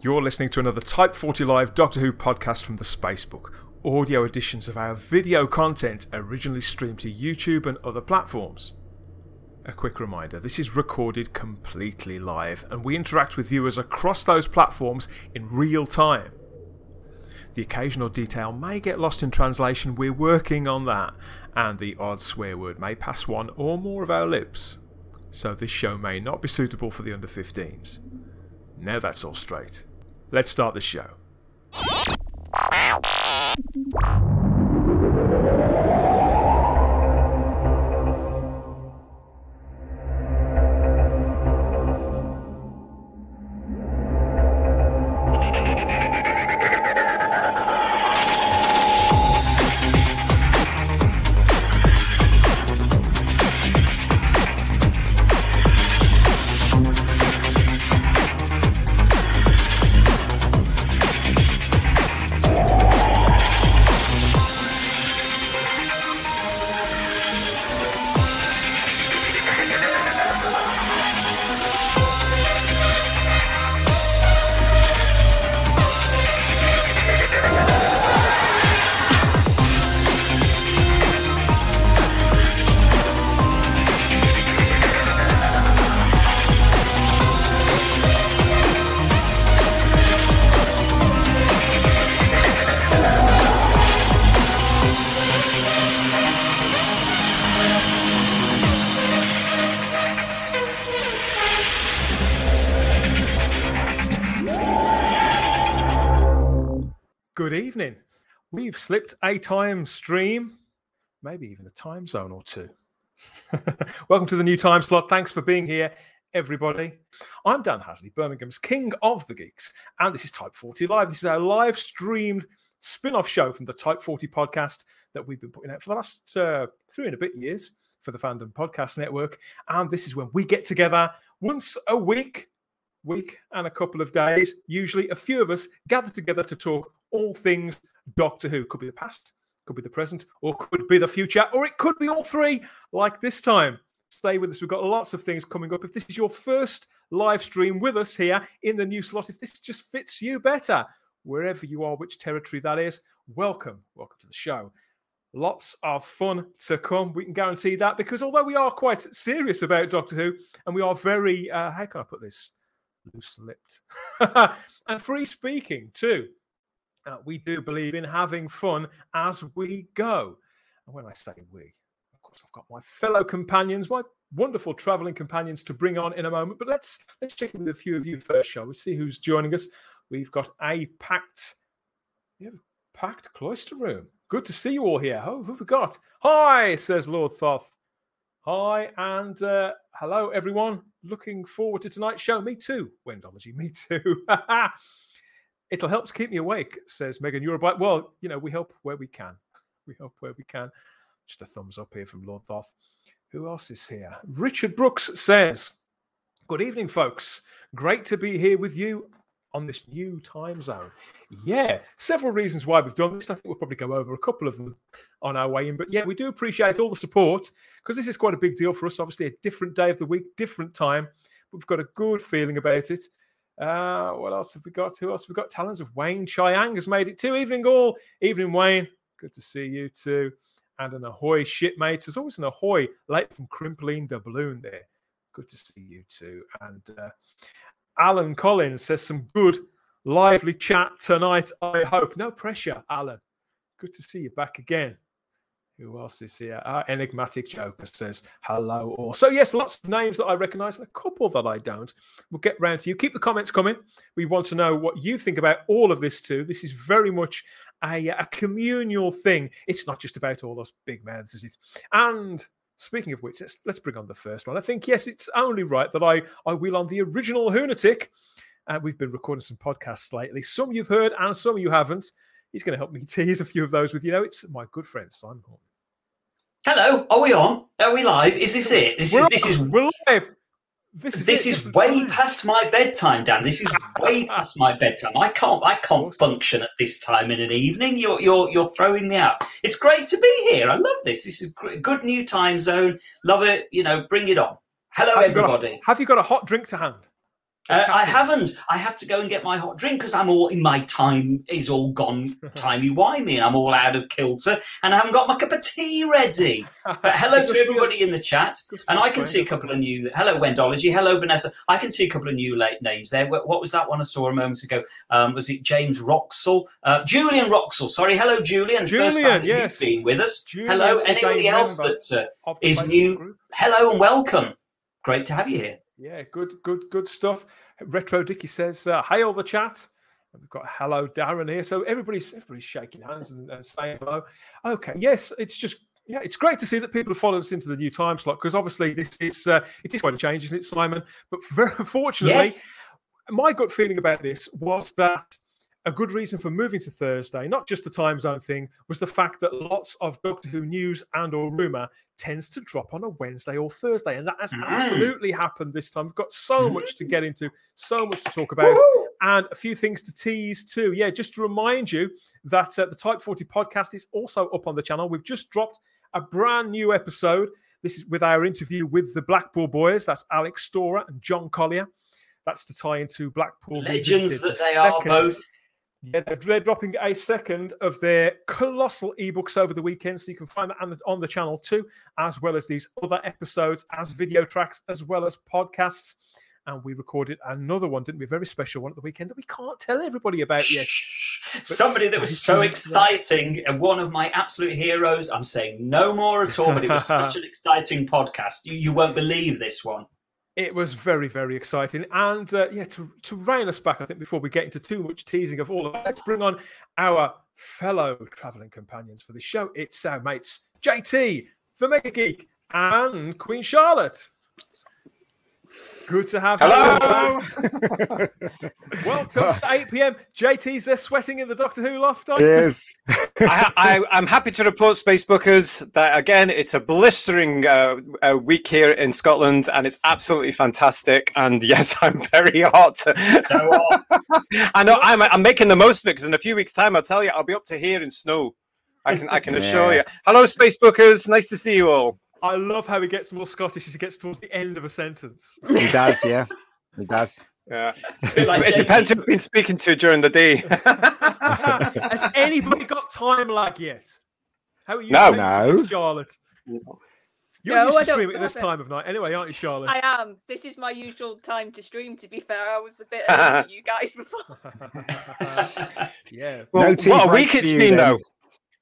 You're listening to another Type 40 Live Doctor Who podcast from the Spacebook. Audio editions of our video content originally streamed to YouTube and other platforms. A quick reminder this is recorded completely live, and we interact with viewers across those platforms in real time. The occasional detail may get lost in translation, we're working on that, and the odd swear word may pass one or more of our lips. So this show may not be suitable for the under 15s. Now that's all straight. Let's start the show. Slipped a time stream, maybe even a time zone or two. Welcome to the new time slot. Thanks for being here, everybody. I'm Dan Hadley, Birmingham's King of the Geeks, and this is Type 40 Live. This is our live streamed spin off show from the Type 40 podcast that we've been putting out for the last uh, three and a bit years for the Fandom Podcast Network. And this is when we get together once a week week and a couple of days, usually a few of us gather together to talk all things Doctor Who. Could be the past, could be the present, or could be the future, or it could be all three, like this time. Stay with us. We've got lots of things coming up. If this is your first live stream with us here in the new slot, if this just fits you better, wherever you are, which territory that is, welcome. Welcome to the show. Lots of fun to come. We can guarantee that because although we are quite serious about Doctor Who and we are very, uh, how can I put this? Loose lipped and free speaking too. Uh, we do believe in having fun as we go. And when I say we, of course, I've got my fellow companions, my wonderful traveling companions to bring on in a moment. But let's let's check in with a few of you first, shall we? See who's joining us. We've got a packed, yeah, packed cloister room. Good to see you all here. Oh, who have we got? Hi, says Lord Thoth. Hi, and uh, hello, everyone. Looking forward to tonight's show. Me too, Wendology. Me too. It'll help to keep me awake, says Megan Eurobyte. Well, you know, we help where we can. We help where we can. Just a thumbs up here from Lord Thoth. Who else is here? Richard Brooks says, Good evening, folks. Great to be here with you on this new time zone. Yeah, several reasons why we've done this. I think we'll probably go over a couple of them on our way in. But yeah, we do appreciate all the support because this is quite a big deal for us. Obviously, a different day of the week, different time. We've got a good feeling about it. Uh, what else have we got? Who else have we got? Talons of Wayne Chiang has made it too. Evening all. Evening, Wayne. Good to see you too. And an ahoy shipmates. There's always an ahoy late from Crimpling Doubloon there. Good to see you too. And uh, Alan Collins says some good, lively chat tonight, I hope. No pressure, Alan. Good to see you back again. Who else is here? Our enigmatic Joker says hello. Or so yes, lots of names that I recognise, and a couple that I don't. We'll get round to you. Keep the comments coming. We want to know what you think about all of this too. This is very much a, a communal thing. It's not just about all us big mouths, is it? And speaking of which, let's, let's bring on the first one. I think yes, it's only right that I I will on the original Whonatic. Uh, we've been recording some podcasts lately. Some you've heard, and some you haven't. He's going to help me tease a few of those with you. Know it's my good friend Simon Horn. Hello, are we on? Are we live? Is this it? This We're is this is We're live. This is, this is way live. past my bedtime, Dan. This is way past my bedtime. I can't I can't function at this time in an evening. You're you're you're throwing me out. It's great to be here. I love this. This is great. good new time zone. Love it. You know, bring it on. Hello, Have you a- everybody. have you got a hot drink to hand? Uh, I haven't. I have to go and get my hot drink because I'm all in my time is all gone timey wimey, and I'm all out of kilter, and I haven't got my cup of tea ready. But hello to everybody in the chat, and I can see a couple of new. Hello, Wendology. Hello, Vanessa. I can see a couple of new late names there. What, was that one I saw a moment ago? Um, was it James Roxall? Uh, Julian Roxall. Sorry. Hello, Julian. Julian, First time that yes. you've been with us. Julian hello, anybody else that uh, is new? group. Hello and welcome. Great to have you here. Yeah, good, good, good stuff. Retro Dicky says, uh, "Hey, all the chat." And we've got hello, Darren here. So everybody's everybody's shaking hands and, and saying hello. Okay, yes, it's just yeah, it's great to see that people have followed us into the new time slot because obviously this is uh, it is quite a change, isn't it, Simon? But very unfortunately, Yes. my gut feeling about this was that a good reason for moving to Thursday, not just the time zone thing, was the fact that lots of Doctor Who news and or rumor tends to drop on a Wednesday or Thursday, and that has Mm. absolutely happened this time. We've got so much to get into, so much to talk about, and a few things to tease too. Yeah, just to remind you that uh, the Type 40 podcast is also up on the channel. We've just dropped a brand new episode. This is with our interview with the Blackpool boys. That's Alex Storer and John Collier. That's to tie into Blackpool. Legends that the they are both. Yeah, they're, dropping a second of their colossal ebooks over the weekend, so you can find that on the, on the channel too, as well as these other episodes as video tracks, as well as podcasts. And we recorded another one, didn't we? A very special one at the weekend that we can't tell everybody about yet. Somebody that was so exciting, and one of my absolute heroes. I'm saying no more at all, but it was such an exciting podcast. You, you won't believe this one. It was very, very exciting. And uh, yeah, to, to rein us back, I think, before we get into too much teasing of all of it, let's bring on our fellow traveling companions for the show. It's our mates JT, the Mega Geek, and Queen Charlotte. Good to have Hello. you. Hello. Welcome to 8 p.m. JT's there sweating in the Doctor Who loft. aren't? Yes. I, I, I'm happy to report, Spacebookers, that again, it's a blistering uh, uh, week here in Scotland, and it's absolutely fantastic. And yes, I'm very hot. I know I'm, I'm making the most of it because in a few weeks' time, I'll tell you, I'll be up to here in snow. I can, I can assure you. Yeah. Hello, Spacebookers. Nice to see you all. I love how he gets more Scottish as he gets towards the end of a sentence. He does, yeah. He does. Yeah. like it JT. depends who's been speaking to during the day. Has anybody got time lag yet? How are you? No. how No. Charlotte. You're No, used to streaming at this it. time of night, anyway, aren't you, Charlotte? I am. This is my usual time to stream. To be fair, I was a bit early for you guys before. yeah, Well, No what a week it's for you been, then. though.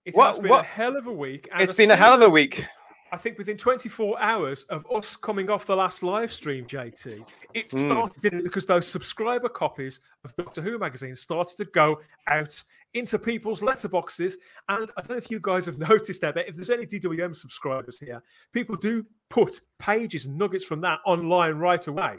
it What- has been what- a hell of a week. and It's as been a hell of a week. I think within 24 hours of us coming off the last live stream, JT, it Mm. started, didn't it? Because those subscriber copies of Doctor Who magazine started to go out into people's letterboxes. And I don't know if you guys have noticed that, but if there's any DWM subscribers here, people do put pages and nuggets from that online right away.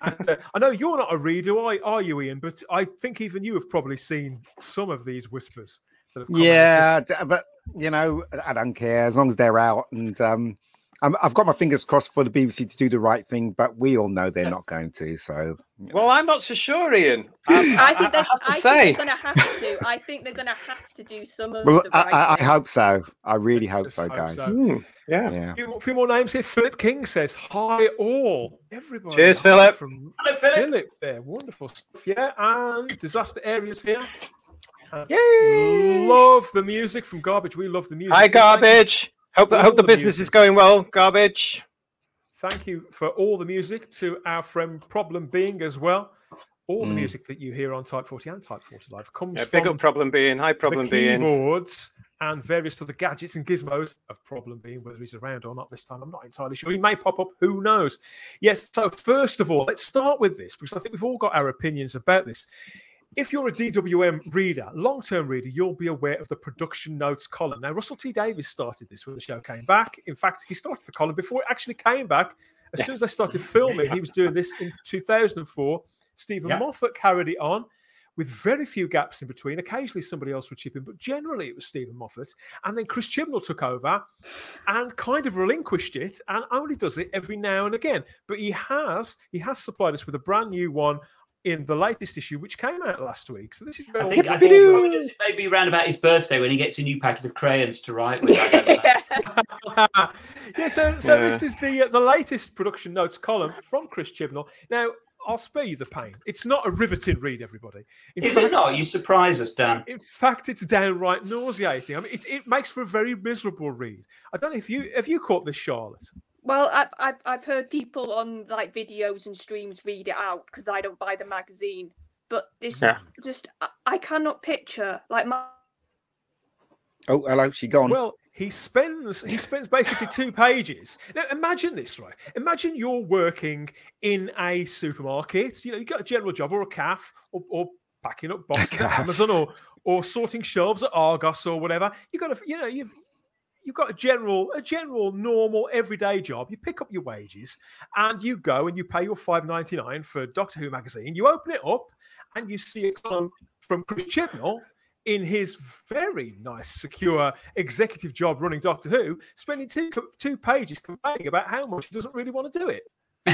And uh, I know you're not a reader, are, are you, Ian? But I think even you have probably seen some of these whispers. That have come out. Yeah, but you know, I don't care as long as they're out. And um, I'm, I've got my fingers crossed for the BBC to do the right thing, but we all know they're not going to. So Well, I'm not so sure, Ian. I, I think they're, have to I say. think they're gonna have to. I think they're gonna have to do some of well, the I, right I, I hope so. I really Let's hope so, hope guys. so. Hmm, yeah. Yeah. A few, more- few more names here. Philip King says, Hi all. Everybody. Cheers, Philip. From Hello, Philip. Philip there. Wonderful stuff. Yeah. And disaster areas here. And Yay! Love the music from Garbage. We love the music. Hi, So thank you- garbage. Hope that hope the the business music. is going well. Garbage. Thank you for all the music to our friend Problem Being as well. All the Mm. music that you hear on Type 40 and Type 40 Live comes Yeah, from big up problem being. Hi, problem the being. keyboards and various other gadgets and gizmos of problem being whether he's around or not this time i'm not entirely sure he may pop up who knows yes so first of all let's start with this because i think we've all got our opinions about this if you're a DWM reader, long term reader, you'll be aware of the production notes column. Now, Russell T Davies started this when the show came back. In fact, he started the column before it actually came back. As soon as they started filming, he was doing this in 2004. Stephen Yeah. Moffat carried it on with very few gaps in between. Occasionally, somebody else would chip in, but generally, it was Steven Moffat. And then Chris Chibnall took over and kind of relinquished it, and only does it every now and again. But he has he has supplied us with a brand new one in the latest issue, which came out last week. So this is I think, I think he probably does it maybe round about his birthday when he gets a new packet of crayons to write with. I don't know. Yeah. yeah, so so Yeah. this is the uh, the latest production notes column from Chris Chibnall. Now, I'll spare you the pain. It's not a riveting read, everybody. In Is fact, it not? You surprise us, Dan. In fact, it's downright nauseating. I mean, it, it makes for a very miserable read. I don't know if you have you caught this, Charlotte. Well, I've, I've, I've heard people on like videos and streams read it out because I don't buy the magazine. But this Yeah. just, I, I cannot picture like my. Oh, hello, she gone. Well, he spends he spends basically two pages. Now imagine this, right? Imagine you're working in a supermarket. You know, you got a general job or a calf or, or packing up boxes at. Amazon or or sorting shelves at Argos or whatever. You got to, you know, you've you've got a general a general normal everyday job. You pick up your wages and you go and you pay your five ninety nine for Doctor Who magazine. You open it up and you see a column from Chris Chibnall in his very nice, secure executive job running Doctor Who, spending two two pages complaining about how much he doesn't really want to do it.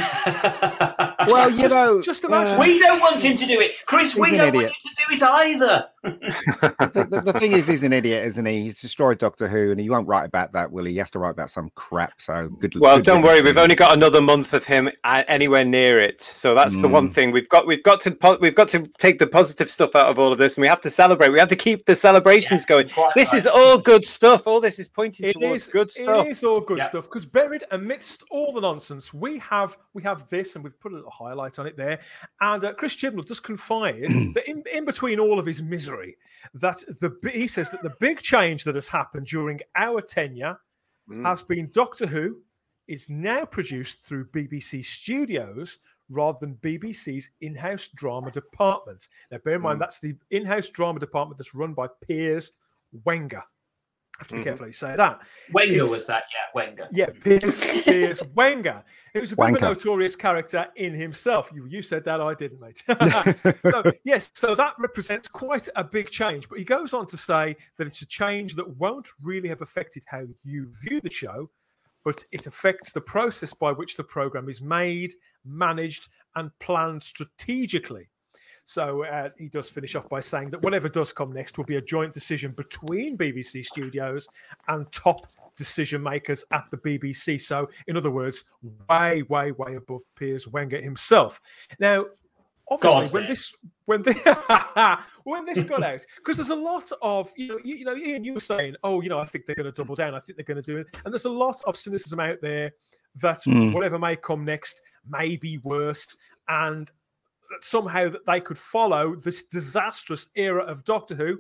well, you Just- know, just imagine. uh, we don't want him to do it, Chris. We He's an don't want idiot. you to do it either. the, the, the thing is, he's an idiot, isn't he? He's destroyed Doctor Who, and he won't write about that, will he? He has to write about some crap. So good. Well, good don't worry, we've only got another month of him uh, anywhere near it, so that's the one Mm. thing we've got. We've got to we've got to take the positive stuff out of all of this, and we have to celebrate. We have to keep the celebrations going. This right. is all good stuff. All this is pointing It towards is good stuff. It is all good Yeah. stuff because buried amidst all the nonsense, we have we have this, and we've put a little highlight on it there. And uh, Chris Chibnall just confide that in, in between all of his misery, that the he says that the big change that has happened during our tenure Mm. has been Doctor Who is now produced through BBC Studios rather than BBC's in-house drama department. Now, bear in mind Mm. that's the in-house drama department that's run by Piers Wenger. I have to be Mhm. careful how you say that. Wenger It's- was that, yeah, Wenger. Yeah, Piers, Piers Wenger. He was a bit of a notorious character in himself. You, you said that, I didn't, mate. so, yes, so that represents quite a big change. But he goes on to say that it's a change that won't really have affected how you view the show, but it affects the process by which the program is made, managed, and planned strategically. So uh, he does finish off by saying that whatever does come next will be a joint decision between BBC Studios and top decision makers at the BBC. So, in other words, way, way, way above Piers Wenger himself. Now, obviously, when this when the, when this got out, because there's a lot of you know, you, you know, Ian, you were saying, oh, you know, I think they're going to double down. I think they're going to do it, and there's a lot of cynicism out there that Mm. whatever may come next may be worse, and somehow that they could follow this disastrous era of Doctor Who,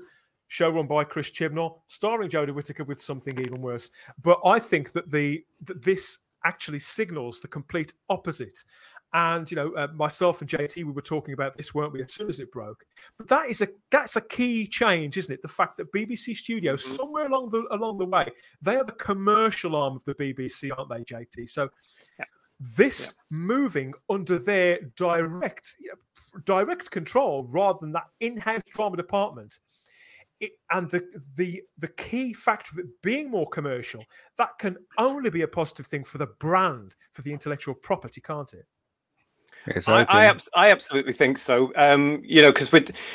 show run by Chris Chibnall, starring Jodie Whittaker with something even worse. But I think that the that this actually signals the complete opposite. And you know, uh, myself and JT, we were talking about this, weren't we? As soon as it broke, but that is a that's a key change, isn't it? The fact that BBC Studios, Mhm. somewhere along the along the way, they are the commercial arm of the BBC, aren't they, JT? So. This Yeah. moving under their direct direct control rather than that in-house drama department it, and the the the key factor of it being more commercial that can only be a positive thing for the brand for the intellectual property can't it I. I, I absolutely think so. Um, you know, because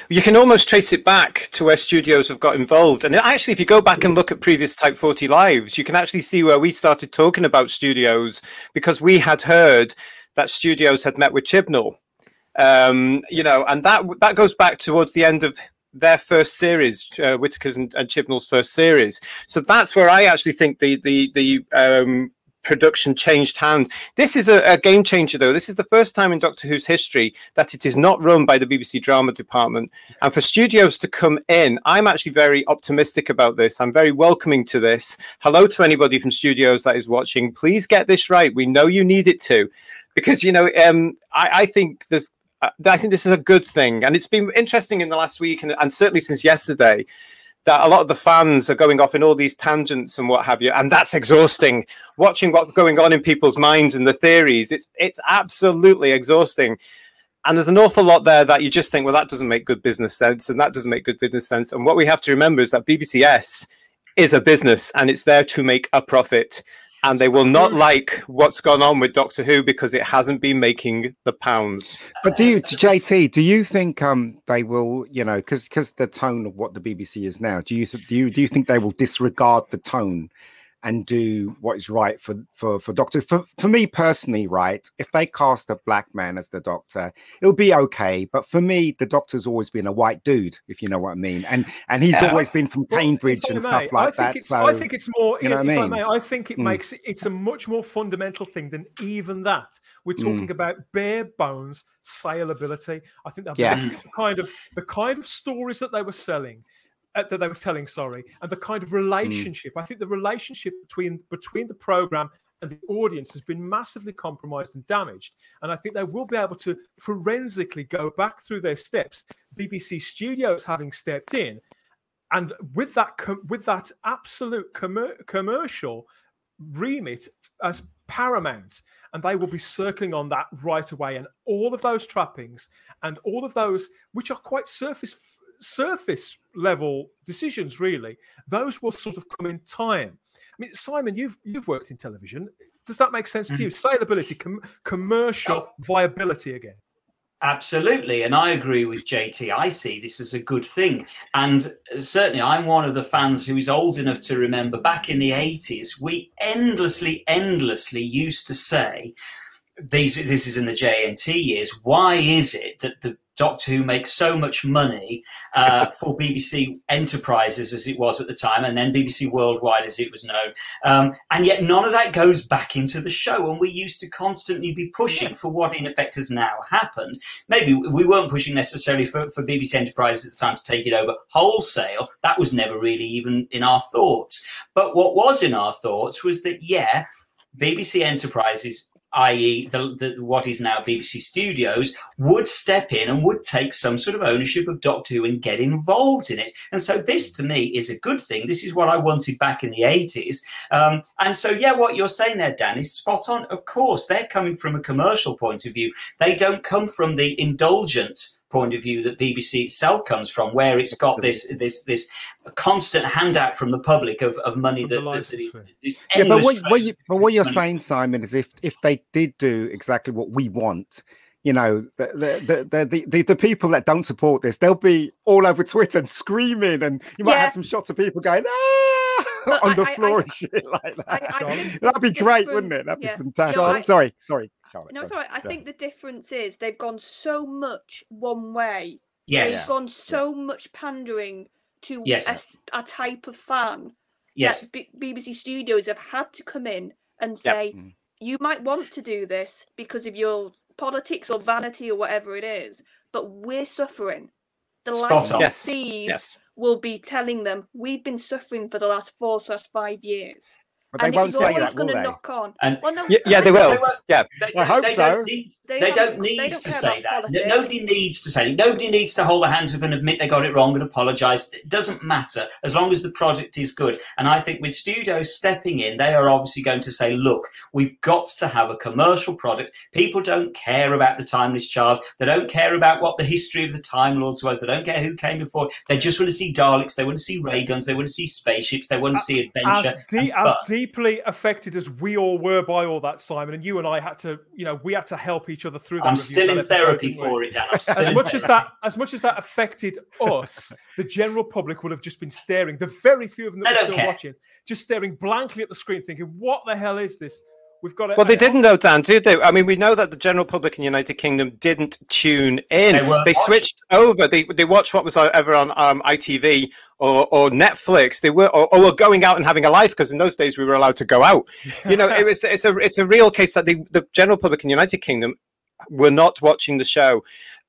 you can almost trace it back to where studios have got involved. And actually, if you go back and look at previous Type 40 lives, you can actually see where we started talking about studios because we had heard that studios had met with Chibnall. Um, you know, and that that goes back towards the end of their first series, uh, Whittaker's and, and Chibnall's first series. So that's where I actually think the the the um, production changed hands. This is a, a game changer, though. This is the first time in Doctor Who's history that it is not run by the BBC drama department. And for studios to come in, I'm actually very optimistic about this. I'm very welcoming to this. Hello to anybody from studios that is watching. Please get this right. We know you need it to, because you know, um, I, I think there's. uh, I think this is a good thing, and it's been interesting in the last week, and, and certainly since yesterday, that a lot of the fans are going off in all these tangents and what have you, and that's exhausting. Watching what's going on in people's minds and the theories, it's it's absolutely exhausting. And there's an awful lot there that you just think, well, that doesn't make good business sense, and that doesn't make good business sense. And what we have to remember is that BBCS is a business, and it's there to make a profit. And they will not like what's gone on with Doctor Who because it hasn't been making the pounds. But do you, JT? Do you think um they will, you know, because because the tone of what the BBC is now? Do you th- do you do you think they will disregard the tone and do what is right for for for Doctor. For for me personally, right, if they cast a black man as the Doctor, it'll be okay. But for me, the Doctor's always been a white dude, if you know what I mean, and and he's Yeah. always been from Cambridge I and may, stuff like that. So I think it's more. you know if what I mean? may, I think it Mm. makes it's a much more fundamental thing than even that. We're talking about bare bones saleability. I think that Yes. kind of the kind of stories that they were selling. Uh, that they were telling, sorry, and the kind of relationship. I think the relationship between between the program and the audience has been massively compromised and damaged. And I think they will be able to forensically go back through their steps. BBC Studios having stepped in, and with that com- with that absolute commer- commercial remit as paramount, and they will be circling on that right away. And all of those trappings and all of those, which are quite surface surface level decisions, really, those will sort of come in time. I mean, Simon, you've you've worked in television. Does that make sense to you? Mm-hmm. Saleability, com- commercial oh. viability again. Absolutely, and I agree with JT. I see this as a good thing, and certainly I'm one of the fans who is old enough to remember back in the 80s. We endlessly, endlessly used to say, "These, this is in the JNT years. Why is it that the Doctor Who makes so much money uh, for BBC Enterprises as it was at the time, and then BBC Worldwide as it was known, um, and yet none of that goes back into the show. And we used to constantly be pushing for what, in effect, has now happened. Maybe we weren't pushing necessarily for, for BBC Enterprises at the time to take it over wholesale. That was never really even in our thoughts. But what was in our thoughts was that, yeah, BBC Enterprises i.e., the, the, what is now BBC Studios, would step in and would take some sort of ownership of Doctor Who and get involved in it. And so, this to me is a good thing. This is what I wanted back in the 80s. Um, and so, yeah, what you're saying there, Dan, is spot on. Of course, they're coming from a commercial point of view, they don't come from the indulgent point of view that BBC itself comes from, where it's got this this this constant handout from the public of, of money that, that, that is, is yeah, but what, what, you, but what you're money. saying, Simon, is if if they did do exactly what we want, you know, the the the the, the, the people that don't support this, they'll be all over Twitter and screaming, and you might Yeah. have some shots of people going ah But on I- the floor I- and shit like that. I, I think That'd be great, wouldn't it? That'd be fantastic. No, I- sorry, sorry, Charlotte. No, go it's all right. I go. think the difference is they've gone so much one way. Yes, They've gone so much pandering to Yes. a s- a, type of fan yes. that B- BBC Studios have had to come in and Yep. say, Mm. you might want to do this because of your politics or vanity or whatever it is, but we're suffering. The Spot on. Yes, licensees Yes. will be telling them, we've been suffering for the last four slash five years. But they and won't say that, will going to they? knock on. And- well, no, Yeah, yeah, they will. They Yeah. They, I hope they so. Don't need, They they, don't- don't they need don't to say that. Politics. Nobody needs to say it. Nobody needs to hold their hands up and admit they got it wrong and apologise. It doesn't matter as long as the project is good. And I think with studios stepping in, they are obviously going to say, look, we've got to have a commercial product. People don't care about the timeless child. They don't care about what the history of the Time Lords was. They don't care who came before. They just want to see Daleks. They want to see ray guns. They want to see spaceships. They want to see adventure. as, de- And as fun. Deeply affected as we all were by all that, Simon, and you and I had to, you know, we had to help each other through that. I'm still in therapy for it, Dan. As much as that, as much as that affected us, the general public will have just been staring. The very few of them that were still care. watching, just staring blankly at the screen, thinking, "What the hell is this?" We've got to. Well, they didn't though, Dan, did they? I mean, we know that the general public in the United Kingdom didn't tune in. They weren't watching. switched over. They they watched what was ever on um, ITV or, or Netflix. They were or, or were going out and having a life because in those days we were allowed to go out. You know, it was it's a it's a real case that the the general public in the United Kingdom were not watching the show.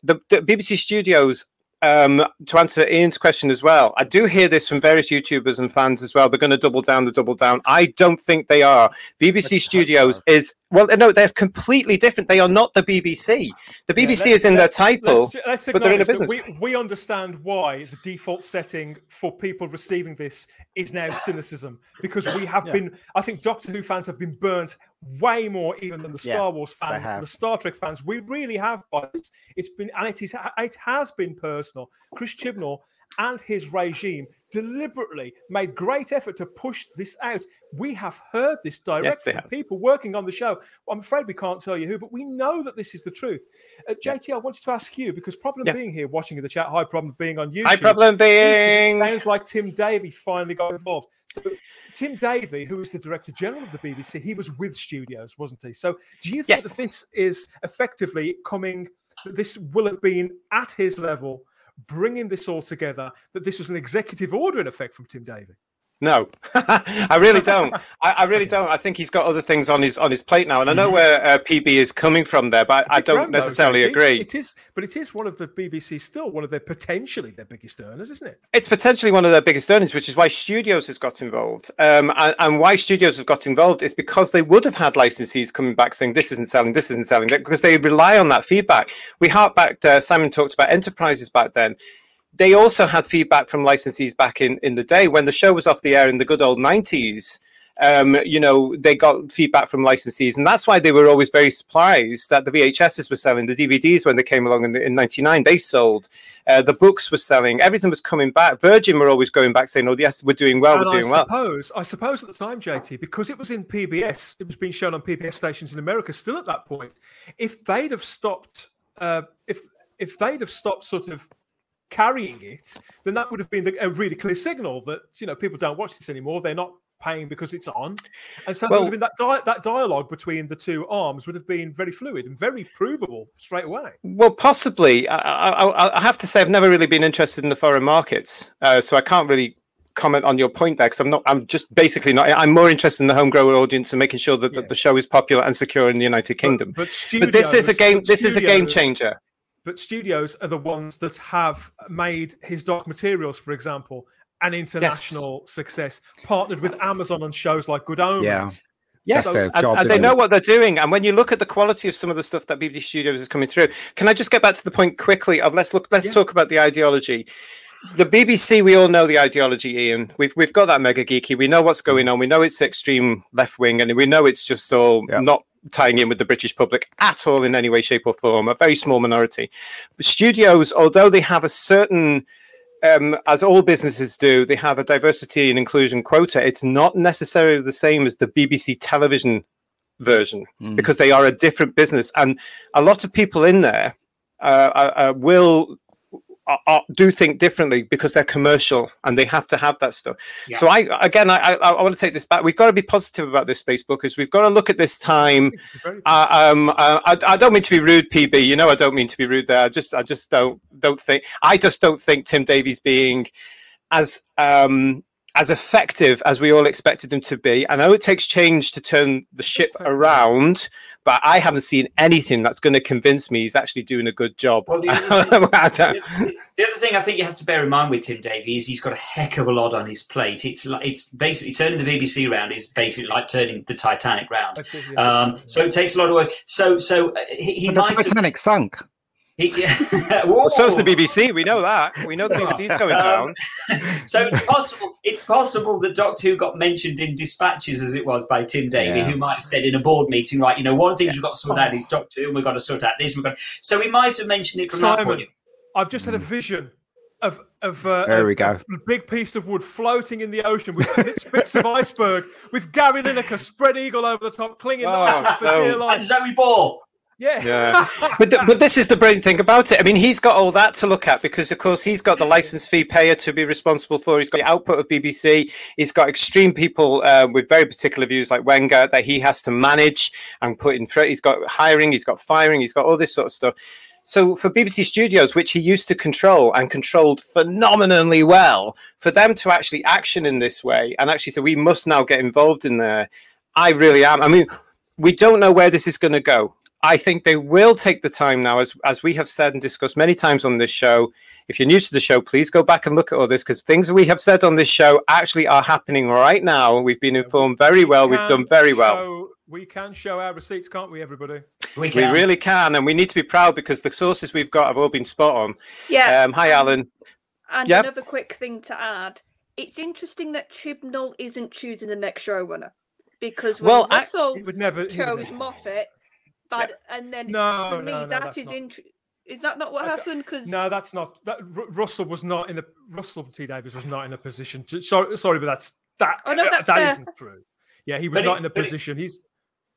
The, the BBC studios. Um, to answer Ian's question as well, I do hear this from various YouTubers and fans as well. They're going to double down, the double down. I don't think they are. BBC Let's Studios hope is well, no, they're completely different. They are not the BBC. The BBC let's- is in their title. Let's, let's but they're in a business. We, we understand why the default setting for people receiving this is now cynicism because we have Yeah. been. I think Doctor Who fans have been burnt way more even than the Yeah, Star Wars fans, the Star Trek fans. We really have by this. It's been and it is it has been personal. Chris Chibnall and his regime deliberately made great effort to push this out. We have heard this directly they from people working on the show. I'm afraid we can't tell you who, but we know that this is the truth. Uh, JT, I wanted to ask you because problem Yeah. being here, watching in the chat, high problem being on YouTube. High problem being. Sounds like Tim Davie finally got involved. So Tim Davie, who is the director general of the BBC, he was with Studios, wasn't he? So do you think Yes. that this is effectively coming? That this will have been at his level, bringing this all together. That this was an executive order in effect from Tim Davie. No, I really don't. I, I really don't. I think he's got other things on his on his plate now, and I know where uh, PB is coming from there, but I, I don't though, necessarily JT. agree. It is, but it is one of the BBC still one of their potentially their biggest earners, isn't it? It's potentially one of their biggest earners, which is why Studios has got involved. Um, and, and why Studios have got involved is because they would have had licensees coming back saying this isn't selling, this isn't selling, because they rely on that feedback. We hark back. To, Simon talked about enterprises back then. They also had feedback from licensees back in in the day when the show was off the air in the good old nineties. Um, you know, they got feedback from licensees, and that's why they were always very surprised that the VHSs were selling, the DVDs when they came along in, in '99, they sold. Uh, the books were selling, everything was coming back. Virgin were always going back saying, "Oh, yes, we're doing well, And we're doing well." suppose, I suppose at the time, JT, because it was in PBS, it was being shown on PBS stations in America. Still at that point, if they'd have stopped, uh, if if they'd have stopped, sort of carrying it, then that would have been a really clear signal that you know people don't watch this anymore. They're not paying because it's on, and so Well- would have been that di- that dialogue between the two arms would have been very fluid and very provable straight away. Well, possibly. I, I, I have to say, I've never really been interested in the foreign markets, uh, so I can't really comment on your point there because I'm not. I'm just basically not. I'm more interested in the homegrown audience and making sure that, Yeah. that the show is popular and secure in the United Kingdom. But, But, this is a game. but This is a game changer. But studios are the ones that have made His Dark Materials, for example, an international success, partnered with Amazon on shows like Good Omens. Yeah. Yes, That's and, and they know what they're doing. And when you look at the quality of some of the stuff that BBC Studios is coming through, can I just get back to the point quickly of let's look, let's Yeah. talk about the ideology. The BBC, we all know the ideology, Ian. We've we've got that mega geeky. We know what's going on. We know it's extreme left wing, and we know it's just all Yeah. not tying in with the British public at all in any way, shape, or form. A very small minority. But studios, although they have a certain um, as all businesses do, they have a diversity and inclusion quota. It's not necessarily the same as the BBC television version Mm. because they are a different business, and a lot of people in there uh, uh, uh, will uh, uh, do think differently because they're commercial and they have to have that stuff. Yeah. So I again, I, I, I want to take this back. We've got to be positive about this, Spacebookers. We've got to look at this time. It's a very- Uh, um, uh, I, I don't mean to be rude, PB. You know, I don't mean to be rude there. I just, I just don't, don't think. I just don't think Tim Davie's being as um, as effective as we all expected them to be. I know it takes change to turn the ship take- around, but I haven't seen anything that's going to convince me he's actually doing a good job. Well, the other I The other thing I think you have to bear in mind with Tim Davie is he's got a heck of a lot on his plate. It's like it's basically turning the BBC round is basically like turning the Titanic round. That's yeah. Um, so it takes a lot of work. So so uh, he, he But the might have. Titanic sunk. He, Well, so's the BBC. We know that. We know the BBC's going Um, down. so it's possible. It's possible that Doctor Who got mentioned in dispatches, as it was by Tim Davie, Yeah. who might have said in a board meeting, right? You know, one of the things we've got to sort out is Doctor Who, and we've got to sort out this. We've got. So he might have mentioned it from that Simon, point. I've just had a vision of of uh, There we go. a big piece of wood floating in the ocean with bits, bits of iceberg, with Gary Lineker spread eagle over the top, clinging Oh, on for dear no. life. And Zoe Ball. Yeah, Yeah. but th- but this is the brilliant thing about it. I mean, he's got all that to look at because, of course, he's got the license fee payer to be responsible for. He's got the output of BBC. He's got extreme people uh, with very particular views like Wenger that he has to manage and put in. Fr- he's got hiring. He's got firing. He's got all this sort of stuff. So for BBC Studios, which he used to control and controlled phenomenally well, for them to actually action in this way and actually say we must now get involved in there, I really am. I mean, we don't know where this is going to go. I think they will take the time now, as as we have said and discussed many times on this show. If you're new to the show, please go back and look at all this because things we have said on this show actually are happening right now. We've been informed very well. We've done very well. show- we can show our receipts, can't we, everybody? We We really can, and we need to be proud because the sources we've got have all been spot on. Yeah. Um, hi, Alan. And Yep. another quick thing to add: it's interesting that Chibnall isn't choosing the next showrunner because when Well, I- Russell He would never. chose never- Moffat, but and then No, for me no, no, that's is not- int- Is that not what happened? Because No, that's not. That Ru- Russell was not in a Russell T Davies was not in a position to. Sorry, sorry, but that's that. Oh, no, that's that fair. isn't true. Yeah, he was But it- not in a but it- position. He's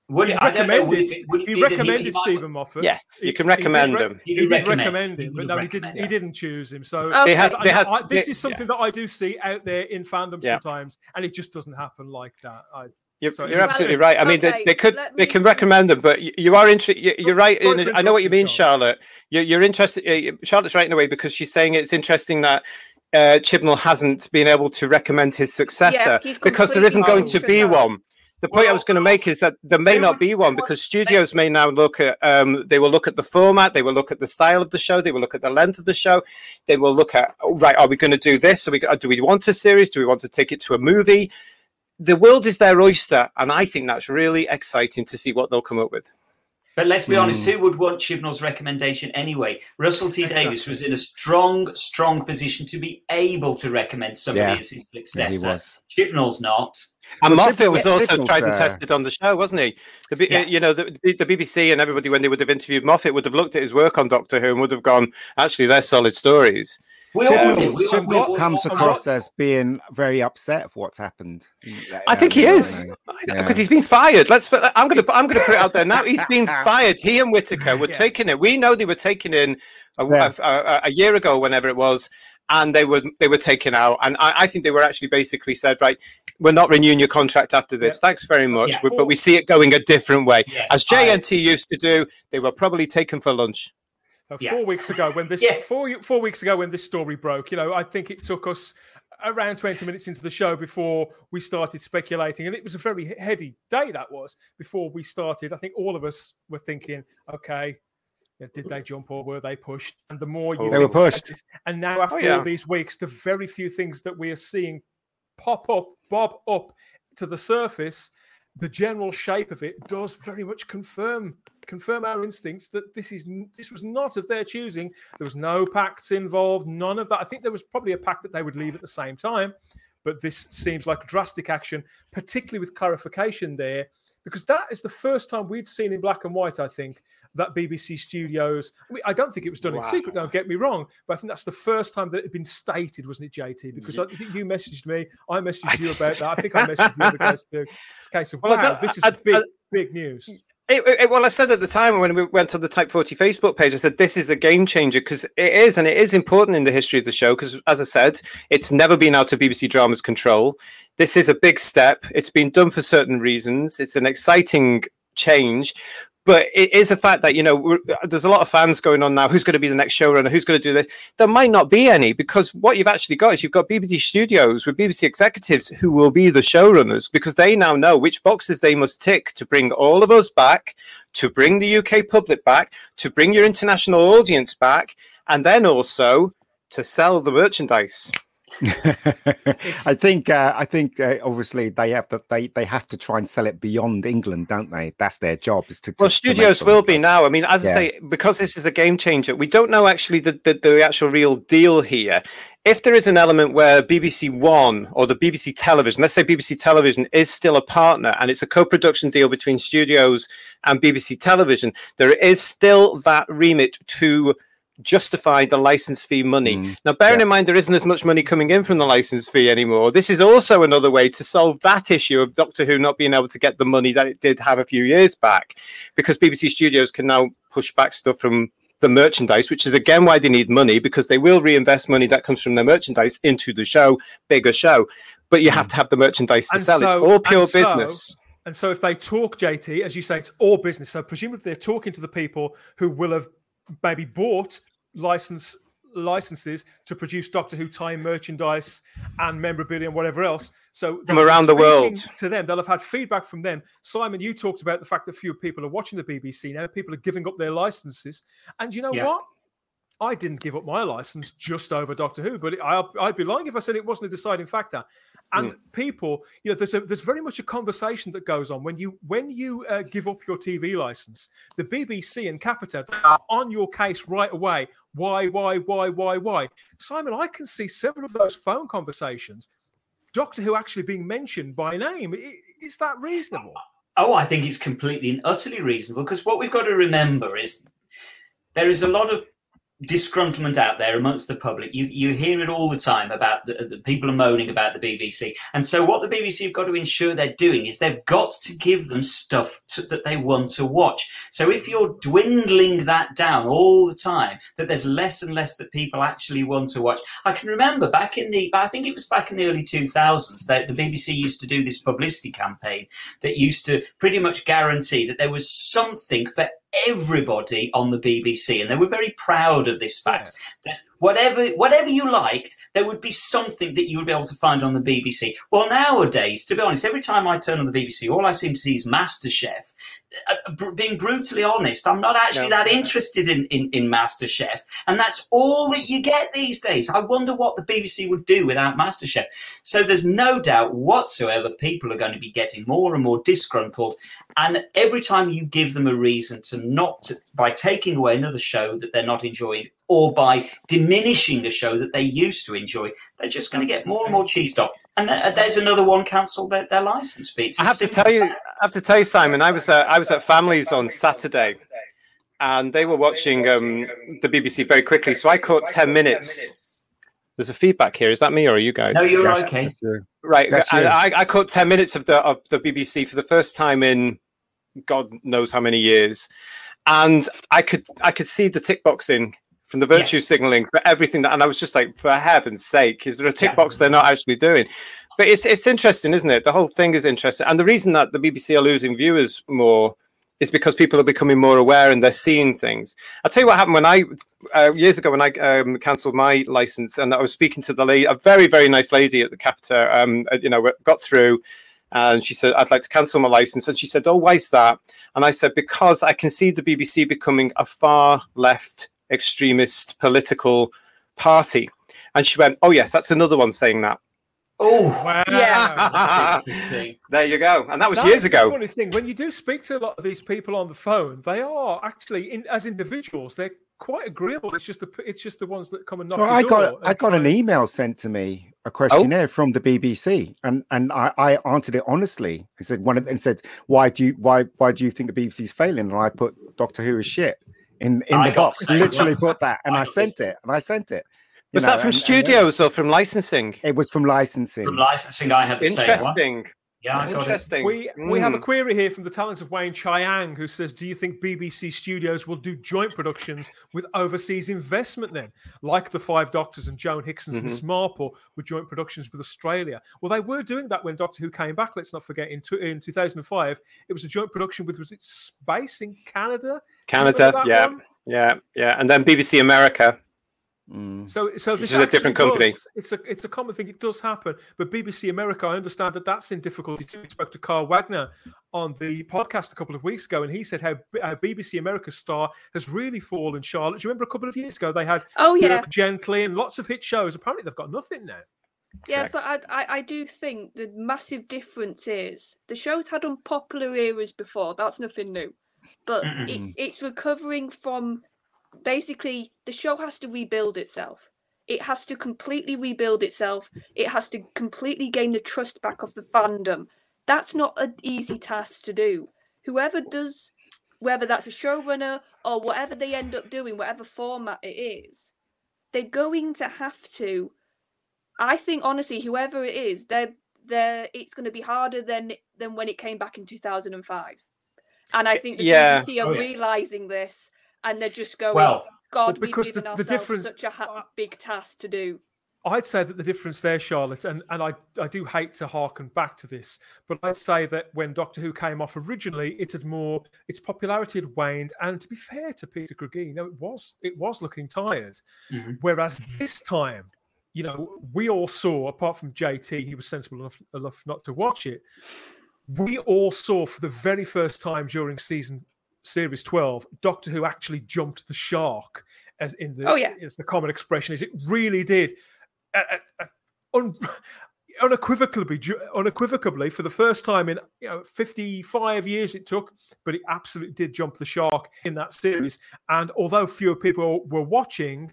Would he it, I. Would recommended. it, would it he recommended might- Steven Moffat. Yes, you can he did recommend re- him. He He did did recommend. recommend him, but no, he didn't. recommend He didn't choose him. So Okay. They had, they had, I- this they- is something that I do see out there in fandom Yeah. sometimes, and it just doesn't happen like that. I, You're, So you're absolutely Well, right. I mean, they, okay, they could let they can recommend them, but you, you are interested. You, you're right. In, I know what you mean, Charlotte. You're, you're interested. uh, Charlotte's right in a way because she's saying it's interesting that uh, Chibnall hasn't been able to recommend his successor he's because there completely isn't going to wrong. be one. The point I was going to make is that there may not be one because studios may now look at um, they will look at the format, they will look at the style of the show, they will look at the length of the show, they will look at oh, right, are we going to do this? Are we, do we want a series? Do we want to take it to a movie? The world is their oyster, and I think that's really exciting to see what they'll come up with. But let's be honest, Hmm. who would want Chibnall's recommendation anyway? Russell T Exactly. Davies was in a strong, strong position to be able to recommend somebody Yeah. as his successor. was. Chibnall's not. And Well, Moffat was also Chibnall's, tried and tested on the show, wasn't he? The, Yeah. uh, you know, the, the BBC and everybody, when they would have interviewed Moffat, would have looked at his work on Doctor Who and would have gone, actually, they're solid stories. We all did. We all, we Chibnall all, comes all- across as being very upset of what's happened. Uh, I think he is because Yeah. he's been fired. Let's. I'm going to. I'm going to put it out there now. He's been fired. He and Whittaker were Yeah. taking it. We know they were taken in a, Yeah. a, a, a year ago, whenever it was, and they were they were taken out. And I, I think they were actually basically said, right, we're not renewing your contract after this. Thanks very much, Yeah. but, but we see it going a different way. Yes, As I- JNT used to do, they were probably taken for lunch. So Yeah. four weeks ago, when this Yes. four four weeks ago when this story broke, you know, I think it took us around twenty minutes into the show before we started speculating, and it was a very heady day that was before we started. I think all of us were thinking, okay. Did they jump or were they pushed? And the more you Oh. They were pushed. it- and now after oh, yeah. all these weeks, the very few things that we are seeing pop up, bob up to the surface, the general shape of it does very much confirm confirm our instincts that this is this was not of their choosing. There was no pacts involved, none of that. I think there was probably a pact that they would leave at the same time, but this seems like drastic action, particularly with clarification there, because that is the first time we'd seen in black and white. I think that BBC Studios. I, mean, I don't think it was done in secret. Don't get me wrong, but I think that's the first time that it had been stated, wasn't it, JT? Because I think you messaged me, I messaged I you about that. I think I messaged the other guys too. It's a case of Well, wow, this is I- big, big news. It, it- well, I said at the time when we went on the Type 40 Facebook page, I said this is a game changer because it is, and it is important in the history of the show because, as I said, it's never been out of BBC Drama's control. This is a big step. It's been done for certain reasons. It's an exciting change. But it is a fact that, you know, there's a lot of fans going on now. Who's going to be the next showrunner? Who's going to do this? There might not be any because what you've actually got is you've got BBC studios with BBC executives who will be the showrunners because they now know which boxes they must tick to bring all of us back, to bring the UK public back, to bring your international audience back, and then also to sell the merchandise. I think uh, I think uh, obviously they have to they they have to try and sell it beyond England, don't they? That's their job is to. to- Well, studios something. will be now. I mean, as I say, because this is a game changer, we don't know actually the, the, the actual real deal here. If there is an element where BBC One or the BBC Television, let's say BBC Television is still a partner and it's a co production deal between studios and BBC Television, there is still that remit to justify the license fee money. Mm, Now, bearing yeah. in mind there isn't as much money coming in from the license fee anymore, this is also another way to solve that issue of Doctor Who not being able to get the money that it did have a few years back, because BBC Studios can now push back stuff from the merchandise, which is again why they need money because they will reinvest money that comes from their merchandise into the show, bigger show. But you have to have the merchandise to And sell. it's all pure so- business. And so, if they talk, JT, as you say, it's all business. So, presumably, they're talking to the people who will have maybe bought license licenses to produce Doctor Who time merchandise and memorabilia and whatever else. So, they'll around the world. to them, they'll have had feedback from them. Simon, you talked about the fact that fewer people are watching the BBC now. People are giving up their licenses, and you know Yeah. what? I didn't give up my license just over Doctor Who, but I, I'd be lying if I said it wasn't a deciding factor. And people, you know, there's a, there's very much a conversation that goes on when you when you uh, give up your TV license. The BBC and Capita are on your case right away. Why, why, why, why, why? Simon, I can see several of those phone conversations. Doctor Who actually being mentioned by name. Is that reasonable? Oh, I think it's completely and utterly reasonable because what we've got to remember is there is a lot of disgruntlement out there amongst the public. You you hear it all the time about the, the, people are moaning about the BBC, and so what the BBC have got to ensure they're doing is they've got to give them stuff to, that they want to watch. So if you're dwindling that down all the time, that there's less and less that people actually want to watch. I can remember back in the, I think it was back in the early 2000s that the BBC used to do this publicity campaign that used to pretty much guarantee that there was something for everybody on the BBC, and they were very proud of this fact yeah. that whatever whatever you liked, there would be something that you would be able to find on the BBC. Well, nowadays, to be honest, every time I turn on the BBC, all I seem to see is MasterChef. Uh, being brutally honest, I'm not actually no, that interested in, in, in MasterChef, and that's all that you get these days. I wonder what the BBC would do without MasterChef. So there's no doubt whatsoever people are going to be getting more and more disgruntled, and every time you give them a reason to not, to, by taking away another show that they're not enjoying, or by diminishing a show that they used to enjoy, they're just going to get more and more cheesed off. And there's another one cancelled their, their license fee. I have to tell you, have to tell you, Simon. I was uh, I was at Families on Saturday, and they were watching um, the BBC very quickly. So I caught ten minutes. There's a feedback here. Is that me or are you guys? No, you're yes, okay. Right, and I, I caught ten minutes of the of the BBC for the first time in God knows how many years, and I could I could see the tick boxing from the virtue signaling for everything that, and I was just like, for heaven's sake, is there a tick yeah. box they're not actually doing? But it's it's interesting, isn't it? The whole thing is interesting, and the reason that the BBC are losing viewers more is because people are becoming more aware and they're seeing things. I'll tell you what happened when I uh, years ago when I um, cancelled my license, and I was speaking to the lady, a very very nice lady at the Capita. Um, you know, got through. And she said, I'd like to cancel my license. And she said, Oh, why is that? And I said, Because I can see the BBC becoming a far left extremist political party. And she went, Oh, yes, that's another one saying that. Oh, wow. yeah. there you go. And that was years ago. funny thing. When you do speak to a lot of these people on the phone, they are actually, in, as individuals, they're quite agreeable. It's just the it's just the ones that come and knock. Well, I got I got an email sent to me, a questionnaire oh? from the BBC, and and I, I answered it honestly. I said one of, and said, "Why do you why why do you think the BBC's failing?" And I put Doctor Who is shit in in I the box. Literally put that, and I, I sent it, and I sent it. Was know, that from and, studios and, or from licensing? It was from licensing. From licensing, I had the Interesting. Yeah, interesting. We mm. we have a mm. query here from the talents of Wayne Chiang who says, "Do you think BBC Studios will do joint productions with overseas investment then, like the Five Doctors and Joan Hickson's mm-hmm. Miss Marple with joint productions with Australia? Well, they were doing that when Doctor Who came back. Let's not forget in in 2005, it was a joint production with was it Space in Canada? Canada, yeah, one? yeah, yeah, and then BBC America Mm. So, so this is a different company. Does, it's a it's a common thing. It does happen. But BBC America, I understand that that's in difficulty too. We spoke to Carl Wagner on the podcast a couple of weeks ago, and he said how, how BBC America star has really fallen. Charlotte, do you remember a couple of years ago they had oh yeah gently and lots of hit shows. Apparently they've got nothing now. Yeah, Correct. but I, I, I do think the massive difference is the shows had unpopular eras before. That's nothing new, but mm it's it's recovering from basically the show has to rebuild itself. It has to completely rebuild itself. It has to completely gain the trust back of the fandom. That's not an easy task to do. Whoever does, whether that's a showrunner or whatever they end up doing, whatever format it is, they're going to have to. I think honestly, whoever it is, they're they're it's going to be harder than than when it came back in 2005. And I think the yeah. BBC are oh, yeah. realizing this and they're just going, well, God, we've given the, the difference, such a ha- big task to do. I'd say that the difference there, Charlotte, and, and I, I do hate to harken back to this, but I'd say that when Doctor Who came off originally, it had more its popularity had waned, and to be fair to Peter Cregeen, you know, it was it was looking tired. Mm-hmm. Whereas this time, you know, we all saw, apart from JT, he was sensible enough, enough not to watch it. We all saw for the very first time during season series 12 doctor who actually jumped the shark as in the oh yeah. as the common expression is it really did uh, uh, un, unequivocally unequivocally for the first time in you know 55 years it took but it absolutely did jump the shark in that series. And although fewer people were watching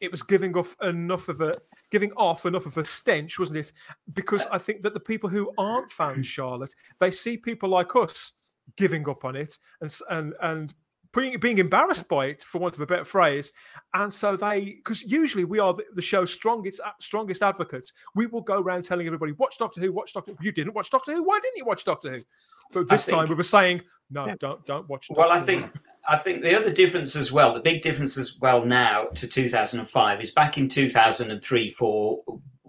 it was giving off enough of a giving off enough of a stench wasn't it? Because i think that the people who aren't fans charlotte they see people like us giving up on it and and and being, being embarrassed by it, for want of a better phrase. And so they, because usually we are the, the show's strongest uh, strongest advocates. We will go around telling everybody, watch Doctor Who, watch Doctor Who. You didn't watch Doctor Who. Why didn't you watch Doctor Who? But this think, time we were saying, no, yeah. don't don't watch. Doctor well, I think I think the other difference as well, the big difference as well now to 2005 is back in 2003 for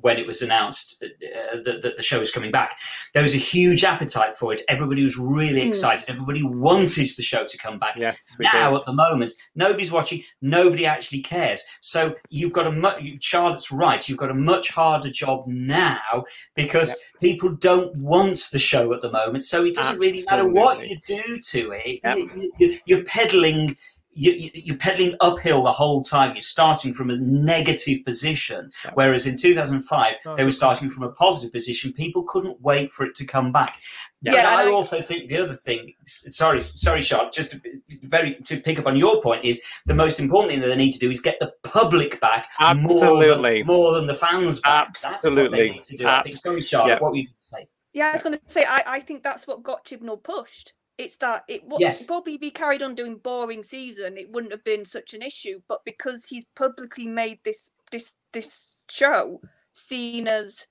when it was announced uh, that, that, the show was coming back, there was a huge appetite for it. Everybody was really mm. excited. Everybody wanted the show to come back. Yes, now, did. at the moment, nobody's watching. Nobody actually cares. So you've got a much. Charlotte's right. You've got a much harder job now because yep. people don't want the show at the moment. So it doesn't Absolutely. really matter what you do to it. Yep. You, you, you're peddling you, you, are pedaling uphill the whole time. You're starting from a negative position, whereas in 2005 oh, they were starting from a positive position. People couldn't wait for it to come back. Yeah, and I, I also think the other thing. Sorry, sorry, Charlotte. Just to, very to pick up on your point is the most important thing that they need to do is get the public back absolutely more than, more than the fans back. Absolutely, That's what they need to do. I think. Sorry, Charlotte. Yeah. What were you say? Yeah, I was going to say. I, I think that's what got Chibnall pushed it's that it would yes. probably if he carried on doing boring season, it wouldn't have been such an issue. But because he's publicly made this this this show seen as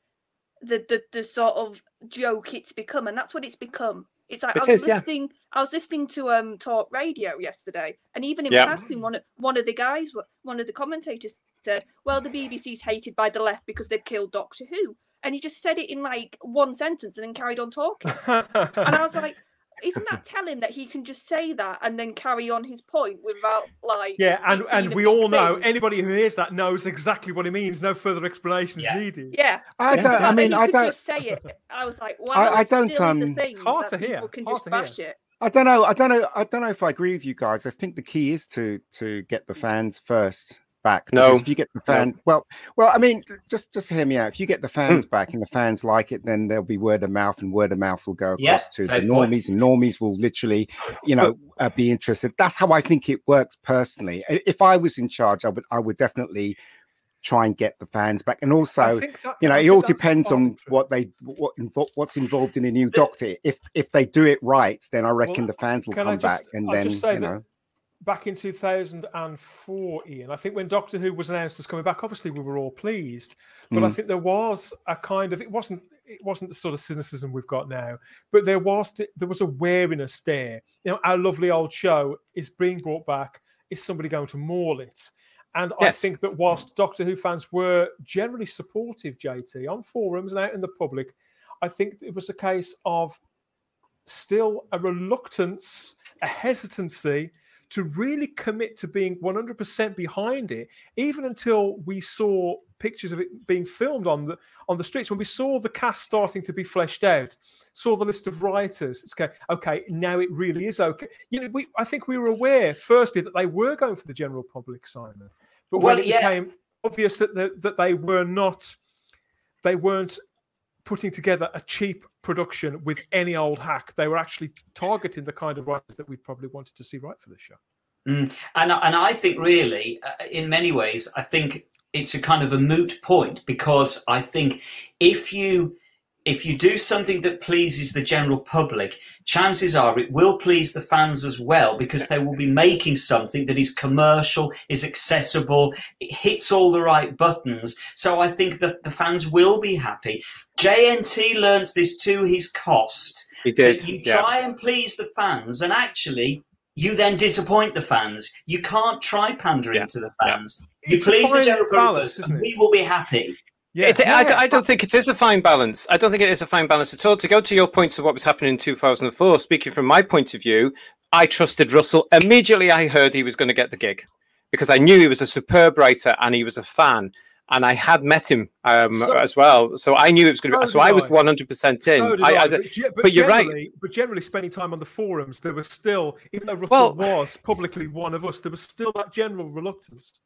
the the, the sort of joke it's become, and that's what it's become. It's like it I was is, listening. Yeah. I was listening to um talk radio yesterday, and even in yep. passing, one of one of the guys, one of the commentators said, "Well, the BBC's hated by the left because they've killed Doctor Who," and he just said it in like one sentence and then carried on talking. and I was like, isn't that telling that he can just say that and then carry on his point without like yeah and and we all know thing. anybody who hears that knows exactly what he means no further explanation is yeah. needed yeah i don't i mean i don't just say it i was like wow i, I don't um it's hard to hear can hard just bash hear. it I don't know. I don't know. I don't know if I agree with you guys. I think the key is to to get the fans first back. No, if you get the fan, no. well, well, I mean, just just hear me out. If you get the fans mm. back and the fans like it, then there'll be word of mouth, and word of mouth will go across yeah, to the normies, and normies will literally, you know, uh, be interested. That's how I think it works personally. If I was in charge, I would I would definitely try and get the fans back and also you know it all depends on what they what what's involved in a new doctor if if they do it right then i reckon well, the fans will come just, back and I'll then you know back in 2004, Ian. I think when Doctor Who was announced as coming back, obviously we were all pleased, but mm. I think there was a kind of it wasn't it wasn't the sort of cynicism we've got now, but there was the, there was a wariness there. You know, our lovely old show is being brought back. Is somebody going to maul it? And yes. I think that whilst Doctor Who fans were generally supportive, JT, on forums and out in the public, I think it was a case of still a reluctance, a hesitancy to really commit to being 100% behind it, even until we saw pictures of it being filmed on the on the streets. When we saw the cast starting to be fleshed out, saw the list of writers. It's okay. Okay, now it really is okay. You know, we I think we were aware firstly that they were going for the general public, Simon, but well, when it yeah. became obvious that the, that they were not, they weren't putting together a cheap production with any old hack. They were actually targeting the kind of writers that we probably wanted to see right for this show. Mm. And and I think really, uh, in many ways, I think it's a kind of a moot point because I think if you if you do something that pleases the general public, chances are it will please the fans as well because they will be making something that is commercial, is accessible, it hits all the right buttons. So I think that the fans will be happy. JNT learns this to his cost. He did. You try and please the fans, and actually, you then disappoint the fans. You can't try pandering yeah. to the fans. Yeah. You it's please the general public, and we will be happy. Yeah, it, I, I, don't think it is a fine balance. I don't think it is a fine balance at all. To go to your points of what was happening in 2004, speaking from my point of view, I trusted Russell immediately. I heard he was going to get the gig because I knew he was a superb writer and he was a fan, and I had met him um, so, as well. So I knew it was going to be. So, so I was 100 percent in. So I, I, but, but, but you're right. But generally, spending time on the forums, there was still, even though Russell well, was publicly one of us, there was still that general reluctance.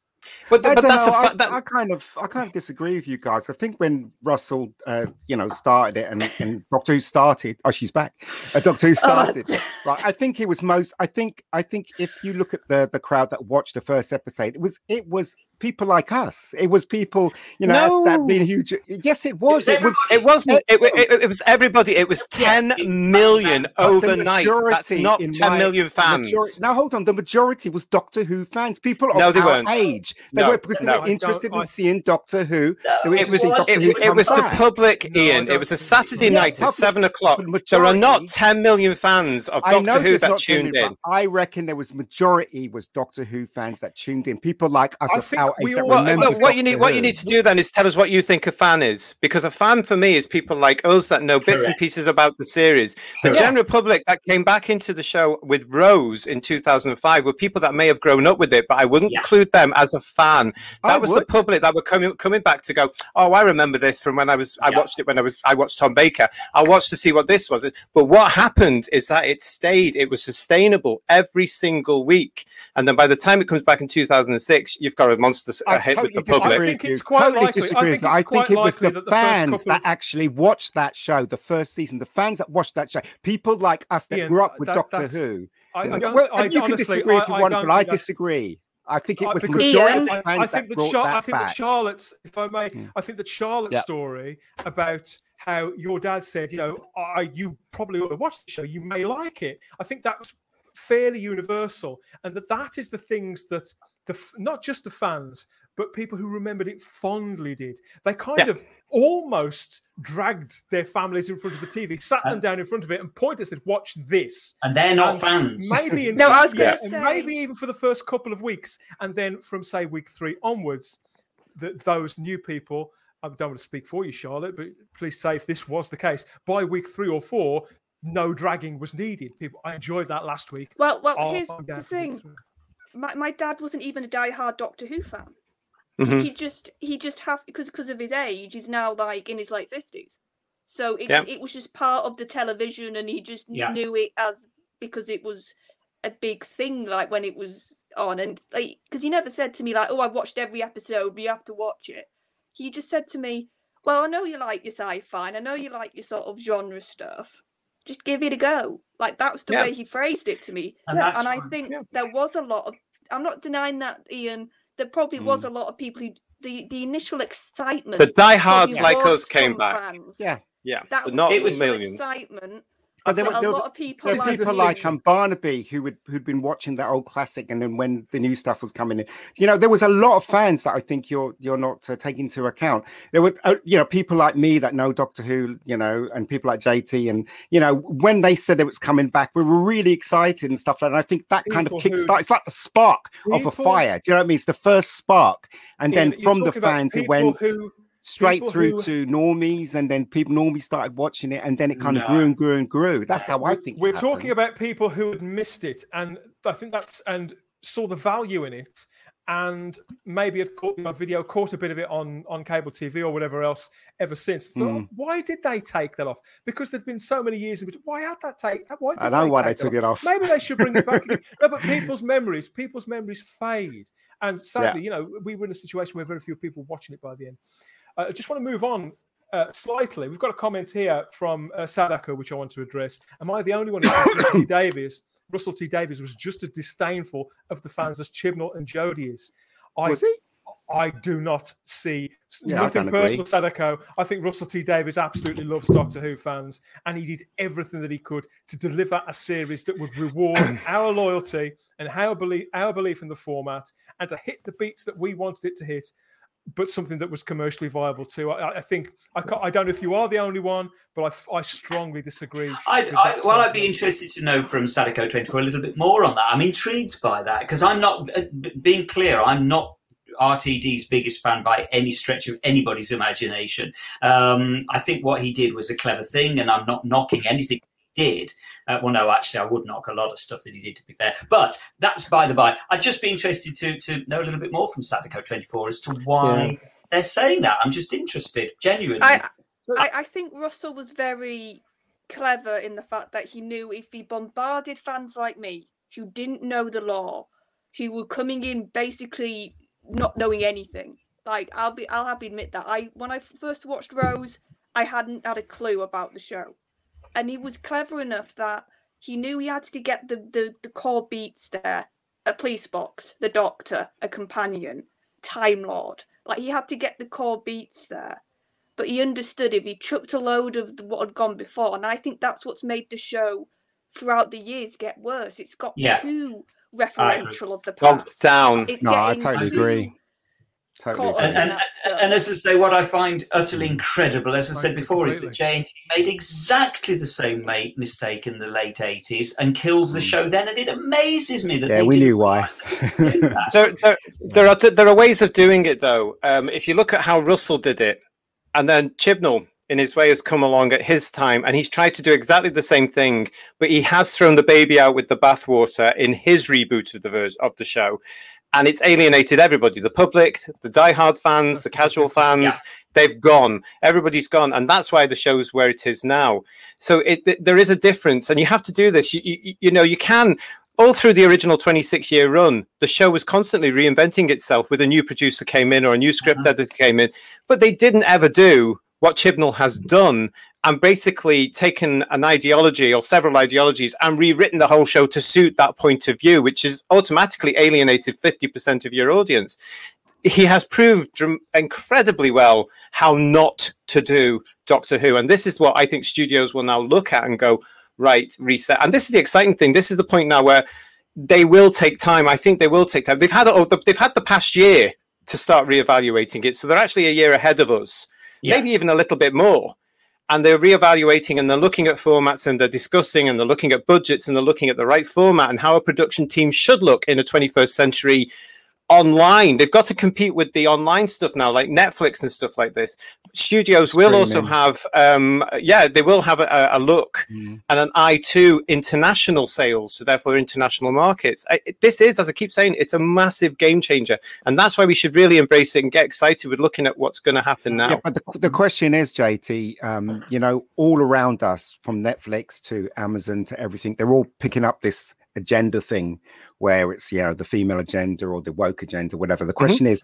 But, but that's know, a fa- that... I, I, kind of I kind of disagree with you guys. I think when Russell, uh, you know, started it and, and Doctor Who started, oh, she's back. Uh, Doctor Who oh, started, right? I think it was most. I think I think if you look at the the crowd that watched the first episode, it was it was people like us. It was people, you know, that, that being huge. Yes, it was. It was. It, was not It, it, it, was everybody. It was ten Yes, million overnight. That's not in ten my- million fans. majority- now hold on. The majority was Doctor Who fans. People of No, they our weren't. age. They No, were because they were interested in seeing Doctor Who. They were It was Doctor it, Who it come was the back. public, No, Ian. It was a Saturday Yeah, night at seven o'clock. but There are not ten million fans of I Doctor Who that tuned in. I reckon there was majority was Doctor Who fans that tuned in. People like us I think we age that Well, look, what you need, what you need to do then is tell us what you think a fan is, because a fan for me is people like us that know bits and pieces about the series. The Correct. general public that came back into the show with Rose in 2005 were people that may have grown up with it, but I wouldn't Yeah. include them as a fan. That I was the public that were coming coming back to go. Oh, I remember this from when I was. I Yeah. watched it when I was. I watched Tom Baker. I watched to see what this was. But what happened is that it stayed. It was sustainable every single week. And then by the time it comes back in 2006, you've got a monster s- I a hit with totally the public. I think it's quite totally likely- I disagree think it's I think it was the that the fans couple that of- actually watched that show, the first season, the fans that watched that show, people like us that Ian, grew up with that- Doctor Who. I, I don't, well, I, you can honestly, disagree if you want, but I think disagree. I think it was the because majority Ian- of the I, fans I that think that brought Char- that I think that back. Charlotte's, if I may, Mm. I think that Charlotte's Yeah. story about how your dad said, you know, I, you probably ought to watch the show. You may like it. I think that was fairly universal, and that that is the things that the not just the fans, but people who remembered it fondly did. They kind Yeah. of almost dragged their families in front of the TV, sat them Uh, down in front of it, and pointed and said, "Watch this." And they're not And fans. Maybe in, No, I was yeah, say- maybe even for the first couple of weeks, and then from say week three onwards, that those new people. I don't want to speak for you, Charlotte, but please say if this was the case by week three or four, no dragging was needed. People, I enjoyed that last week. Well, well, Oh, here's the for week thing. Three. My, my dad wasn't even a die-hard Doctor Who fan. Mhm. He just he just have because because of his age, he's now like in his late fifties. So it Yeah. it was just part of the television, and he just Yeah. knew it as because it was a big thing, like when it was on, and like because he never said to me like, "Oh, I've watched every episode, but you have to watch it." He just said to me, "Well, I know you like your sci-fi, and I know you like your sort of genre stuff. Just give it a go." Like that's the Yeah. way he phrased it to me, And and I fine. think Yeah. there was a lot of. I'm not denying that, Ian. There probably was Mm. a lot of people who the the initial excitement. The diehards probably like us came back. fans. Yeah. Yeah, that but was not It was- millions. excitement. But there that were, a lot were of people there like people like um, Barnaby who would who'd been watching that old classic, and then when the new stuff was coming in, you know, there was a lot of fans that I think you're you're not uh, taking into account. There were, uh, you know, people like me that know Doctor Who, you know, and people like JT, and you know, when they said it was coming back, we were really excited and stuff like that. And I think that kind of kickstart. It's like the spark of a fire. Do you know what I mean? It's the first spark, and then from the fans, it went who straight people through who- to normies, and then people normies started watching it, and then it kind of grew and grew and grew. That's how I think. we're talking about people who had missed it, and I think that's and saw the value in it, and maybe had caught odd video, caught a bit of it on on cable TV or whatever else ever since. Thought, Mm. Why did they take that off? Because there'd been so many years in. Why had that take? Why did I know why they take that took it off. Maybe they should bring it back. again. No, but people's memories, people's memories fade, and sadly, you know, we were in a situation where very few people watching it by the end. Uh, I just want to move on uh, slightly. We've got a comment here from uh, Sadako, which I want to address. Am I the only one who thinks Russell T Davies? Russell T Davies was just as disdainful of the fans as Chibnall and Jodie is. I, Was he? I do not see Yeah, I nothing don't agree. personal, Sadako. I think Russell T Davies absolutely loves Doctor Who fans, and he did everything that he could to deliver a series that would reward our loyalty and our belief, our belief in the format, and to hit the beats that we wanted it to hit, but something that was commercially viable too. I, I think I, I don't know if you are the only one, but I strongly disagree. I, I, well, I'd be interested to know from Sadako 24 a little bit more on that. I'm intrigued by that because I'm not, uh, being clear, I'm not RTD's biggest fan by any stretch of anybody's imagination. Um, I think what he did was a clever thing, and I'm not knocking anything he did. Uh, well, no, actually, I would knock a lot of stuff that he did, to be fair. But that's by the by. I'd just be interested to to know a little bit more from Sadako 24 as to why they're saying that. I'm just interested, genuinely. I, I I think Russell was very clever in the fact that he knew if he bombarded fans like me who didn't know the lore, who were coming in basically not knowing anything. Like I'll be I'll have to admit that I when I first watched Rose, I hadn't had a clue about the show, and he was clever enough that he knew he had to get the the, the core beats there: a police box, the doctor, a companion. Time Lord. Like he had to get the core beats there, but he understood if he chucked a load of what had gone before, and I think that's what's made the show throughout the years get worse. It's got Yeah. too referential of the Bogged past. down. It's No, I totally too agree. Totally caught agree. up And, and, in that stuff. and as I say, what I find utterly incredible, as I said before, is that completely. JNT made exactly the same ma- mistake in the late 80s and kills the Mm. show then. And it amazes me that Yeah, they we knew why. realise they could do that. there, there, there are there are ways of doing it though. Um, if you look at how Russell did it, and then Chibnall in his way has come along at his time, and he's tried to do exactly the same thing, but he has thrown the baby out with the bathwater in his reboot of the vers- of the show, and it's alienated everybody: the public, the diehard fans, the casual fans. Yeah. They've gone. Everybody's gone, and that's why the show's where it is now. So it, th- there is a difference, and you have to do this. You, you, you know, you can all through the original 26 year run, the show was constantly reinventing itself with a new producer came in or a new script uh-huh. editor came in, but they didn't ever do what Chibnall has done and basically taken an ideology or several ideologies and rewritten the whole show to suit that point of view, which has automatically alienated 50% of your audience. He has proved incredibly well how not to do Doctor Who. And this is what I think studios will now look at and go, right, reset. And this is the exciting thing. This is the point now where they will take time. I think they will take time. They've had oh, they've had the past year to start reevaluating it, so they're actually a year ahead of us, Yeah. maybe even a little bit more. And they're reevaluating and they're looking at formats and they're discussing and they're looking at budgets and they're looking at the right format and how a production team should look in a 21st century online. They've got to compete with the online stuff now, like Netflix and stuff like this. Studios will also have, um, yeah, they will have a, a look Mm. and an eye to international sales, so therefore international markets. I, this is, as I keep saying, it's a massive game changer, and that's why we should really embrace it and get excited with looking at what's going to happen now. Yeah, but the, the question is, JT, um, you know, all around us, from Netflix to Amazon to everything, they're all picking up this agenda thing where it's, you know, the female agenda or the woke agenda, whatever. The question is,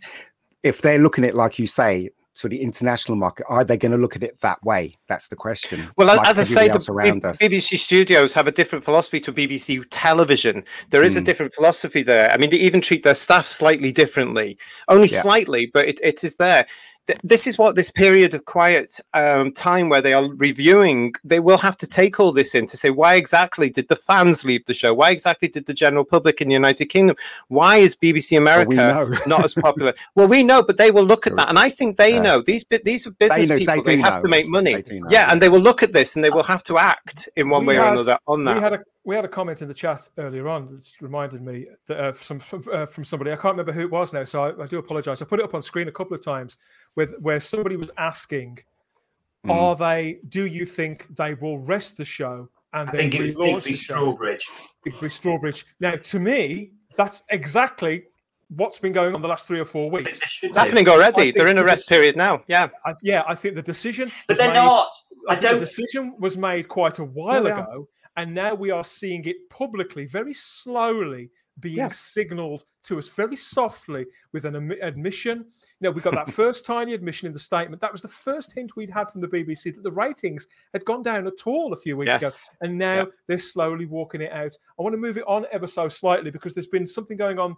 if they're looking at, it like you say, to the international market, are they going to look at it that way? That's the question. Well, Like as I say, the B-. BBC studios have a different philosophy to BBC television. There is a Mm. different philosophy there. I mean, they even treat their staff slightly differently, only Yeah. slightly, but it, it is there. Th- This is what this period of quiet um, time where they are reviewing, they will have to take all this in to say, why exactly did the fans leave the show? Why exactly did the general public in the United Kingdom? Why is BBC America know. not as popular? well, we know, but they will look at that. And I think they Yeah. know these, these are business know- people, they, do have know. to make money. They do know. Yeah, and they will look at this and they will have to act in one We way or another on We that. had a we had a comment in the chat earlier on that's reminded me that, uh, from from, uh, from somebody I can't remember who it was now, so I, I do apologise. I put it up on screen a couple of times with where somebody was asking, Mm. "Are they? Do you think they will rest the show and I then think it was relaunch Digby? Strawbridge. Digby Strawbridge. Now, to me, that's exactly what's been going on the last three or four weeks. It's happening already. They're in a rest period now. Yeah. I, yeah, I think the decision, But they're made- not. I think the don't. The decision was made quite a while they are. ago, and now we are seeing it publicly, very slowly being Yeah. signaled to us very softly with an admi- admission. You know, we got that first tiny admission in the statement. That was the first hint we'd had from the BBC that the ratings had gone down at all a few weeks ago. And now they're slowly walking it out. I want to move it on ever so slightly because there's been something going on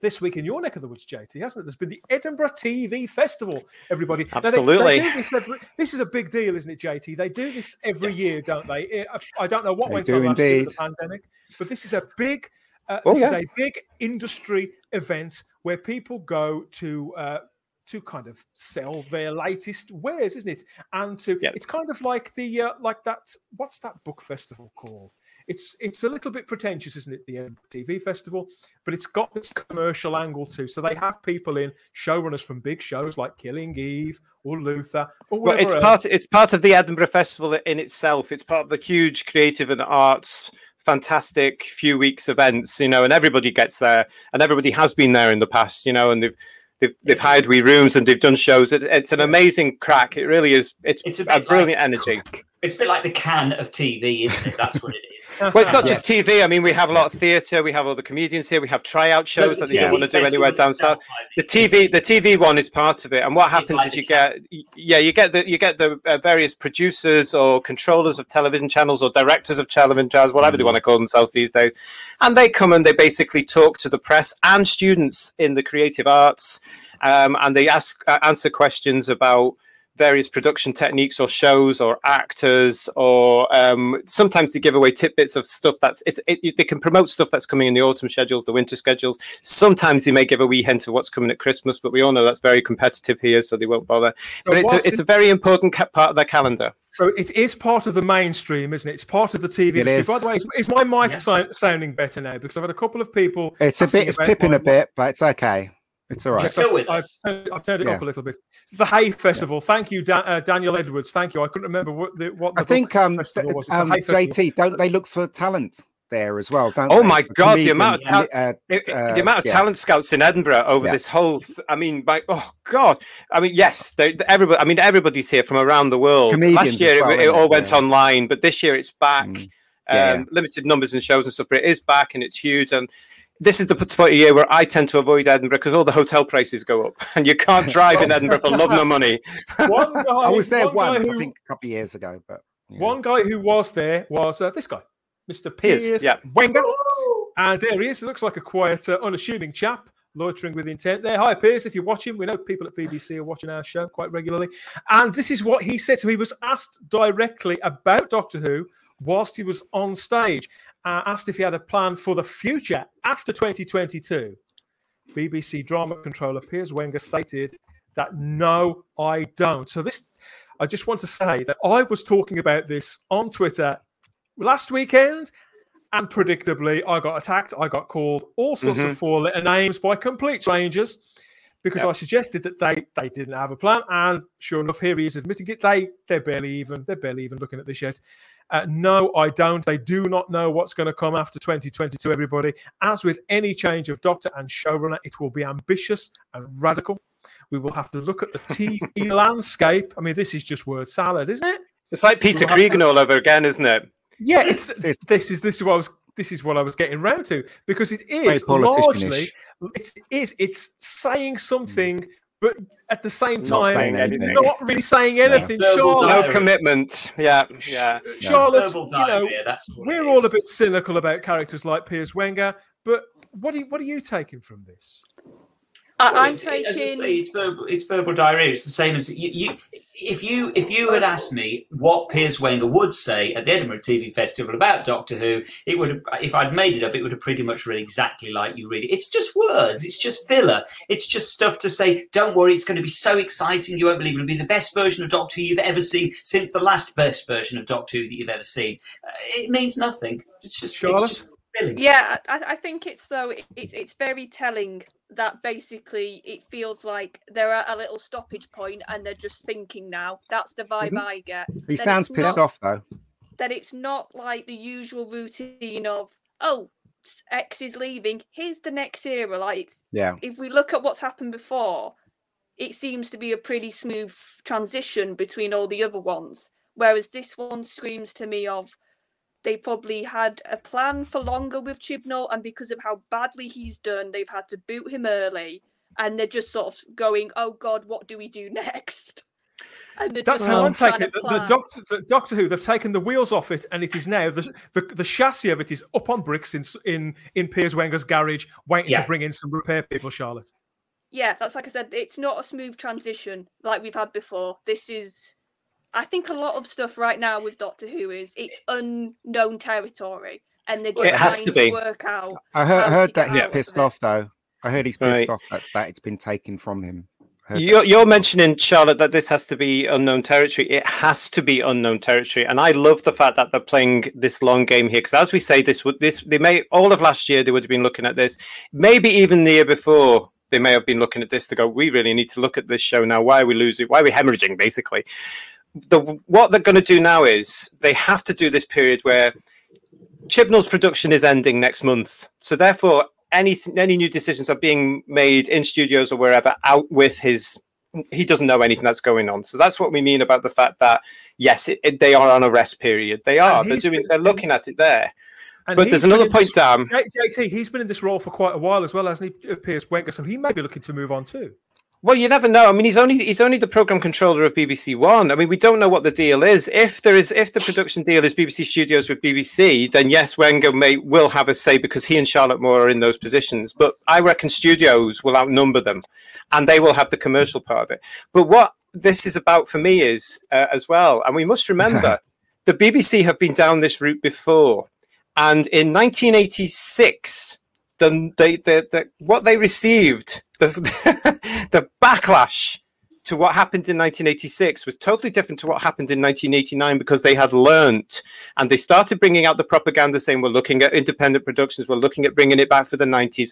this week in your neck of the woods, JT, hasn't it? There's been the Edinburgh TV Festival, everybody. Now, they- they Absolutely. this, every, this is a big deal, isn't it, JT? They do this every Yes. year, don't they? I- don't know what They went on last year with the pandemic, but this is a big, uh, Oh, this is a big industry event where people go to. Uh, to kind of sell their latest wares, isn't it? And to Yeah. it's kind of like the uh, like that. What's that book festival called? It's it's a little bit pretentious, isn't it? The Edinburgh TV festival, but it's got this commercial angle too. So they have people in showrunners from big shows like Killing Eve or Luther or Well, it's else. part. It's part of the Edinburgh Festival in itself. It's part of the huge creative and arts, fantastic few weeks events. You know, and everybody gets there, and everybody has been there in the past. You know, and they've they've, they've hired wee rooms and they've done shows. It, it's an amazing crack. It really is. It's, It's a a, bit like- brilliant energy. It's a bit like the Cannes of TV, isn't it? That's what it is. Well, it's not just TV. I mean, we have a lot of theatre. We have all the comedians here. We have tryout shows that they Yeah. don't want to do anywhere down south. Itself, The I mean, TV, the TV one is part of it, and what happens like is the you get, yeah, you get the you get the uh, various producers or controllers of television channels or directors of television channels, whatever they want to call themselves these days, and they come and they basically talk to the press and students in the creative arts, um, and they ask uh, answer questions about various production techniques or shows or actors or um, sometimes they give away tidbits of stuff that's it's it, they can promote stuff that's coming in the autumn schedules the winter schedules sometimes they may give a wee hint of what's coming at christmas but we all know that's very competitive here so they won't bother So but it's a, it's a very important ca- part of their calendar So it is part of the mainstream, isn't it? It's part of the TV It industry. By the way, is, is my mic Yeah. sou- sounding better now? Because I've had a couple of people. It's a bit, it's pipping a bit, but it's okay. It's all right. Just Still I've- with I've, turned- I've turned it Yeah. up a little bit. The Hay Festival. Thank you, Dan, uh, Daniel Edwards. Thank you. I couldn't remember what the what the I think book um, festival was. It's the um Hay Festival. JT, don't they look for talent there as well? Don't Oh they? my For God, the amount of comi- uh, It- it- uh, the amount of yeah. talent scouts in Edinburgh over Yeah. this whole, th- I mean, my, oh God, I mean, yes, they, they- everybody, I mean, everybody's here from around the world. Comedians Last year, it- well, it, isn't all went Yeah. online, but this year it's back. Mm. Yeah, um, limited numbers and shows and stuff, but it is back and it's huge. And this is the point of year where I tend to avoid Edinburgh because all the hotel prices go up, and you can't drive in Edinburgh for love nor money. One guy, I was there one guy once, who- I think, a couple of years ago, but yeah. One guy who was there was uh, this guy, Mr. Piers, Piers yeah. Wenger. And there he is. It looks like a quiet, uh, unassuming chap, loitering with intent there. Hi, Piers. If you're watching, we know people at BBC are watching our show quite regularly. And this is what he said. So he was asked directly about Doctor Who whilst he was on stage, uh, asked if he had a plan for the future after 2022. BBC drama controller Piers Wenger stated that no, I don't. So this, I just want to say that I was talking about this on Twitter last weekend, and predictably, I got attacked. I got called all sorts Mhm. of four letter names by complete strangers because I suggested that they they didn't have a plan, and sure enough, here he is admitting it. They they're barely even they're barely even looking at this yet. Uh, no, I don't. They do not know what's going to come after 2022. Everybody, as with any change of doctor and showrunner, it will be ambitious and radical. We will have to look at the TV landscape. I mean, this is just word salad, isn't it? It's like Peter Well, I- Cregan all over again, isn't it? Yeah, it's It's- this is this is what I was this is what I was getting round to because it Very is largely it's it is it's saying something, but at the same Not time saying anything. not really saying anything. Verbal Charlotte, No commitment. Yeah, yeah. Uh, Charlotte, Verbal you know, diarrhea, that's we're all a bit cynical about characters like Piers Wenger, but what do you, what are you taking from this? I, Well, I'm it's- As I taking. say, it's verbal. It's verbal diarrhea. It's the same as you, you. If you if you had asked me what Piers Wenger would say at the Edinburgh TV Festival about Doctor Who, it would have. If I'd made it up, it would have pretty much read exactly like you read it. It's just words. It's just filler. It's just stuff to say. Don't worry, it's going to be so exciting. You won't believe it. It'll be the best version of Doctor Who you've ever seen since the last best version of Doctor Who that you've ever seen. Uh, it means nothing. It's just. Charlotte? It's just filling. Yeah, I, I think it's so. It's it's very telling that basically it feels like they're at a little stoppage point and they're just thinking now. That's the vibe mm-hmm. I get. He Then sounds pissed not- off though. That it's not like the usual routine of oh X is leaving. Here's the next era. Like it's Yeah. if we look at what's happened before, it seems to be a pretty smooth transition between all the other ones. Whereas this one screams to me of they probably had a plan for longer with Chibnall, and because of how badly he's done, they've had to boot him early, and they're just sort of going, "Oh God, what do we do next?" And That's how I'm trying taking it. to The, the. Doctor, the Doctor Who, they've taken the wheels off it, and it is now the the, the chassis of it is up on bricks in in in Piers Wenger's garage, waiting Yeah. to bring in some repair people. Charlotte. yeah, that's like I said, it's not a smooth transition like we've had before. This is, I think, a lot of stuff right now with Doctor Who is it's unknown territory, and they're just It has trying to be. work out. I heard, how to heard that he's out of pissed off though. I heard he's pissed Right. off that, that it's been taken from him. You're, you're mentioning, Charlotte, that this has to be unknown territory. It has to be unknown territory, and I love the fact that they're playing this long game here. Because as we say, this would this they may all of last year they would have been looking at this, maybe even the year before they may have been looking at this to go. We really need to look at this show now. Why are we losing? Why are we hemorrhaging? Basically, the what they're going to do now is they have to do this period where Chibnall's production is ending next month. So therefore, any any new decisions are being made in studios or wherever out with his he doesn't know anything that's going on. So that's what we mean about the fact that yes, it, it, they are on a rest period. They are. They're doing. They're looking at it there. And but there's another point, Dan. JT, he's been in this role for quite a while as well, hasn't he? Piers Wenger, so he may be looking to move on too. Well, you never know. I mean, he's only he's only the program controller of BBC One. I mean, we don't know what the deal is. If there is, if the production deal is BBC Studios with BBC, then yes, Wenger may will have a say because he and Charlotte Moore are in those positions. But I reckon Studios will outnumber them, and they will have the commercial part of it. But what this is about for me is uh, as well, and we must remember the BBC have been down this route before, and in 1986, the, they, the, the what they received the the backlash to what happened in 1986 was totally different to what happened in 1989 because they had learnt and they started bringing out the propaganda saying we're looking at independent productions, we're looking at bringing it back for the 90s,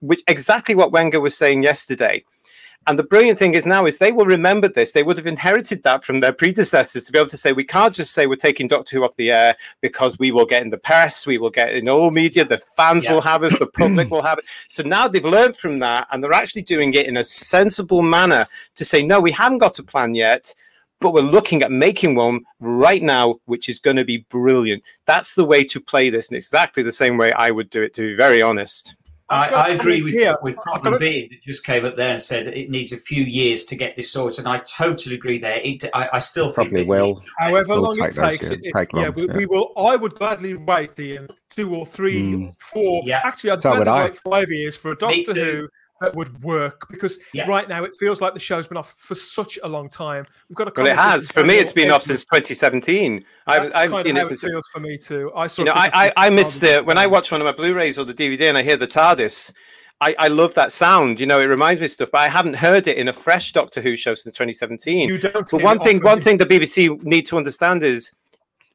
which exactly what Wenger was saying yesterday. And the brilliant thing is now is they will remember this. They would have inherited that from their predecessors to be able to say we can't just say we're taking Doctor Who off the air because we will get in the press, we will get in all media, the fans yeah. will have us, the public will have it. So now they've learned from that and they're actually doing it in a sensible manner to say no, we haven't got a plan yet but we're looking at making one right now, which is going to be brilliant. That's the way to play this, and exactly the same way I would do it, to be very honest. I, I, agree with, here. with Problem B that just came up there and said it needs a few years to get this sorted, and I totally agree there. It, I, I, still Probably think will. However long it takes, it, it, yeah, we, yeah, we, will. I would gladly wait, Ian, two or three, mm. four. Yeah. Actually, I'd so gladly wait five years for a Doctor Who that would work because yeah. right now it feels like the show's been off for such a long time. We've got to. Well, it has. For me, it's been off since 2017. I've, I've seen it since. It feels for me too. I saw. You know, I I, I missed it when I watch one of my Blu-rays or the DVD and I hear the TARDIS. I, I love that sound. You know, it reminds me of stuff, but I haven't heard it in a fresh Doctor Who show since 2017. You don't but one thing, one thing the BBC need to understand is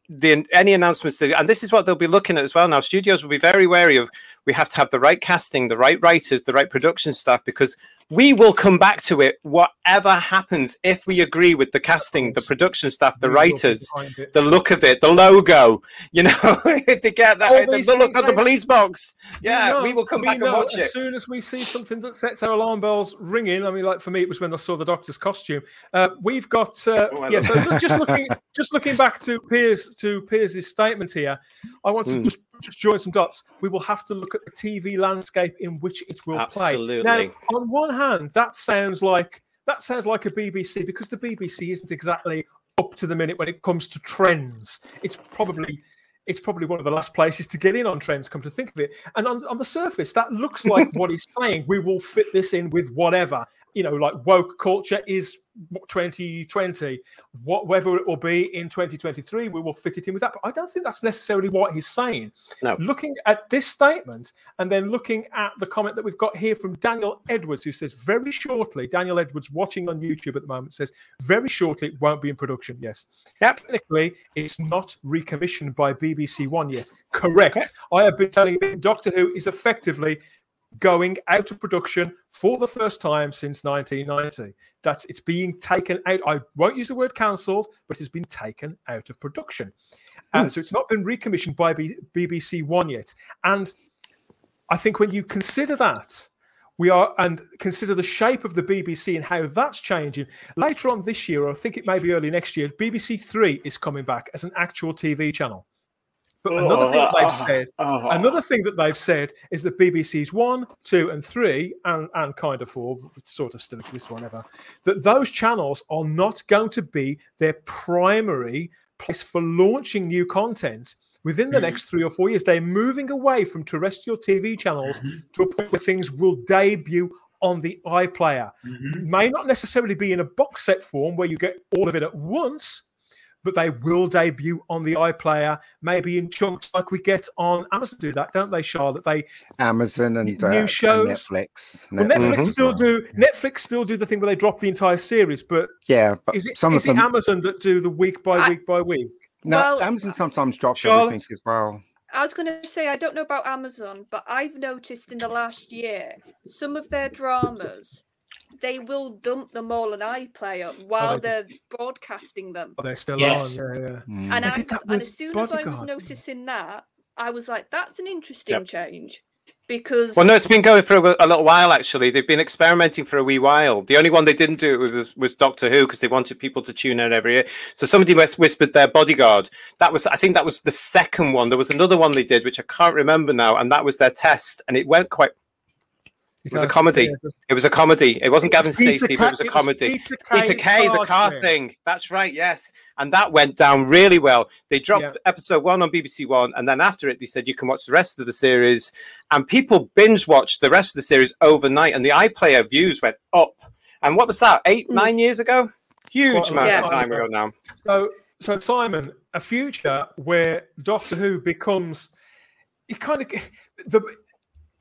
the any announcements that, and this is what they'll be looking at as well now studios will be very wary of we have to have the right casting the right writers the right production staff because we will come back to it whatever happens if we agree with the casting the production staff the we writers the look of it the logo you know if they get that the, the look of the police box. yeah we, know, we will come we back and watch as it. as soon as we see something that sets our alarm bells ringing i mean like for me it was when i saw the doctor's costume. Uh, we've got uh, oh, yeah so just looking just looking back to piers to piers's statement here i want to mm. just just join some dots. We will have to look at the TV landscape in which it will Absolutely. play. Now, on one hand, that sounds like that sounds like a BBC because the BBC isn't exactly up to the minute when it comes to trends. It's probably it's probably one of the last places to get in on trends, come to think of it. And on, on the surface, that looks like what he's saying. We will fit this in with whatever you know, like woke culture is 2020. What whether it will be in 2023, we will fit it in with that. But I don't think that's necessarily what he's saying. No. Looking at this statement and then looking at the comment that we've got here from Daniel Edwards, who says very shortly, Daniel Edwards watching on YouTube at the moment says very shortly it won't be in production. Yes. Technically, it's not recommissioned by BBC One yet. Correct. I have been telling you Doctor Who is effectively going out of production for the first time since 1990. That's it's being taken out. I won't use the word cancelled, but it's been taken out of production. And so it's not been recommissioned by B- BBC One yet. And I think when you consider that, we are and consider the shape of the BBC and how that's changing. Later on this year, or I think it may be early next year, BBC Three is coming back as an actual TV channel. But another thing that they've oh, said, oh. another thing that they've said is that BBC's one, two, and three, and, and kind of four, sort of still exists whatever, that those channels are not going to be their primary place for launching new content within the mm-hmm. next three or four years. They're moving away from terrestrial TV channels mm-hmm. to a point where things will debut on the iPlayer. Mm-hmm. May not necessarily be in a box set form where you get all of it at once, but they will debut on the iPlayer, maybe in chunks like we get on Amazon. Do that, don't they, Charlotte? They Amazon and new uh, shows, and Netflix. Well, Netflix mm-hmm. still do. Netflix still do the thing where they drop the entire series, but yeah, but is it, some is of them... Amazon that do the week by I... week by week? No, well, Amazon sometimes drops Charlotte? everything as well. I was going to say, I don't know about Amazon, but I've noticed in the last year some of their dramas they will dump them all on iPlayer oh, while oh, they're broadcasting them. Oh, they're still yes. on. Yeah, yeah. Mm. And, I, and as soon Bodyguard. as I was noticing that, I was like, "That's an interesting yep. change." because Well, no, it's been going for a, a little while actually. They've been experimenting for a wee while. The only one they didn't do it was, was Doctor Who because they wanted people to tune in every year. So somebody whis- whispered their bodyguard. That was, I think, that was the second one. There was another one they did which I can't remember now, and that was their test, and it went quite. It was a comedy. It was a comedy. It wasn't Gavin Stacey, but it was a comedy. Peter Kay, Peter the car thing. That's right, yes. And that went down really well. They dropped Yeah. episode one on BBC One, and then after it, they said you can watch the rest of the series. And people binge watched the rest of the series overnight, and the iPlayer views went up. And what was that? Eight, Mm. nine years ago? Huge amount long of time ago now. So, so Simon, a future where Doctor Who becomes, it kind of, the,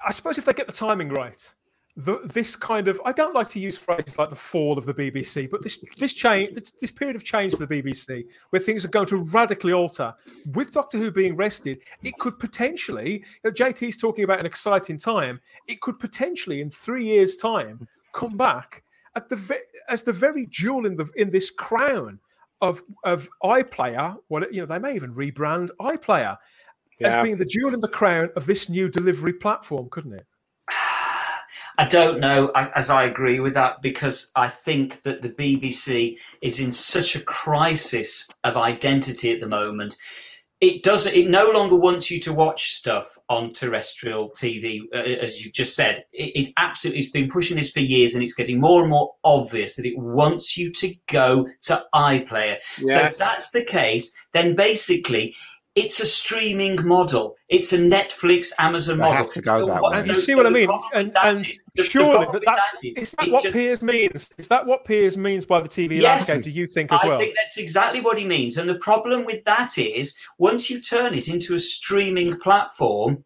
I suppose if they get the timing right, the, this kind of, I don't like to use phrases like the fall of the BBC, but this this change, this, this period of change for the BBC, where things are going to radically alter, with Doctor Who being rested, it could potentially, you know, JT's talking about an exciting time. It could potentially, in three years' time, come back at the as the very jewel in the in this crown of of iPlayer. Well, you know, they may even rebrand iPlayer as being the jewel in the crown of this new delivery platform, couldn't it? I don't know, as I agree with that, because I think that the BBC is in such a crisis of identity at the moment. It doesn't. It no longer wants you to watch stuff on terrestrial TV, uh, as you just said. It, it absolutely has been pushing this for years, and it's getting more and more obvious that it wants you to go to iPlayer. So if that's the case, then basically it's a streaming model. It's a Netflix, Amazon They model. have to go So that way. And you see what I mean? And, with and is- the- the surely problem that that's, that is is that what just- Piers means? Is that what Piers means by the TV Yes. landscape? Do you think as I well? think that's exactly what he means. And the problem with that is once you turn it into a streaming platform,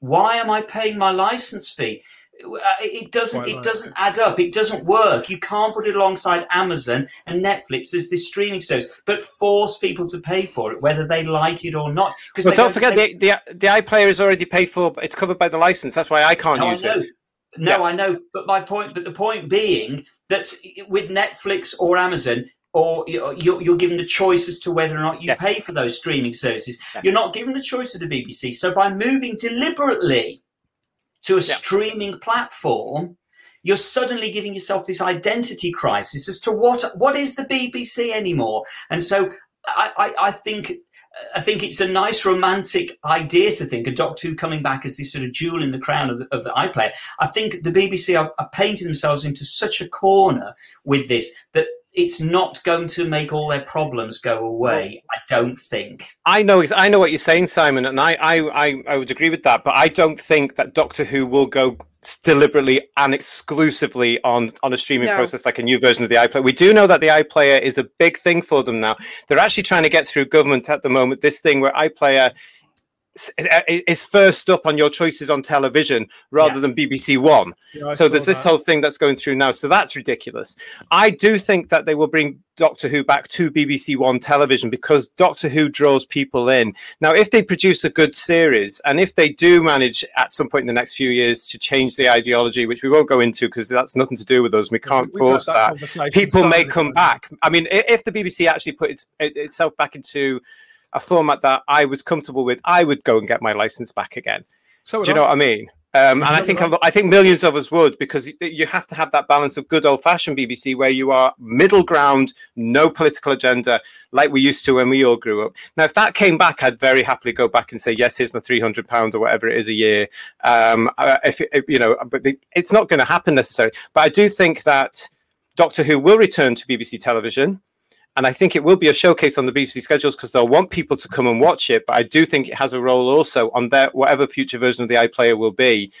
why am I paying my license fee? Uh, It doesn't. Quite It right. doesn't add up. It doesn't work. You can't put it alongside Amazon and Netflix as this streaming service, but force people to pay for it, whether they like it or not. Because Well, don't forget say- the, the the iPlayer is already paid for. It's covered by the license. That's why I can't No, use know. it. No, Yeah. I know, but my point, but the point being that with Netflix or Amazon, or you- you're, you're given the choice as to whether or not you Yes. pay for those streaming services. Yeah. You're not given the choice of the BBC. So by moving deliberately to a Yeah. streaming platform, you're suddenly giving yourself this identity crisis as to what what is the BBC anymore. And so I, I, I think I think it's a nice romantic idea to think a Doctor Who coming back as this sort of jewel in the crown of the, of the iPlayer. I think the BBC are, are painting themselves into such a corner with this that it's not going to make all their problems go away. I don't think. I know, I know what you're saying, Simon, and I, I, I, I would agree with that. But I don't think that Doctor Who will go deliberately and exclusively on on a streaming No. process like a new version of the iPlayer. We do know that the iPlayer is a big thing for them now. They're actually trying to get through government at the moment. This thing where iPlayer s- i- is uh, first up on your choices on television rather Yeah. than BBC One. Yeah, so there's this that. whole thing that's going through now. So that's ridiculous. I do think that they will bring Doctor Who back to BBC One television because Doctor Who draws people in. Now, if they produce a good series and if they do manage at some point in the next few years to change the ideology, which we won't go into because that's nothing to do with us, we can't We've force that. conversation People may come back. I mean, if the BBC actually put its, it, itself back into a format that I was comfortable with, I would go and get my license back again. So Do you know I. what I mean? Um, and I think right. I think millions of us would because you have to have that balance of good old fashioned BBC where you are middle ground, no political agenda, like we used to when we all grew up. Now, if that came back, I'd very happily go back and say, yes, here's my three hundred pound or whatever it is a year. Um, uh, if, if you know, but the, it's not going to happen necessarily. But I do think that Doctor Who will return to BBC television. And I think it will be a showcase on the BBC schedules because they'll want people to come and watch it. But I do think it has a role also on their whatever future version of the iPlayer will be.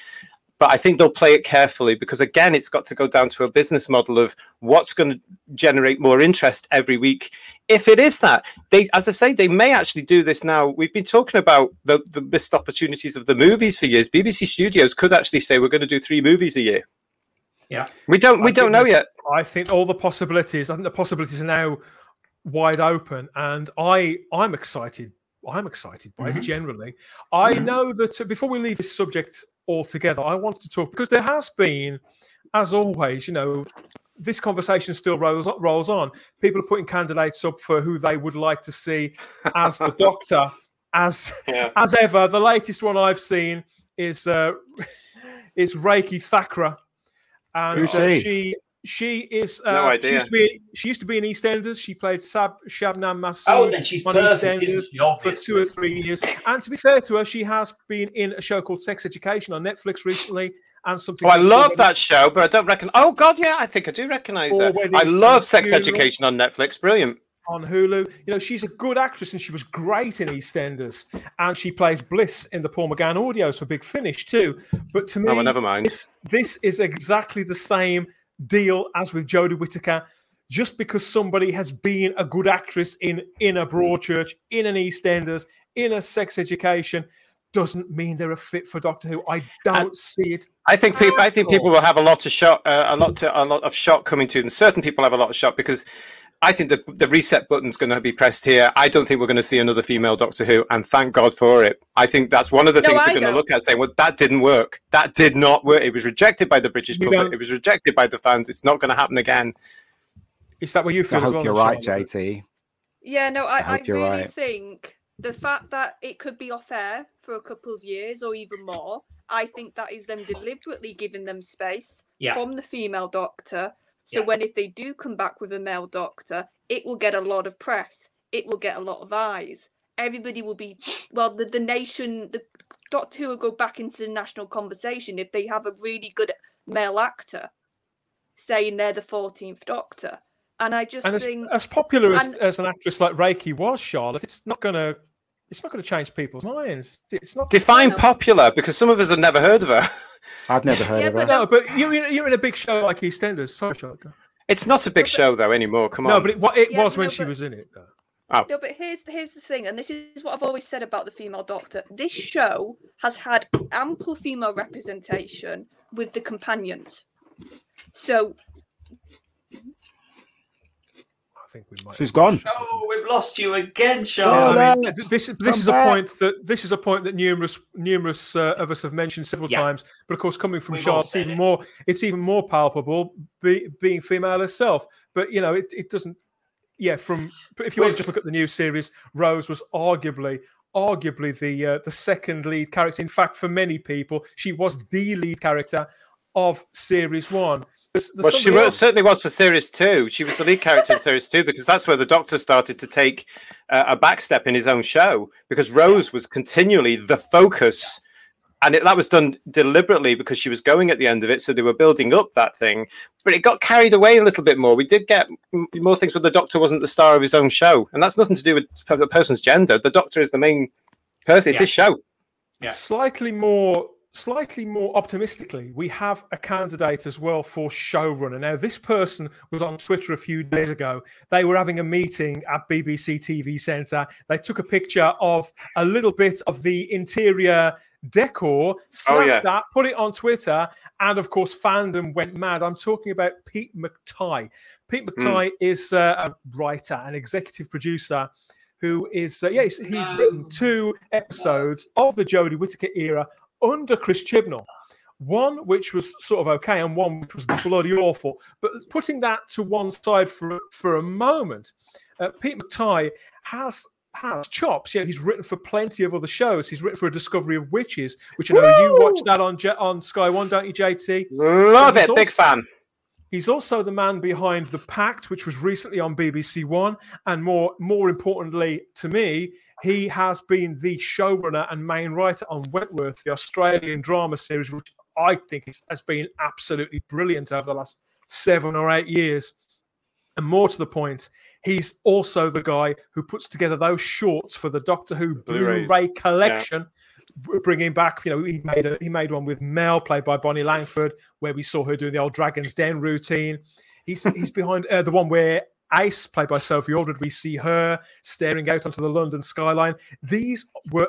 But I think they'll play it carefully because again, it's got to go down to a business model of what's going to generate more interest every week. If it is that, they, as I say, they may actually do this now. We've been talking about the, the missed opportunities of the movies for years. BBC Studios could actually say we're going to do three movies a year. Yeah. We don't. We I don't know yet. I think all the possibilities. I think the possibilities are now wide open, and I I'm excited. I'm excited by Mhm. it generally. I Mhm. know that uh, before we leave this subject altogether, I wanted to talk because there has been, as always, you know, this conversation still rolls rolls on. People are putting candidates up for who they would like to see as the Doctor. As Yeah. as ever, the latest one I've seen is uh, is Rakhee Thakrar, and Who's uh, she? she she is uh, No She idea. used to be she used to be in EastEnders. She played Sab Shabnam Masood. Oh, then she's on perfect, EastEnders isn't she? for two or three years. And to be fair to her, she has been in a show called Sex Education on Netflix recently, and something. Oh, I love that show, but I don't reckon. Oh God, yeah, I think I do recognise Or her. I love Sex Funerals. Education on Netflix. Brilliant. on Hulu. You know, she's a good actress and she was great in EastEnders. And she plays Bliss in the Paul McGann audios for Big Finish too. But to me, Oh, well, never mind. This, this is exactly the same deal as with Jodie Whittaker. Just because somebody has been a good actress in in a Broadchurch, in an EastEnders, in a sex education, doesn't mean they're a fit for Doctor Who. I don't see it. I think people. I think people will have a lot of shock. Uh, a lot. To, a lot of shock coming to them. Certain people have a lot of shock because I think the the reset button's going to be pressed here. I don't think we're going to see another female Doctor Who, and thank God for it. I think that's one of the No, things I they're going to look at, saying, "Well, that didn't work. That did not work. It was rejected by the British You public. don't- It was rejected by the fans. It's not going to happen again." Is that what you feel? I as hope well, you're right, Charlotte? JT. Yeah, no, I, I, hope you're really right. think the fact that it could be off air for a couple of years or even more, I think that is them deliberately giving them space Yeah. from the female doctor. So Yeah. when if they do come back with a male doctor, it will get a lot of press. It will get a lot of eyes. Everybody will be well. The the nation, the Doctor Who will go back into the national conversation if they have a really good male actor saying they're the fourteenth Doctor. And I just And as, as popular as, and- as an actress like Rakhee was, Charlotte, it's not gonna it's not gonna change people's minds. It's not. Define popular because some of us have never heard of her. I've never heard Yeah, of but her. No, but you're in, you're in a big show like EastEnders. Sorry, Charlotte. go. It's not a big but- show though anymore. Come on. No, but it, wa- it Yeah, was when no, she but- was in it. Though. Oh. No, but here's here's the thing, and this is what I've always said about the female doctor. This show has had ample female representation with the companions. So I think we might. She's gone. Oh, we've lost you again, Yeah, Charlotte. I mean, this this come is a point that this is a point that numerous numerous uh, of us have mentioned several Yeah. times. But of course, coming from We've all Charlotte, it's even it. more it's even more palpable be, being female herself. But you know, it, it doesn't. Yeah, from but if you want to just look at the new series, Rose was arguably arguably the uh, the second lead character. In fact, for many people, she was the lead character of series one. There's- there's Well, she was, certainly was for series two. She was the lead character in series two because that's where the Doctor started to take uh, a backstep in his own show because Rose was continually the focus, and it, that was done deliberately because she was going at the end of it, so they were building up that thing. But it got carried away a little bit more. We did get m- more things where the Doctor wasn't the star of his own show, and that's nothing to do with the person's gender. The Doctor is the main person. It's Yeah. his show. Yeah. Slightly more, slightly more optimistically, we have a candidate as well for showrunner. Now, this person was on Twitter a few days ago. They were having a meeting at BBC TV Centre. They took a picture of a little bit of the interior decor, snapped yeah. that, put it on Twitter, and of course, fandom went mad. I'm talking about Pete McTighe. Pete McTighe is uh, a writer and executive producer who is uh, yeah he's, he's written two episodes of the Jodie Whittaker era under Chris Chibnall. One which was sort of okay, and one which was bloody awful. But putting that to one side for for a moment, uh, Pete McTighe has has chops. Yeah, he's written for plenty of other shows. He's written for a Discovery of Witches, which I know you watch that on J- on Sky One, don't you, JT? Love it, big fan. He's also the man behind The Pact, which was recently on BBC One, and more more importantly to me, he has been the showrunner and main writer on Wentworth, the Australian drama series, which I think has been absolutely brilliant over the last seven or eight years. And more to the point, he's also the guy who puts together those shorts for the Doctor Who Blu-rays. Blu-ray collection, br- bringing back. You know, he made a, he made one with Mel, played by Bonnie Langford, where we saw her doing the old Dragon's Den routine. He's he's behind uh, the one where Ace, played by Sophie Aldred, we see her staring out onto the London skyline. These were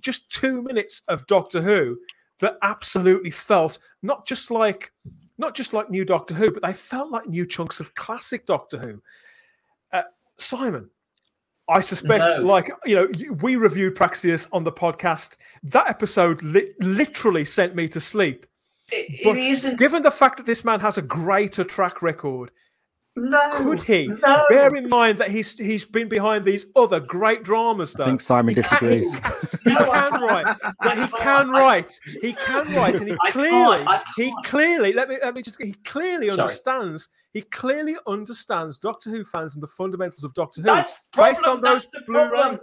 just two minutes of Doctor Who that absolutely felt not just like not just like new Doctor Who, but they felt like new chunks of classic Doctor Who. Uh, Simon, I suspect, No. like you know, we reviewed Praxeus on the podcast. That episode li- literally sent me to sleep. It, But it isn't. given the fact that this man has a greater track record, No, Could he? No. Bear in mind that he's he's been behind these other great dramas. Though I think Simon He can- disagrees. He No, can write. But he can write. He can write, and he I can't. clearly, I he can't. clearly. Let me let me just. He clearly Sorry. understands. He clearly understands Doctor Who fans and the fundamentals of Doctor Who. That's the Based problem. on That's those the Blu-ray- problem.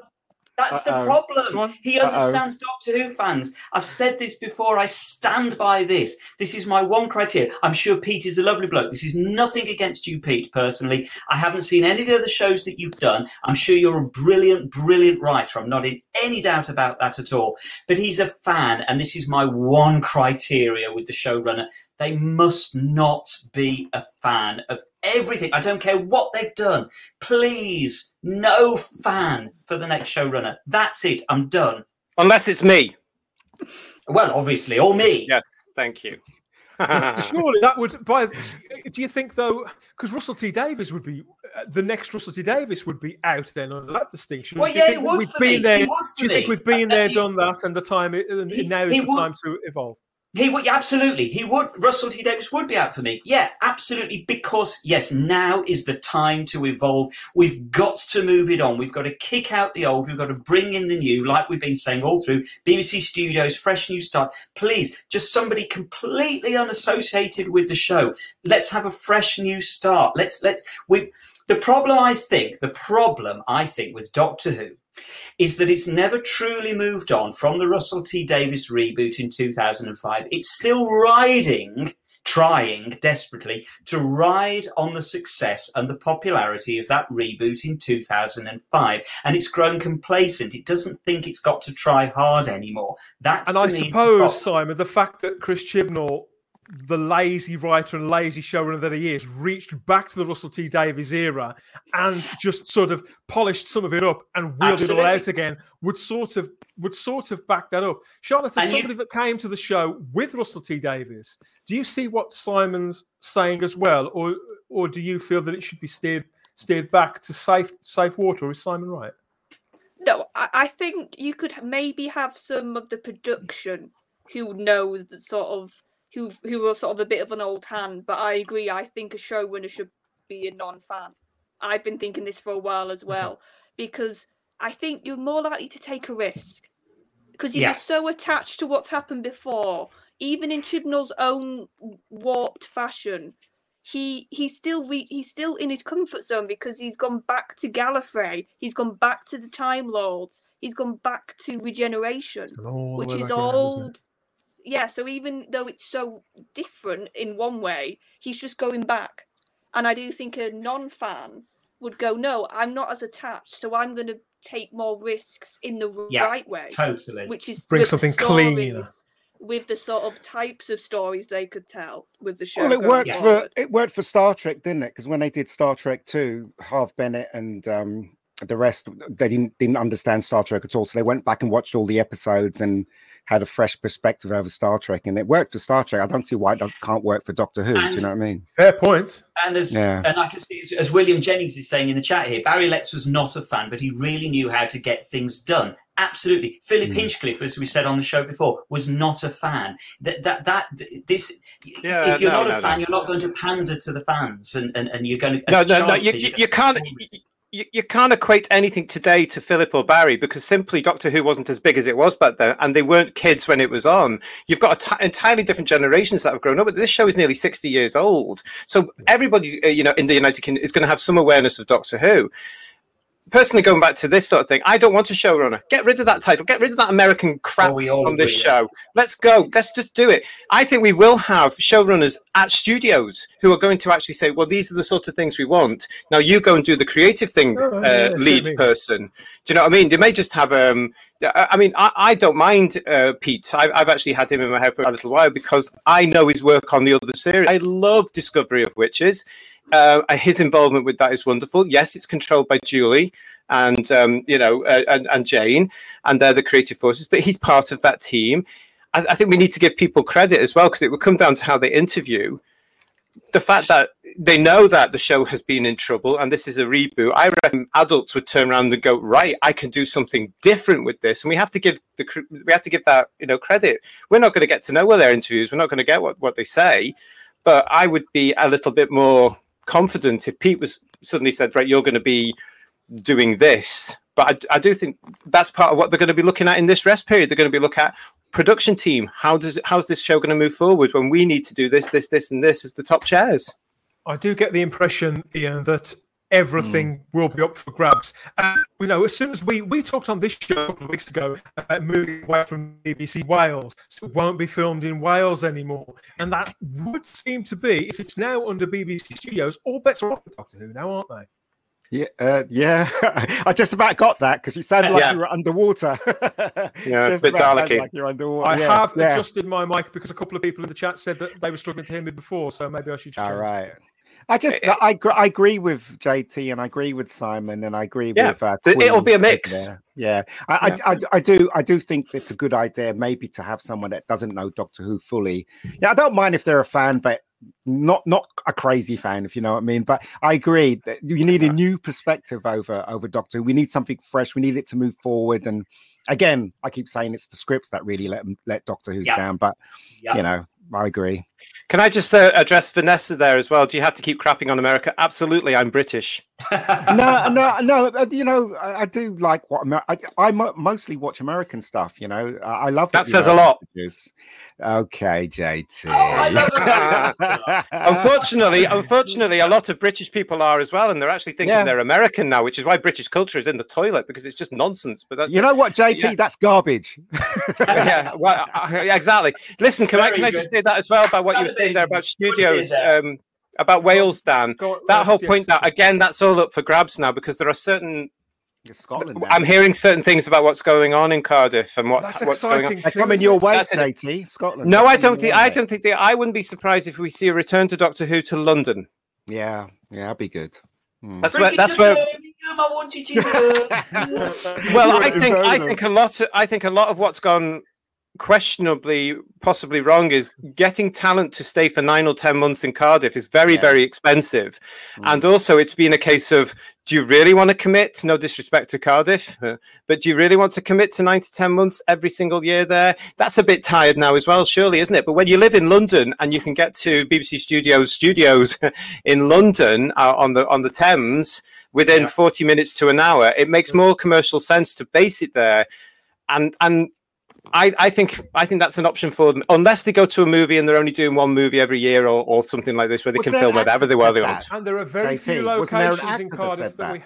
That's the Uh-oh. Go problem. He Uh-oh. understands Doctor Who fans. I've said this before. I stand by this. This is my one criteria. I'm sure Pete is a lovely bloke. This is nothing against you, Pete, personally. I haven't seen any of the other shows that you've done. I'm sure you're a brilliant, brilliant writer. I'm not in any doubt about that at all. But he's a fan, and this is my one criteria with the showrunner. They must not be a fan of everything. I don't care what they've done. Please, no fan for the next showrunner. That's it. I'm done. Unless it's me. Well, obviously, or me. Yes, thank you. Surely that would. By do you think though? Because Russell T Davies would be uh, the next Russell T Davies would be out then under that distinction. Well, Do you yeah, think he that would we've for been me. there. He would for do you think we've been Uh, there, he- done that, and the time it, and he- now is the would- time to evolve? He would absolutely. He would. Russell T Davies would be out for me. Yeah, absolutely. Because yes, now is the time to evolve. We've got to move it on. We've got to kick out the old. We've got to bring in the new, like we've been saying all through BBC Studios, fresh new start. Please, just somebody completely unassociated with the show. Let's have a fresh new start. Let's let's we. The problem, I think, the problem I think with Doctor Who is that it's never truly moved on from the Russell T Davies reboot in 2005. It's still riding, trying desperately to ride on the success and the popularity of that reboot in 2005. And it's grown complacent. It doesn't think it's got to try hard anymore. That's And I suppose. Simon, the fact that Chris Chibnall, the lazy writer and lazy showrunner that he is, reached back to the Russell T Davies era and just sort of polished some of it up and wheeled it all out again would sort of would sort of back that up. Charlotte, as And you- somebody that came to the show with Russell T Davies, do you see what Simon's saying as well, or or do you feel that it should be steered steered back to safe safe water? Or is Simon right? No, I, I think you could maybe have some of the production who know the sort of who who are sort of a bit of an old hand. But I agree. I think a showrunner should be a non-fan. I've been thinking this for a while as well because I think you're more likely to take a risk because you're so attached to what's happened before, even in Chibnall's own warped fashion. He he's still re- he's still in his comfort zone because he's gone back to Gallifrey. He's gone back to the Time Lords. He's gone back to regeneration, which is back Yeah, so even though it's so different in one way, he's just going back. And I do think a non-fan would go, no, I'm not as attached, so I'm going to take more risks in the Yeah, right way, Totally. which is Bring something clean with the sort of types of stories they could tell with the show. Well, it worked forward. for it worked for Star Trek, didn't it? Because when they did Star Trek two, Harve Bennett and um, the rest they didn't didn't understand Star Trek at all, so they went back and watched all the episodes and had a fresh perspective over Star Trek, and it worked for Star Trek. I don't see why it can't work for Doctor Who. do you know what I mean? Fair point. And as Yeah. and I can see as, as William Jennings is saying in the chat here, Barry Letts was not a fan, but he really knew how to get things done. Absolutely, Philip Mm. Hinchcliffe, as we said on the show before, was not a fan. That that that this. Yeah, if you're no, not a no, fan, no. you're not going to pander to the fans, and, and, and you're going to. No, no, no. You, you, you're you gonna- can't. You, you can't equate anything today to Philip or Barry because simply Doctor Who wasn't as big as it was back then, and they weren't kids when it was on. You've got t- entirely different generations that have grown up. This show is nearly sixty years old, so everybody, uh, you know, in the United Kingdom is going to have some awareness of Doctor Who. Personally, going back to this sort of thing, I don't want a showrunner. Get rid of that title. Get rid of that American crap Oh, on this show. Let's go. Let's just do it. I think we will have showrunners at studios who are going to actually say, well, these are the sort of things we want. Now you go and do the creative thing, Oh, uh, yeah, lead certainly. person. Do you know what I mean? They may just have, um, I mean, I, I don't mind uh, Pete. I, I've actually had him in my head for a little while because I know his work on the other series. I love Discovery of Witches. Uh, his involvement with that is wonderful. Yes, it's controlled by Julie and um, you know uh, and, and Jane, and they're the creative forces. But he's part of that team. I, I think we need to give people credit as well because it will come down to how they interview. The fact that they know that the show has been in trouble and this is a reboot, I reckon adults would turn around and go, right, I can do something different with this, and we have to give the we have to give that you know credit. We're not going to get to know all their interviews. We're not going to get what what they say, but I would be a little bit more confident if Pete was suddenly said, right, you're going to be doing this. But I, I, do think that's part of what they're going to be looking at in this rest period. They're going to be looking at production team. How does how's this show going to move forward when we need to do this, this, this, and this as the top chairs? I do get the impression, Ian, that everything mm. will be up for grabs. And you know, as soon as we we talked on this show a couple of weeks ago about moving away from BBC Wales, so it won't be filmed in Wales anymore, and that would seem to be if it's now under BBC Studios, all bets are off with Doctor Who now, aren't they? Yeah, uh, yeah. I just about got that because you sounded like yeah. you were underwater. yeah, just a bit Dalek. Like you're underwater. I yeah, have yeah. adjusted my mic because a couple of people in the chat said that they were struggling to hear me before, so maybe I should. All right. I just it, I I agree with JT and I agree with Simon and I agree yeah, with uh, it'll be a mix. Yeah, I, yeah. I, I, I, do I do think it's a good idea maybe to have someone that doesn't know Doctor Who fully. Yeah, I don't mind if they're a fan, but not not a crazy fan, if you know what I mean. But I agree that you need a new perspective over over Doctor. Who. We need something fresh. We need it to move forward. And again, I keep saying it's the scripts that really let let Doctor Who's yep. down. But yep. you know, I agree. Can I just uh, address Vanessa there as well? Do you have to keep crapping on America? Absolutely, I'm British. no, no, no. Uh, you know, I, I do like what Amer- I, I mostly watch American stuff. You know, I, I love that. says a lot. Okay, JT. Oh, unfortunately, unfortunately, a lot of British people are as well, and they're actually thinking yeah. they're American now, which is why British culture is in the toilet because it's just nonsense. But that's you know what, JT, yeah. that's garbage. yeah, well, uh, exactly. Listen, can Very I can good. I just say that as well about what you were saying there about studios? Um, about Wales, Dan. that whole point, that again, that's all up for grabs now because there are certain Scotland. I'm hearing certain things about what's going on in Cardiff and what's what's going on. They're coming your way, JT. Scotland. No, I don't think. I don't think. They, I wouldn't be surprised if we see a return to Doctor Who to London. Yeah, yeah, that'd be good. Hmm. That's where. That's where. well, I think. I think a lot. Of, I think a lot of what's gone questionably, possibly wrong, is getting talent to stay for nine or 10 months in Cardiff is very, yeah. very expensive. Mm. And also, it's been a case of do you really want to commit? No disrespect to Cardiff, but do you really want to commit to nine to 10 months every single year there? That's a bit tired now as well, surely, isn't it? But when you live in London and you can get to BBC Studios studios in London uh, on the on the Thames within yeah. 40 minutes to an hour, it makes more commercial sense to base it there. And and I, I think I think that's an option for them, unless they go to a movie and they're only doing one movie every year or, or something like this, where they was can film whatever they, well they want. And there are very JT, few locations in Cardiff that, that we...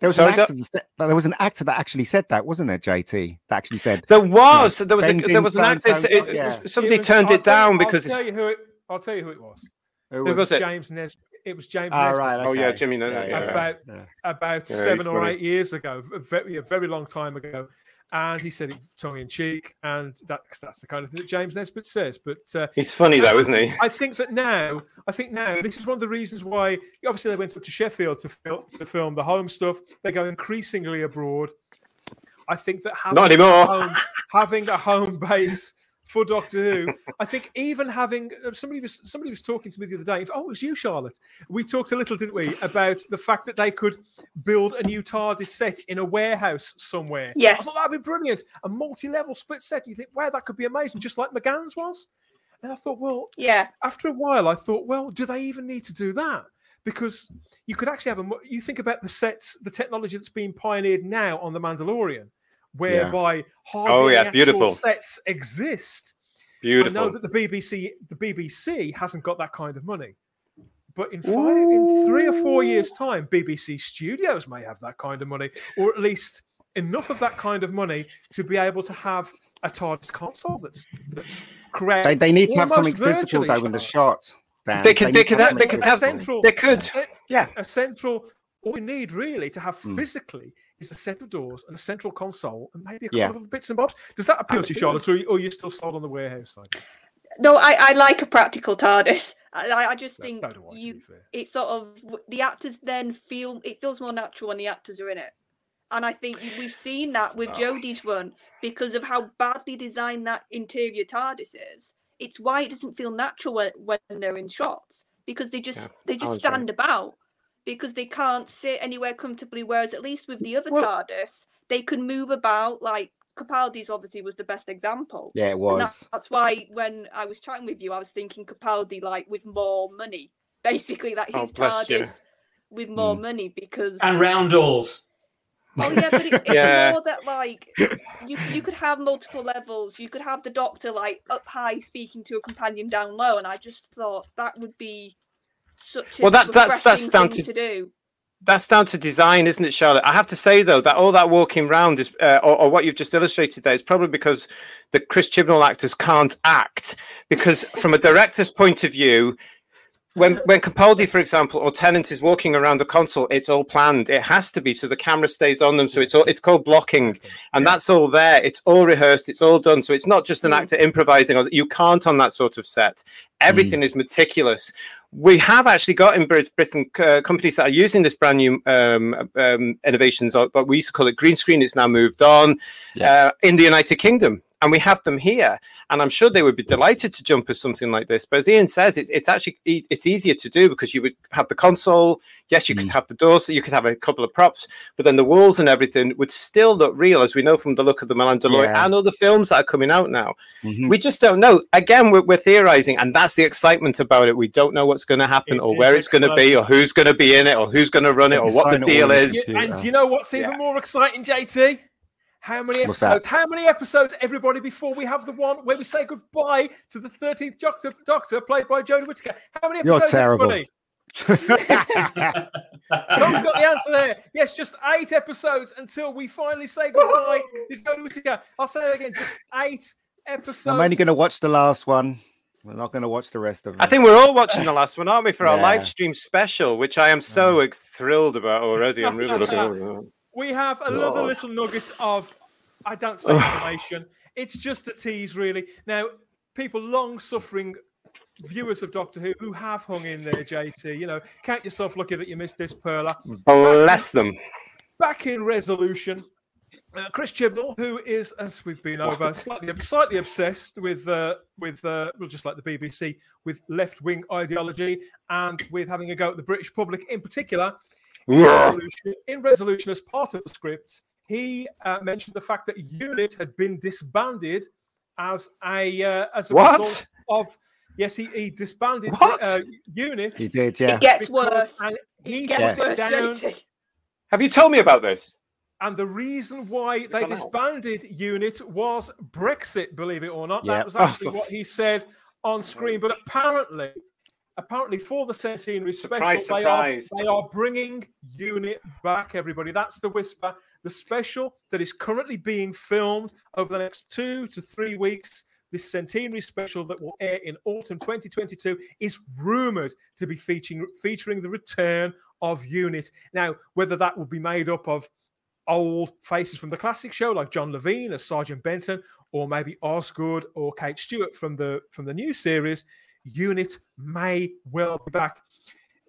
There was, Sorry, an actor that, there was an actor that actually said that, wasn't it, JT? That actually said there was. there was a, there was an actor. It, yeah. Somebody was, turned I'll it down you, because. I'll tell you who it. I'll tell you who it was. Who was, was it? James Nes. It was James. Oh, right, okay. oh yeah, Jimmy. Yeah, yeah, about yeah. about seven or funny. eight years ago, a very, a very long time ago and he said it tongue in cheek, and that's that's the kind of thing that James Nesbitt says. But uh, he's funny though, isn't he? I think that now, I think now, this is one of the reasons why obviously they went up to Sheffield to film, to film the home stuff. They go increasingly abroad. I think that having not anymore. A home, having a home base for Doctor Who. I think even having uh, somebody was somebody was talking to me the other day. Oh, it was you, Charlotte. We talked a little, didn't we, about the fact that they could build a new TARDIS set in a warehouse somewhere. Yes, I thought that'd be brilliant. A multi-level split set. You think, wow, that could be amazing, just like McGann's was. And I thought, well, yeah. After a while, I thought, well, do they even need to do that? Because you could actually have a. You think about the sets, the technology that's being pioneered now on the Mandalorian whereby yeah. hardly oh, yeah, beautiful. sets exist. Beautiful. I know that the BBC, the BBC hasn't got that kind of money, but in five, in three or four years' time, BBC Studios may have that kind of money, or at least enough of that kind of money to be able to have a TARDIS console that's that's correct. They, they need to have something physical though in the shot. Dan. They could, they, they could, have, they could have, central, they could, yeah, a central. All we need really to have mm. physically is a set of doors and a central console and maybe a couple yeah. of bits and bobs. Does that appeal Absolutely. to you, Charlotte, or are you still sold on the warehouse side? No, I, I like a practical TARDIS. I, I just think you it sort of the actors then feel it feels more natural when the actors are in it. And I think we've seen that with oh. Jodie's run because of how badly designed that interior TARDIS is. It's why it doesn't feel natural when, when they're in shots because they just yeah, they just stand about because they can't sit anywhere comfortably. Whereas at least with the other well, TARDIS, they can move about. Like Capaldi's obviously was the best example. Yeah, it was. That, that's why when I was chatting with you, I was thinking Capaldi like with more money basically that Oh, his bless you. TARDIS with more Mm. money because And roundels. oh yeah, but it's, it's Yeah. more that like you you could have multiple levels. You could have the Doctor like up high speaking to a companion down low, and I just thought that would be such a Well, that- that's- that's down thing to- to do. That's down to design, isn't it, Charlotte? I have to say though that all that walking round is, uh, or, or what you've just illustrated there, is probably because the Chris Chibnall actors can't act. Because from a director's point of view, when when Capaldi, for example, or Tennant is walking around the console, it's all planned. It has to be so the camera stays on them. So it's all it's called blocking, and that's all there. It's all rehearsed. It's all done. So it's not just an Mm. actor improvising. You can't on that sort of set. Everything is meticulous. We have actually got in Britain uh, companies that are using this brand new um, um, innovations, or what we used to call it green screen. It's now moved on uh, in the United Kingdom, and we have them here. And I'm sure they would be delighted to jump at something like this. But as Ian says, it's, it's actually e- it's easier to do because you would have the console. Yes, you could have the doors, so you could have a couple of props, but then the walls and everything would still look real, as we know from the look of the Mandalorian Yeah. and other films that are coming out now. Mhm. We just don't know. Again, we're, we're theorizing, and that's the excitement about it. We don't know what's going to happen, It or where it's going to be, or who's going to be in it, or who's going to run it, or what the deal all in. is. Yeah, and do you know what's even Yeah. more exciting, JT? How many What's episodes? that? How many episodes, everybody, before we have the one where we say goodbye to the thirteenth Doctor, Doctor, played by Jodie Whittaker? How many episodes? You're episodes? terrible. everybody? Tom's got the answer there. Yes, just eight episodes until we finally say goodbye to Jodie Whittaker. I'll say it again. Just eight episodes. I'm only going to watch the last one. We're not going to watch the rest of them. I think we're all watching the last one, aren't we, for our live stream special, which I am so uh, thrilled about already. I'm really looking forward to it. We have another Lord. little nugget of, I don't say information. it's just a tease, really. Now, people long suffering viewers of Doctor Who who have hung in there, JT. You know, count yourself lucky that you missed this perla. Bless them. Back in resolution, uh, Chris Chibnall, who is, as we've been over, slightly slightly obsessed with uh, with uh, well, just like the BBC, with left wing ideology and with having a go at the British public in particular. In resolution, in resolution, as part of the script, he uh, mentioned the fact that Unit had been disbanded as a uh, as a What? result of yes, he, he disbanded What? Uh, Unit. he did, yeah. It gets worse. and he It gets worse, down Have you told me about this? and the reason why they gone out? disbanded UNIT was Brexit, believe it or not. Yeah. That was Oh, actually for what he said on screen. But apparently, apparently for the centenary special, surprise. They, are, they are bringing UNIT back, everybody. That's the whisper. The special that is currently being filmed over the next two to three weeks. This centenary special that will air in autumn 2022 is rumored to be featuring featuring the return of Unit. Now, whether that will be made up of old faces from the classic show, like John Levene as Sergeant Benton, or maybe Osgood or Kate Stewart from the from the new series, Unit may well be back.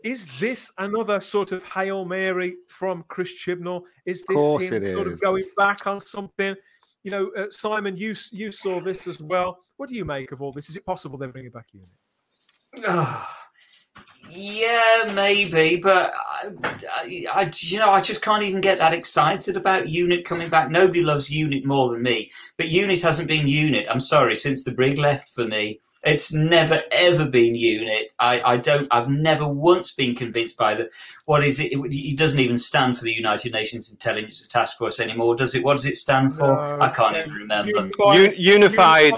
Is this another sort of hail mary from Chris Chibnall? Is this course him it sort of going back on something? You know, uh, Simon, you you saw this as well. What do you make of all this? Is it possible they're bringing back Unit? yeah, maybe, but I, I, I, you know, I just can't even get that excited about Unit coming back. Nobody loves Unit more than me, but Unit hasn't been Unit. I'm sorry, since the Brig left for me, it's never ever been Unit. I, I don't. I've never once been convinced by the. What is it? It, it doesn't even stand for the United Nations Intelligence Task Force anymore, does it? What does it stand for? No, I can't even remember. Un- unified,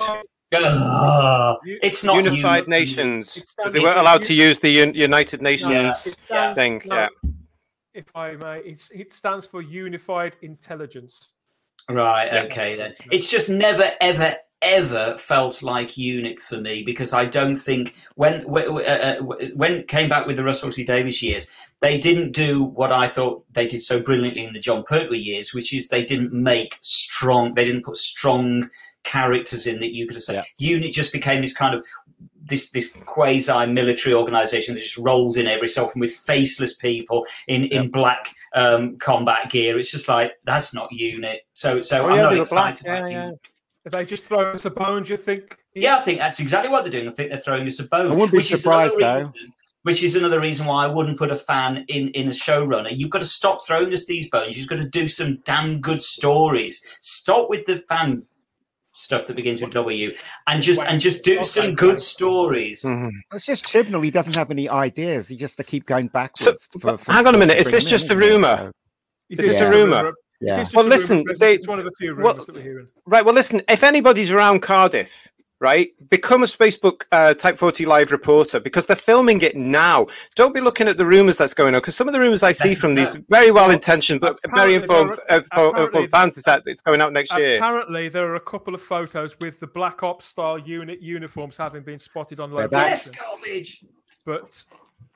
Ugh, it's not unified Unit. nations. 'cause they weren't allowed to use the Un- United No, it Nations stands- thing. no, Yeah. If I may, it's, it stands for Unified Intelligence. Right. Okay. Then it's just never, ever, ever felt like Unit for me because I don't think when when, uh, uh, when came back with the Russell T Davies years, they didn't do what I thought they did so brilliantly in the Jon Pertwee years, which is they didn't make strong. They didn't put strong characters in that you could have said. Unit just became this kind of this this quasi military organization that just rolled in every so often with faceless people in in black um, combat gear. It's just like that's not unit. So so Oh, I'm yeah, not black. excited. Yeah, about yeah. Unit. If they just throw us a bone, do you think? Yeah, I think that's exactly what they're doing. I think they're throwing us a bone. I wouldn't be which is another surprised, though. reason- Which is another reason why I wouldn't put a fan in, in a showrunner. You've got to stop throwing us these bones. You've got to do some damn good stories. Stop with the fan stuff that begins with W, and just and just do some good stories. Mhm. It's just Chibnall. He doesn't have any ideas. He just to keep going So, backwards. for- for- hang on a minute. Is this just a rumor? Is this just a rumour? Yeah. It is just Well, listen, they- it's one of the few well- rumors that we're hearing. Right. Well, listen. If anybody's around Cardiff, right, become a Facebook uh, Type 40 live reporter because they're filming it now. Don't be looking at the rumors that's going on because some of the rumors I see from these very well intentioned but very Apparently informed, are- uh, informed fans is that it's going out next year. Apparently, there are a couple of photos with the Black Ops style unit uniforms having been spotted on They're location. Yes, garbage. But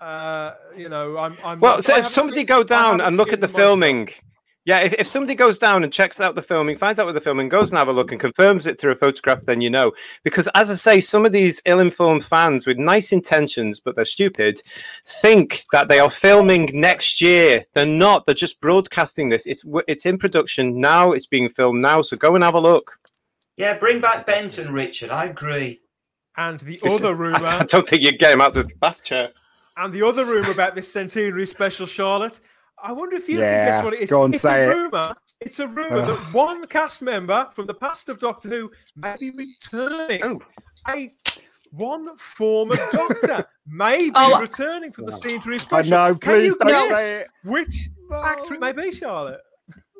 uh, you know, I'm. I'm Well, so if somebody seen- go down and look at the filming. myself. Filming, yeah, if, if somebody goes down and checks out the filming, finds out what the filming, goes and have a look and confirms it through a photograph, then you know. Because as I say, some of these ill-informed fans with nice intentions, but they're stupid, think that they are filming next year. They're not. They're just broadcasting this. It's it's in production now. It's being filmed now. So go and have a look. Yeah, bring back Benton, Richard. I agree. And the It's- other rumour. I, rumor, don't think you get him out of the bath chair. and the other rumor about this centenary special, Charlotte. I wonder if you can guess what it is. go on, it's say a it. rumor. It's a rumor that one cast member from the past of Doctor Who may be returning. Oh. A one former Doctor may be Oh. returning for the centenary I special. I know. Can Please you don't guess say it. which actor it may be, Charlotte?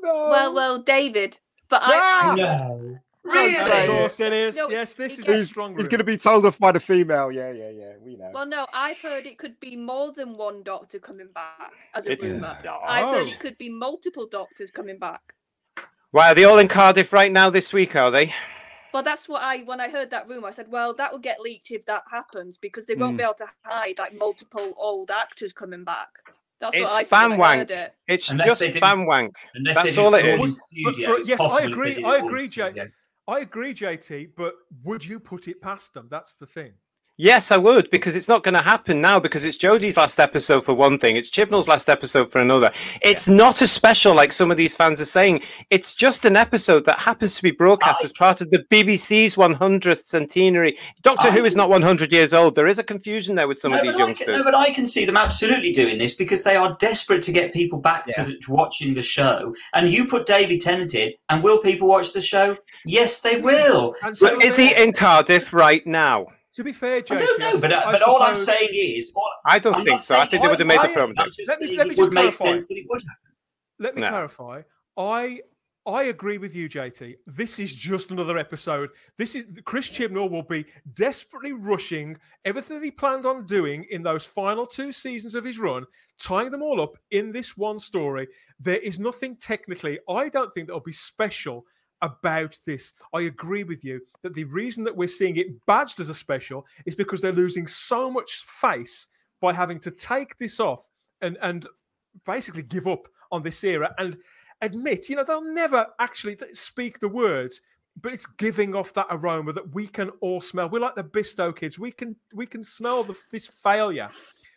No. Well, well, David. But I, I No. Of course it is. No, yes, this it is gets- a he's, strong he's going to be told off by the female. Yeah, yeah, yeah. We know. well, no, I've heard it could be more than one doctor coming back as a It's rumor. I've heard Oh. it could be multiple doctors coming back. Why are they all in Cardiff right now this week? Are they? Well, that's what I when I heard that rumor, I said, well, that will get leaked if that happens because they won't Mm. be able to hide like multiple old actors coming back. That's It's what I said fan when wank. it. It's Unless just they fan wank. That's all did it all is. in But it's yes, I possible if they agree- I it all in agree, Jay. I agree, JT, but would you put it past them? That's the thing. Yes, I would, because it's not going to happen now. Because it's Jodie's last episode for one thing, it's Chibnall's last episode for another. It's not a special like some of these fans are saying. It's just an episode that happens to be broadcast I- as part of the BBC's 100th centenary. Doctor I Who is not 100 years old. There is a confusion there with some no, of these youngsters. can, no, but I can see them absolutely doing this because they are desperate to get people back to, to watching the show. And you put David Tennant in, and will people watch the show? Yes, they will. So so Is he in Cardiff right now? To be fair, JT, I don't know, but, uh, I but all I'm saying is, all, I don't I'm think so. I saying- think they would have made the film. I'm Let me- let me it just would make clarify. sense that it would happen. Let me No. clarify. I I agree with you, JT. This is just another episode. This is Chris Chibnall will be desperately rushing everything he planned on doing in those final two seasons of his run, tying them all up in this one story. There is nothing technically, I don't think that'll be special about this. I agree with you that the reason that we're seeing it badged as a special is because they're losing so much face by having to take this off and and basically give up on this era and admit, you know, they'll never actually speak the words, but it's giving off that aroma that we can all smell. We're like the Bisto kids. We can we can smell the, this failure.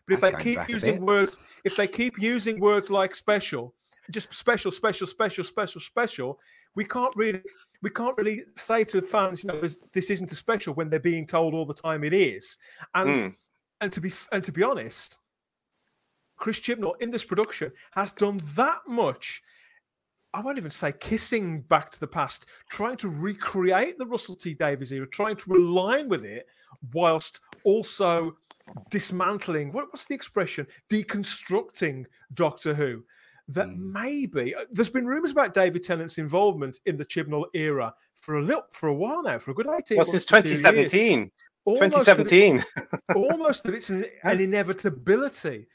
But if That's they keep using words, if they keep using words like special, just special, special, special, special, special, we can't really we can't really say to the fans, you know, this, this isn't a special when they're being told all the time it is. And Mm. and to be and to be honest, Chris Chibnall in this production has done that much. I won't even say kissing back to the past, trying to recreate the Russell T Davies era, trying to align with it, whilst also dismantling what, what's the expression? Deconstructing Doctor Who. That Mm. maybe uh, there's been rumours about David Tennant's involvement in the Chibnall era for a little for a while now, for a good 18 Well, since to two years. 2017. Almost that it- 2017. almost that it's an, an inevitability.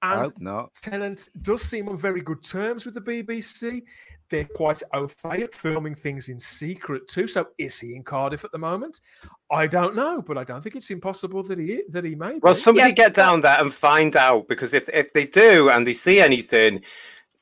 I And hope not. Tennant does seem on very good terms with the BBC. They're quite au fait at filming things in secret too. So is he in Cardiff at the moment? I don't know, but I don't think it's impossible that he that he may. Well, somebody Yeah, get down there and find out because if if they do and they see anything,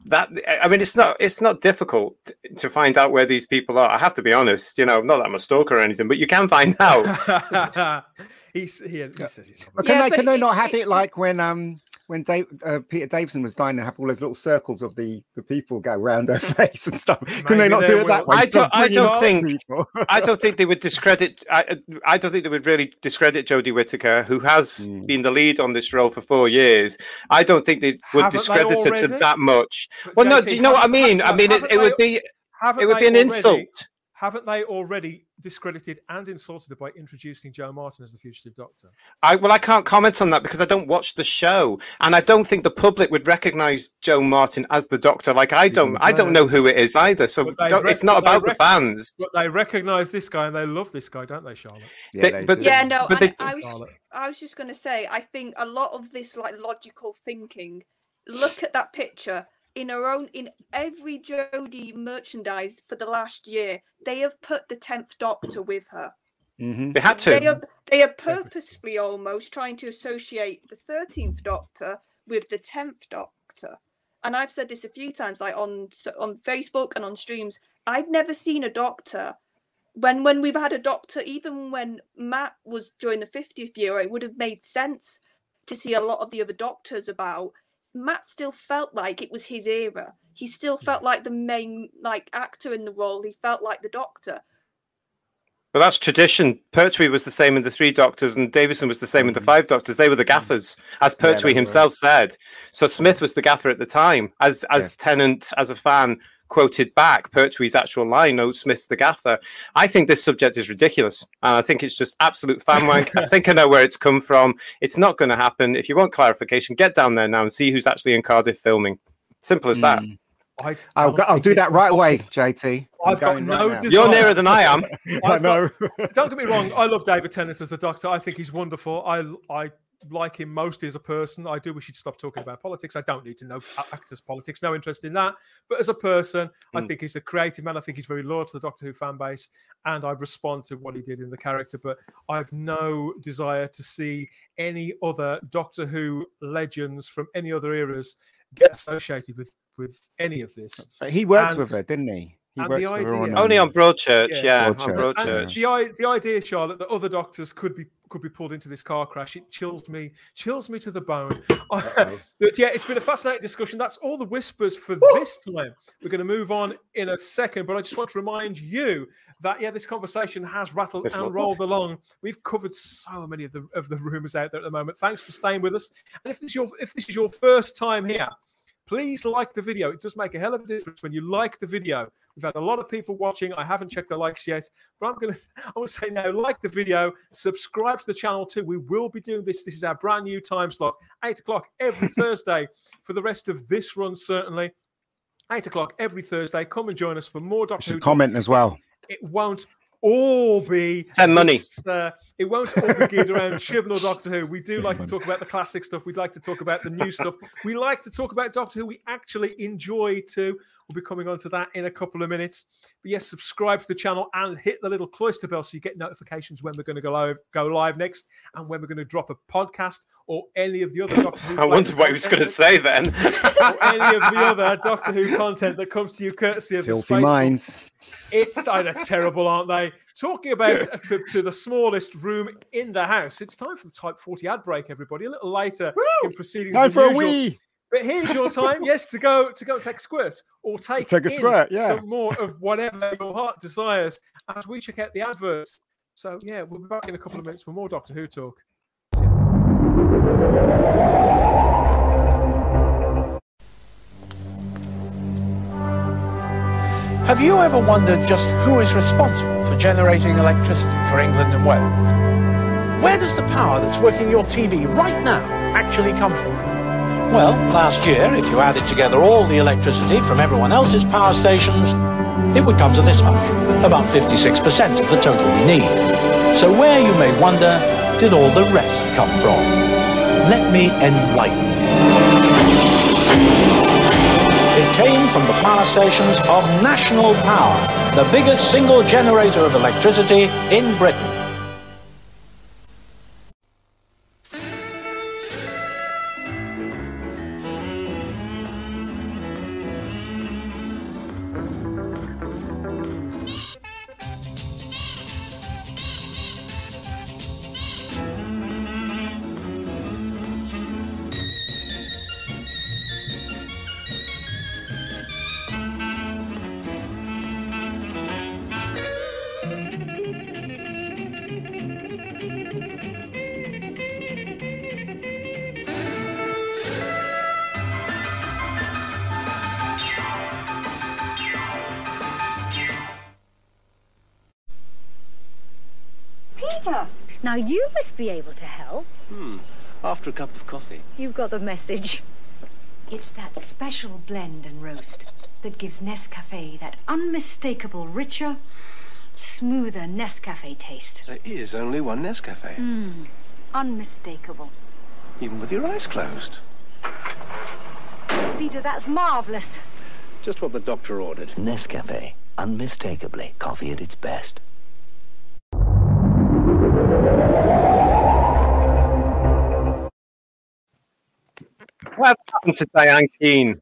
that I mean, it's not it's not difficult to find out where these people are. I have to be honest, you know, not that I'm a stalker or anything, but you can find out. he's here. He says he's not. But can Yeah, they can they not have it like when um when Dave, uh, Peter Davison was dying and have all those little circles of the, the people go around her face and stuff? Can they not they do it that way? I don't- I don't think- I don't think they would discredit. I, I don't think they would really discredit Jodie Whittaker, who has Mm. been the lead on this role for four years. I don't think they would Haven't they discredit her to that much. But Well, no, do you know what I mean? I mean, it, it would be it would be an already- insult. haven't they already discredited and insulted by introducing Jo Martin as the fugitive doctor? I well, I can't comment on that because I don't watch the show, and I don't think the public would recognise Jo Martin as the doctor. Like I don't, mm-hmm. I don't know who it is either. So rec- it's not about the fans. But they recognise this guy and they love this guy, don't they, Charlotte? Yeah, they, but yeah, no. But they, I, was, I was just going to say, I think a lot of this like logical thinking. Look at that picture in her own in every Jodie merchandise for the last year, they have put the tenth Doctor with her. Mm-hmm. They had to. They are, they are purposefully almost trying to associate the thirteenth Doctor with the tenth Doctor. And I've said this a few times, like on on Facebook and on streams. I've never seen a Doctor when when we've had a Doctor, even when Matt was during the fiftieth year, it would have made sense to see a lot of the other Doctors about Matt still felt like it was his era. He still felt like the main like actor in the role. He felt like the Doctor. Well, that's tradition. Pertwee was the same in the Three Doctors, and Davison was the same in the mm-hmm. Five Doctors. They were the mm-hmm. gaffers, as Pertwee yeah, himself were. said. So Smith was the gaffer at the time. As as yeah. Tennant, as a fan, quoted back Pertwee's actual line, "No, Smith's the gaffer." I think this subject is ridiculous, and I think it's just absolute fan wank. I think I know where it's come from. It's not going to happen. If you want clarification, get down there now and see who's actually in Cardiff filming. Simple as that. Mm. I, I'll, go, I'll do that right away, JT. i have got no right You're nearer than I am. I know. Got, don't get me wrong. I love David Tennant as the Doctor. I think he's wonderful. I I like him mostly as a person. I do wish he'd stop talking about politics. I don't need to know actors' politics, no interest in that. But as a person, mm. I hmm. think he's a creative man. I think he's very loyal to the Doctor Who fan base, and I respond to what he did in the character. But I have no desire to see any other Doctor Who legends from any other eras get associated with with any of this. He worked and, with her, didn't he? He and the idea, only on Broadchurch, yeah, yeah Broadchurch. on Broadchurch. The, the idea, Charlotte, that other doctors could be could be pulled into this car crash, it chills me, chills me to the bone. but yeah, it's been a fascinating discussion. That's all the whispers for this time. We're going to move on in a second, but I just want to remind you that yeah, this conversation has rattled it's and rolled along. We've covered so many of the of the rumors out there at the moment. Thanks for staying with us. And if this is your if this is your first time here, please like the video. It does make a hell of a difference when you like the video. We've had a lot of people watching. I haven't checked the likes yet, but I'm going to, I will say now, like the video, subscribe to the channel too. We will be doing this. This is our brand new time slot, eight o'clock every Thursday for the rest of this run, certainly. Eight o'clock every Thursday. Come and join us for more Doctor Who. Comment as well. It won't all be send money. Uh, it won't all be geared around Chibnall Doctor Who. We do send like money. to talk about the classic stuff. We'd like to talk about the new stuff. We like to talk about Doctor Who. We actually enjoy too. We'll be coming on to that in a couple of minutes. But yes, subscribe to the channel and hit the little cloister bell so you get notifications when we're going to go live, go live next and when we're going to drop a podcast or any of the other Doctor Who. I wondered what he was going to say then. or any of the other Doctor Who content that comes to you courtesy of Filthy Minds. It's either terrible, aren't they? Talking about a trip to the smallest room in the house. It's time for the Type 40 ad break, everybody. A little later Woo! in proceedings. Time for usual. a wee. But here's your time, yes, to go to go take a squirt or take, take a squirt, yeah. some more of whatever your heart desires as we check out the adverts. So yeah, we'll be back in a couple of minutes for more Doctor Who talk. Have you ever wondered just who is responsible for generating electricity for England and Wales? Where does the power that's working your TV right now actually come from? Well, last year, if you added together all the electricity from everyone else's power stations, it would come to this much, about 56% of the total we need. So where, you may wonder, did all the rest come from? Let me enlighten you. It came from the power stations of National Power, the biggest single generator of electricity in Britain. Now you must be able to help. Hmm. After a cup of coffee. You've got the message. It's that special blend and roast that gives Nescafe that unmistakable richer, smoother Nescafe taste. There is only one Nescafe. Mmm, unmistakable. Even with your eyes closed. Peter, that's marvellous. Just what the doctor ordered. Nescafe. Unmistakably coffee at its best. What happened to Diane Keen?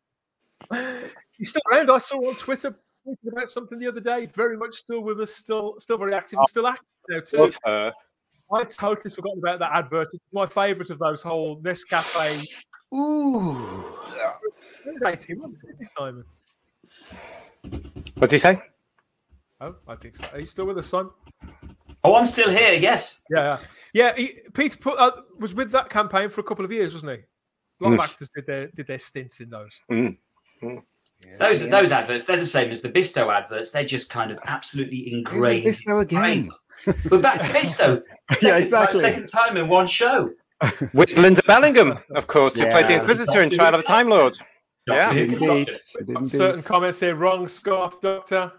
He's still around. I saw on Twitter tweeting about something the other day. Very much still with us, still still very active, and still active now too. Love her. I totally forgotten about that advert. It's my favourite of those whole Nescafe. Ooh. Simon. What's he say? Oh, I think so. Are you still with us, Simon? Oh, I'm still here. Yes. Yeah, yeah. yeah he, Peter put, uh, was with that campaign for a couple of years, wasn't he? A lot of Mm. actors did their did their stints in those. Mm. Mm. Those those adverts, they're the same as the Bisto adverts. They're just kind of absolutely ingrained. Bisto again. We're back to Bisto. yeah, Second- exactly. Second time in one show. With Lynda Bellingham, of course, who played the Inquisitor in Trial of a Time Lord. Yeah. Indeed. Indeed. Certain comments here. Wrong scarf, Doctor.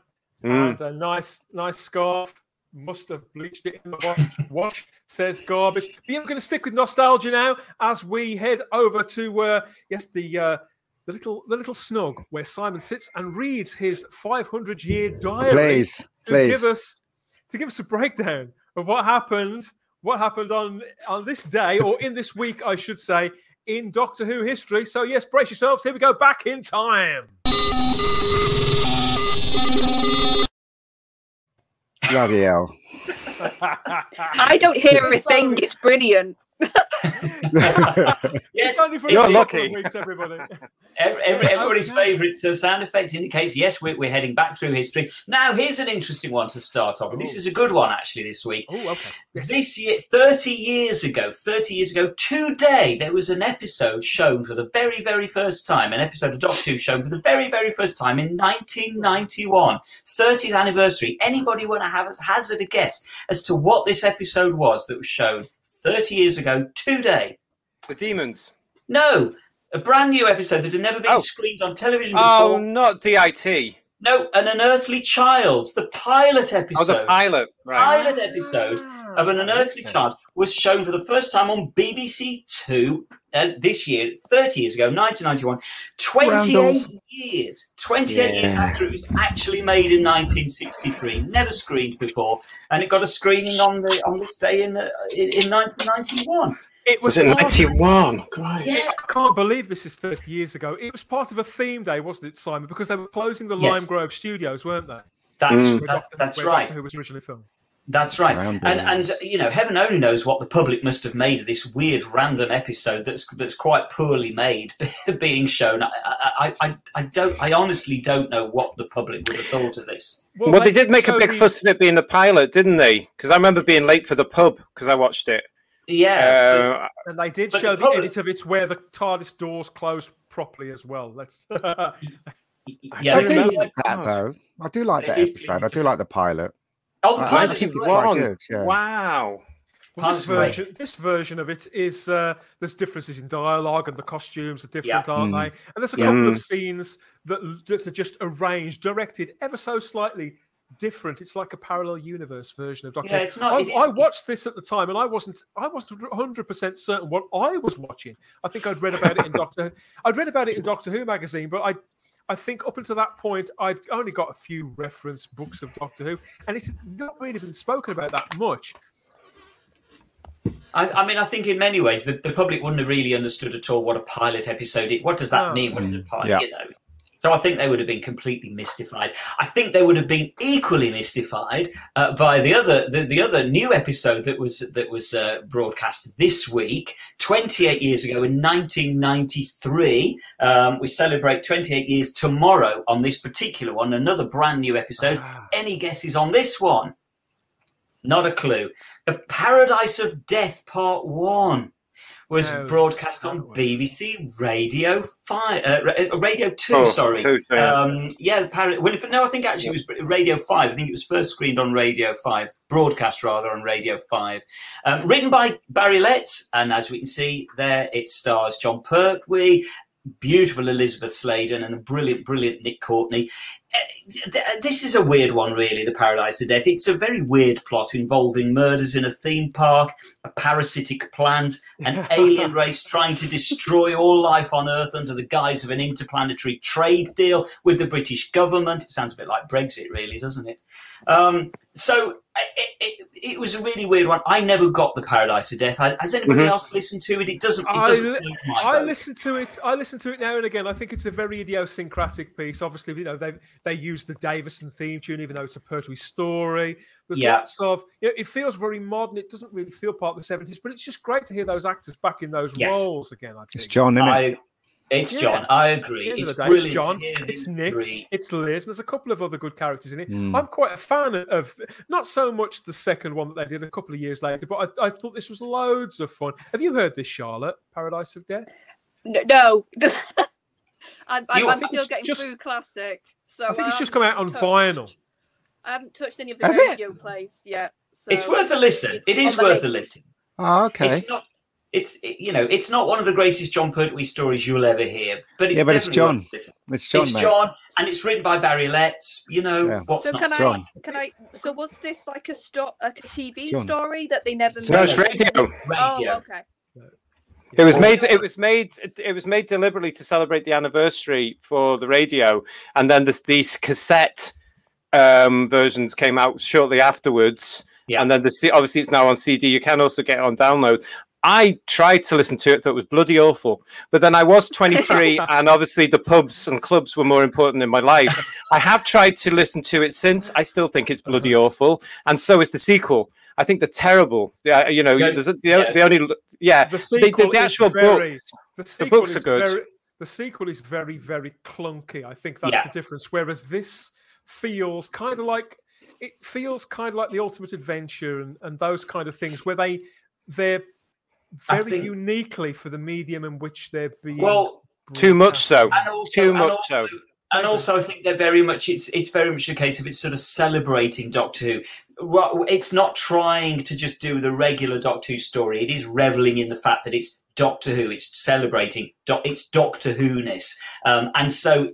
Mm. And a nice, nice scarf. Must have bleached it in the wash. wash says garbage. But we're going to stick with nostalgia now as we head over to uh, yes, the uh, the little the little snug where Simon sits and reads his 500 year diary. Please, to please. give us to give us a breakdown of what happened, what happened on on this day or in this week, I should say, in Doctor Who history. So yes, brace yourselves. Here we go, back in time. Bloody hell. I don't hear a thing. It's brilliant. Yes, only for a You're lucky. weeks, everybody. Every, every- everybody's favourite uh, sound effect indicates yes, we're, we're heading back through history. Now, here's an interesting one to start off. with. This is a good one actually this week. Oh, okay. Yes. This year, 30 years ago, 30 years ago today, there was an episode shown for the very, very first time, an episode of Doctor Who shown for the very, very first time in 1991, 30th anniversary. Anybody want to have a hazard a guess as to what this episode was that was shown 30 years ago today? The demons. No, a brand new episode that had never been Oh. screened on television oh, before. Oh, not DIT. No, an unearthly child, the pilot episode. Oh, the pilot. Right. pilot episode of an ah, unearthly child was shown for the first time on BBC Two uh, this year, 30 years ago, 1991. 28 Randalls. years. 28 years after it was actually made in 1963, never screened before, and it got a screening on the on this day in uh, in, in 1991. It Was was, it part of- 91? Christ. Yeah. I can't believe this is 30 years ago. It was part of a theme day, wasn't it, Simon? Because they were closing the Yes. Lime Grove studios, weren't they? That's Mm. That's, that's right. Doctor Who was originally filmed. That's right. Round And and you know, heaven only knows what the public must have made of this weird random episode that's that's quite poorly made being shown. I I, I, I don't I honestly don't know what the public would have thought of this. Well, they did make a big the- fuss of it being the pilot, didn't they? Because I remember being late for the pub because I watched it. Yeah. Uh, And they did show the the, public- edit of it where the TARDIS doors closed properly as well. Let's. yeah. I do do like that though. I do like that episode. I do like the pilot. Oh, the I- I pilot's think it's quite good. Yeah. Wow. Well, this version, this version of it is uh, there's differences in dialogue and the costumes are different, Yeah. aren't Mm. they? And there's a Yeah. couple of scenes that, that are just arranged, directed ever so slightly different. It's like a parallel universe version of Doctor. Yeah, it's not- I, it is- I watched this at the time, and I wasn't. I wasn't 100 percent certain what I was watching. I think I'd read about it in Doctor. I'd read about it in Doctor Who magazine, but I. I think up until that point, I'd only got a few reference books of Doctor Who, and it's not really been spoken about that much. I, I mean, I think in many ways the, the public wouldn't have really understood at all what a pilot episode is. What does that No. mean? What is a mm. pilot? Yeah. You know. So I think they would have been completely mystified. I think they would have been equally mystified uh, by the other the, the other new episode that was that was uh, broadcast this week, 28 years ago in 1993. Um, we celebrate 28 years tomorrow on this particular one. Another brand new episode. Ah. Any guesses on this one? Not a clue. The Paradise of Death Part 1. Was No, broadcast on. BBC Radio Five, uh, uh, Radio Two. Oh, sorry, Two, yeah. um, yeah. the well, if, no, I think actually it was Radio Five. I think it was first screened on Radio Five, broadcast rather on Radio Five. Um, written by Barry Letts, and as we can see there, it stars Jon Pertwee, beautiful Elizabeth Sladen, and a brilliant, brilliant Nick Courtney. Th- This is a weird one, really. The Paradise of Death. It's a very weird plot involving murders in a theme park, a parasitic plant, an alien race trying to destroy all life on Earth under the guise of an interplanetary trade deal with the British government. It sounds a bit like Brexit, really, doesn't it? Um, so it, it, it was a really weird one. I never got the Paradise of Death. Has anybody Mhm. else listened to it? It doesn't. It I doesn't li- my I listen to it. I listen to it now and again. I think it's a very idiosyncratic piece. Obviously, you know they they use the Davison theme tune, even though it's a Pertwee story. There's Yeah. lots of. You know, it feels very modern. It doesn't really feel part of the seventies, but it's just great to hear those actors back in those Yes. roles again. I think It's John, isn't it? I, it's Yeah. John. I agree. At the end It's of the day, brilliant. It's John. It's Nick. three. It's Liz. And there's a couple of other good characters in it. Mm. I'm quite a fan of, of not so much the second one that they did a couple of years later, but I, I thought this was loads of fun. Have you heard this, Charlotte? Paradise of Death. No, no. I'm, I'm, I'm still getting just- through classic. So I think it's just um, come out on haven't vinyl. I haven't touched any of the Has it? radio plays yet. So It's worth a listen. it's It is on the worth a listen. Oh, okay. It's not. It's it- you know, it's not one of the greatest Jon Pertwee stories you'll ever hear, but it's Yeah, but it's definitely worth John. It's John, it's mate. John, and it's written by Barry Letts. You know Yeah. what's So not can to I? John. Can I? So was this like a sto- like a TV John. story that they never? No, it's radio. radio. Oh, okay. It was made. It was made. It, was made deliberately to celebrate the anniversary for the radio, and then this, these cassette um, versions came out shortly afterwards. Yeah. And then the obviously it's now on CD. You can also get it on download. I tried to listen to it, thought it was bloody awful. But then I was 23, and obviously the pubs and clubs were more important in my life. I have tried to listen to it since. I still think it's bloody awful, and so is the sequel. I think they're terrible. Yeah, you know, the, yeah. the only yeah, The the, sequel the is actual very- books. The, sequel books are good. Very, the sequel is very, very clunky. I think that's Yeah. the difference. Whereas this feels kind of like it feels kind of like the ultimate adventure and, and those kind of things where they they're very think- uniquely for the medium in which they're being Well, Too much so. and also, Too and much also, so. And also, I think they're very much. It's it's very much a case of it's sort of celebrating Doctor Who. Well, it's not trying to just do the regular Doctor Who story. It is reveling in the fact that it's Doctor Who. It's celebrating. doc- It's Doctor Who ness. Um, and so, i i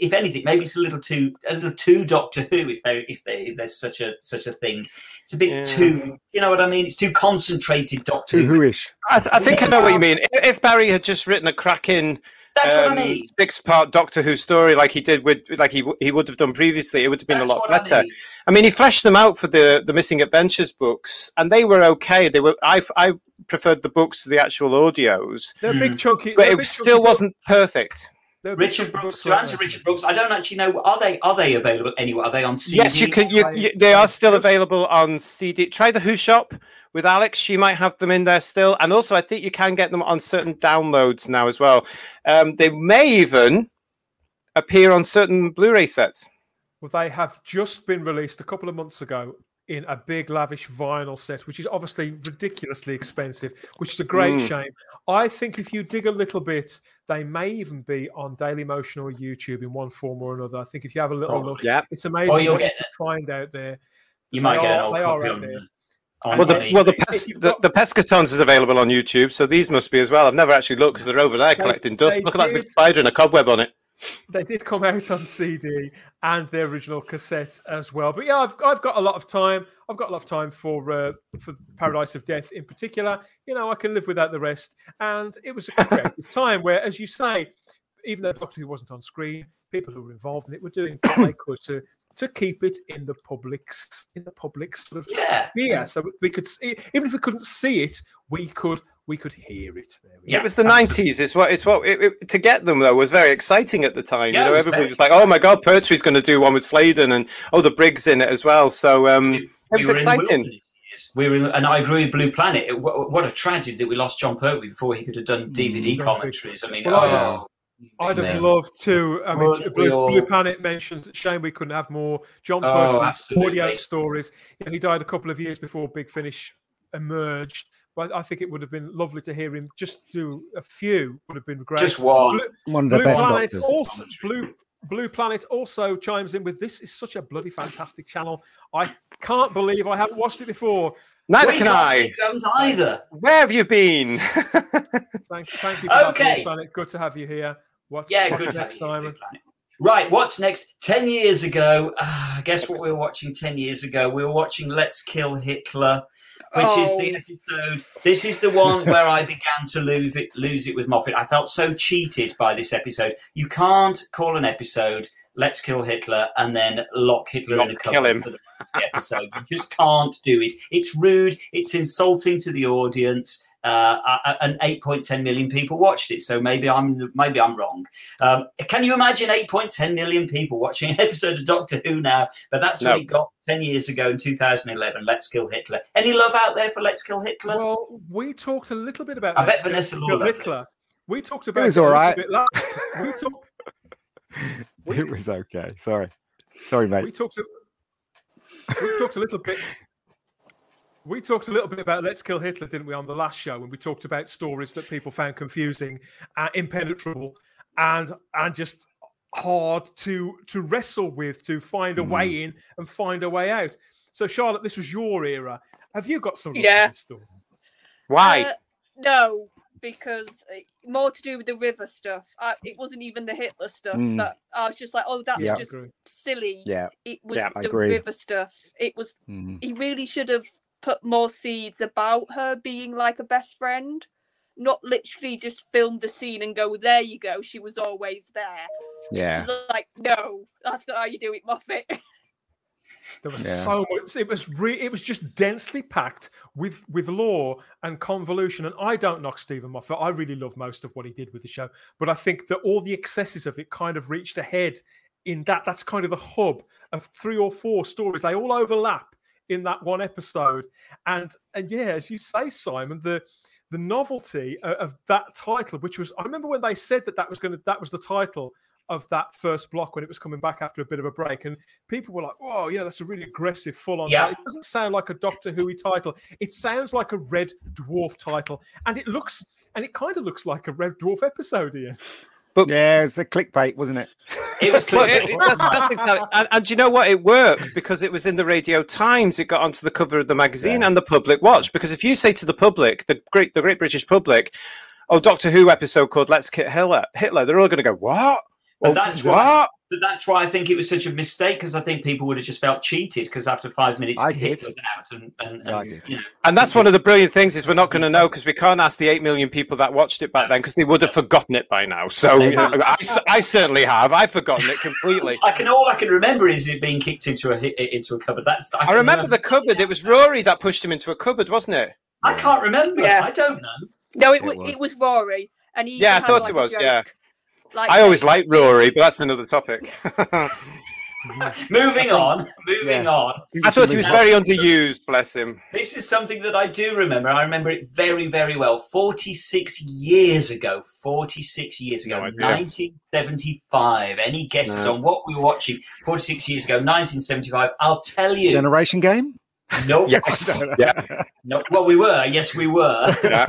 if anything, maybe it's a little too a little too Doctor Who. If there if, there, if there's such a such a thing, it's a bit Yeah. too. You know what I mean? It's too concentrated Doctor Too Who. who-ish. I, th- I think I know what you mean. If if Barry had just written a cracking That's what I um, mean. six-part Doctor Who story like he did with, like he he would have done previously, it would have been That's a lot what I better. mean. I mean, he fleshed them out for the the Missing Adventures books, and they were okay. They were I I preferred the books to the actual audios, They're big chunky, but they're it big still chunky wasn't perfect. They're Richard chunky Brooks. To answer they? Richard Brooks, I don't actually know. Are they are they available anywhere? Are they on CD? Yes, you can. You, you, they are still available on CD. Try the Who Shop with Alex. She might have them in there still, and also I think you can get them on certain downloads now as well. Um, they may even appear on certain Blu-ray sets. Well, they have just been released a couple of months ago in a big, lavish vinyl set, which is obviously ridiculously expensive, which is a great Mm. shame. I think if you dig a little bit, they may even be on Daily Motion or YouTube in one form or another. I think if you have a little Probably. look, Yeah. it's oh, amazing Or you'll what you can find out there. You might They get an are- old copy on. there. on Well, the eBay. well the, pes- the, the Pescatons is available on YouTube, so these must be as well. I've never actually looked because they're over there They- collecting dust. they Look at that big spider and a cobweb on it. They did come out on CD and the original cassette as well. But yeah, I've, I've got a lot of time. I've got a lot of time for uh, for Paradise of Death in particular. You know, I can live without the rest. And it was a creative time where, as you say, even though Doctor Who wasn't on screen, people who were involved in it were doing what they could to to keep it in the public's in the public sort of Yeah. sphere. So we could see, even if we couldn't see it, we could we could hear it. Yeah, it was the nineties. It's what it's what it, it- to get them though was very exciting at the time. Yeah, you know, was everybody very- was like, "Oh my god, Pertwee's going to do one with Sladen," and oh, the Brig's in it as well. So um, was were exciting. wilderness. We were, in, and I agree with Blue Planet. It- What, what a tragedy that we lost Jon Pertwee before he could have done DVD Mm. commentaries. I mean, Well, I- oh, I'd have amazing. loved to. I mean, Blue, all- Blue Planet mentions that shame we couldn't have more John Oh, Pertwee absolutely. audio stories. You know, he died a couple of years before Big Finish emerged, but I think it would have been lovely to hear him just do a few. Would have been great. Just one. Blue, One of the Blue best Planet doctors. also Blue Blue Planet also chimes in with this is such a bloody fantastic channel. I can't believe I haven't watched it before. Neither We can I. believe you haven't either. Where have you been? Thank, thank you. For Okay. Blue Planet. Good to have you here. What's, Yeah, what's good to have next, you, Simon? Right, what's next? 10 years ago, uh, guess what we were watching 10 years ago? We were watching Let's Kill Hitler, which is the Oh. episode. This is the one where I began to lose it, lose it with Moffat. I felt so cheated by this episode. You can't call an episode Let's Kill Hitler and then lock Hitler in a Not cupboard kill him. for the rest of the episode. You just can't do it. It's rude, it's insulting to the audience. Uh, uh, and 8.10 million people watched it, so maybe I'm maybe I'm wrong. Um, can you imagine 8.10 million people watching an episode of Doctor Who now? But that's No. what it got 10 years ago in 2011. Let's Kill Hitler. Any love out there for Let's Kill Hitler? Well, we talked a little bit about I Let's Kill- Vanessa Kill loves it. Hitler. We talked about was it a all little right. bit last- we talked It was okay. Sorry. Sorry, mate. we mate. talked a, we talked a little bit we talked a little bit about let's kill hitler didn't we on the last show when we talked about stories that people found confusing uh, impenetrable and and just hard to to wrestle with to find a way in and find a way out so charlotte this was your era have you got some Yeah. story Why? Uh, no, because uh, more to do with the river stuff. I, it wasn't even the Hitler stuff Mm. that I was just like, oh, that's Yeah. just silly. Yeah. It was Yeah, the river stuff. It was. Mhm. He really should have put more seeds about her being like a best friend, not literally just filmed the scene and go, there you go, she was always there. Yeah. It's like, no, that's not how you do it, Moffat. There was Yeah. so much. It was re- It was just densely packed with with lore and convolution. And I don't knock Steven Moffat. I really love most of what he did with the show, but I think that all the excesses of it kind of reached ahead. in that. That's kind of the hub of three or four stories. They all overlap in that one episode. And and yeah, as you say, Simon, the the novelty of, of that title, which was I remember when they said that that was going to that was the title of that first block when it was coming back after a bit of a break, and people were like, "Whoa, yeah, that's a really aggressive, full-on." Yeah. title." It doesn't sound like a Doctor Who title. It sounds like a Red Dwarf title, and it looks and it kind of looks like a Red Dwarf episode here. Yeah, it's a clickbait, wasn't it? It was Well, clear. it- it- that's, that's exactly, and, and you know what? It worked because it was in the Radio Times. It got onto the cover of the magazine Yeah. and the public watch. Because if you say to the public, the great, the great British public, "Oh, Doctor Who episode called Let's Kill Hitler," Hitler, they're all going to go, "What? But Oh, that's what?" why. But that's why I think it was such a mistake because I think people would have just felt cheated because after five minutes, I did. Hitler's out and, and, Yeah, I and did. you know. And that's one of the brilliant things is we're not going to know because we can't ask the eight million people that watched it back then because they would have forgotten it by now. So you know, I, s- I certainly have. I've forgotten it completely. I can all I can remember is it being kicked into a into a cupboard. That's I can remember the cupboard. It was Rory that pushed him into a cupboard, wasn't it? I can't remember. Yeah. I don't know. No, it, It was. it was Rory, and he. Yeah, I thought like, it a was, yeah. Joke. Like, I always they- liked Rory, but that's another topic. Moving on. Moving Yeah. on. I thought he was very underused, bless him. This is something that I do remember. I remember it very, very well. 46 years ago. 46 years ago. No 1975. Any guesses No. on what we were watching 46 years ago? 1975. I'll tell you. Generation game? No. Yes. yeah. No. Well, we were. Yes, we were. yeah.